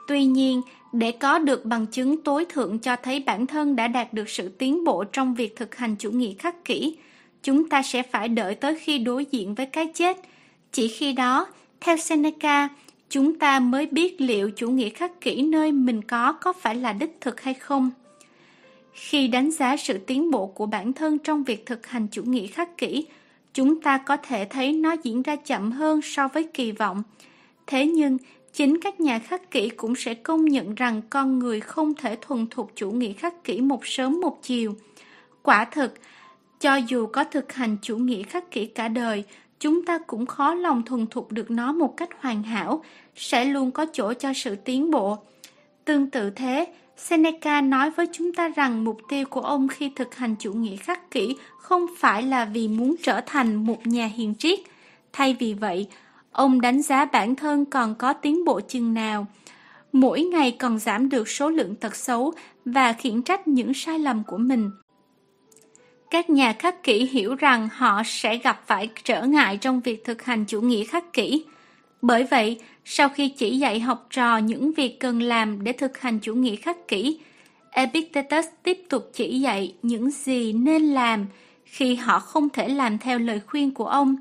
Tuy nhiên, để có được bằng chứng tối thượng cho thấy bản thân đã đạt được sự tiến bộ trong việc thực hành chủ nghĩa khắc kỷ, chúng ta sẽ phải đợi tới khi đối diện với cái chết. Chỉ khi đó, theo Seneca, chúng ta mới biết liệu chủ nghĩa khắc kỷ nơi mình có có phải là đích thực hay không. Khi đánh giá sự tiến bộ của bản thân trong việc thực hành chủ nghĩa khắc kỷ, chúng ta có thể thấy nó diễn ra chậm hơn so với kỳ vọng. Thế nhưng, chính các nhà khắc kỷ cũng sẽ công nhận rằng con người không thể thuần thục chủ nghĩa khắc kỷ một sớm một chiều. Quả thực, cho dù có thực hành chủ nghĩa khắc kỷ cả đời, chúng ta cũng khó lòng thuần thục được nó một cách hoàn hảo, sẽ luôn có chỗ cho sự tiến bộ. Tương tự thế, Seneca nói với chúng ta rằng mục tiêu của ông khi thực hành chủ nghĩa khắc kỷ không phải là vì muốn trở thành một nhà hiền triết. Thay vì vậy, ông đánh giá bản thân còn có tiến bộ chừng nào. Mỗi ngày còn giảm được số lượng tật xấu và khiển trách những sai lầm của mình. Các nhà khắc kỷ hiểu rằng họ sẽ gặp phải trở ngại trong việc thực hành chủ nghĩa khắc kỷ. Bởi vậy, sau khi chỉ dạy học trò những việc cần làm để thực hành chủ nghĩa khắc kỷ, Epictetus tiếp tục chỉ dạy những gì nên làm khi họ không thể làm theo lời khuyên của ông.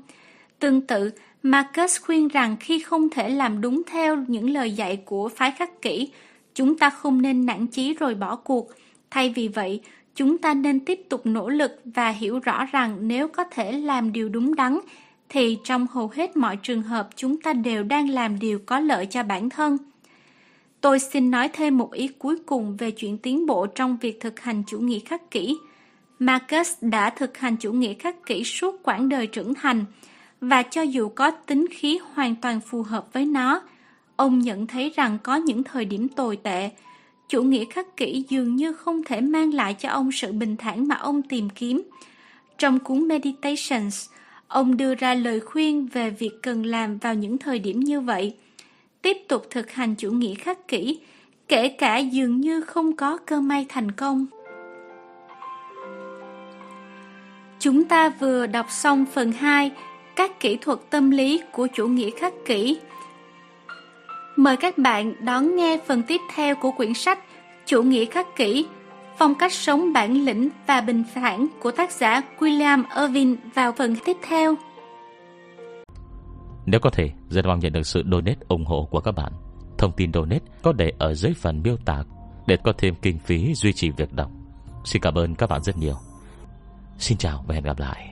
Tương tự, Marcus khuyên rằng khi không thể làm đúng theo những lời dạy của phái khắc kỷ, chúng ta không nên nản chí rồi bỏ cuộc. Thay vì vậy, chúng ta nên tiếp tục nỗ lực và hiểu rõ rằng nếu có thể làm điều đúng đắn thì trong hầu hết mọi trường hợp chúng ta đều đang làm điều có lợi cho bản thân. Tôi xin nói thêm một ý cuối cùng về chuyện tiến bộ trong việc thực hành chủ nghĩa khắc kỷ. Marcus đã thực hành chủ nghĩa khắc kỷ suốt quãng đời trưởng thành, và cho dù có tính khí hoàn toàn phù hợp với nó, ông nhận thấy rằng có những thời điểm tồi tệ, chủ nghĩa khắc kỷ dường như không thể mang lại cho ông sự bình thản mà ông tìm kiếm. Trong cuốn Meditations, Ông đưa ra lời khuyên về việc cần làm vào những thời điểm như vậy. Tiếp tục thực hành chủ nghĩa khắc kỷ, kể cả dường như không có cơ may thành công. Chúng ta vừa đọc xong phần 2, các kỹ thuật tâm lý của chủ nghĩa khắc kỷ. Mời các bạn đón nghe phần tiếp theo của quyển sách Chủ nghĩa khắc kỷ phong cách sống bản lĩnh và bình thản của tác giả William Irving vào phần tiếp theo. Nếu có thể, rất mong nhận được sự donate ủng hộ của các bạn. Thông tin donate có để ở dưới phần miêu tả để có thêm kinh phí duy trì việc đọc. Xin cảm ơn các bạn rất nhiều. Xin chào và hẹn gặp lại.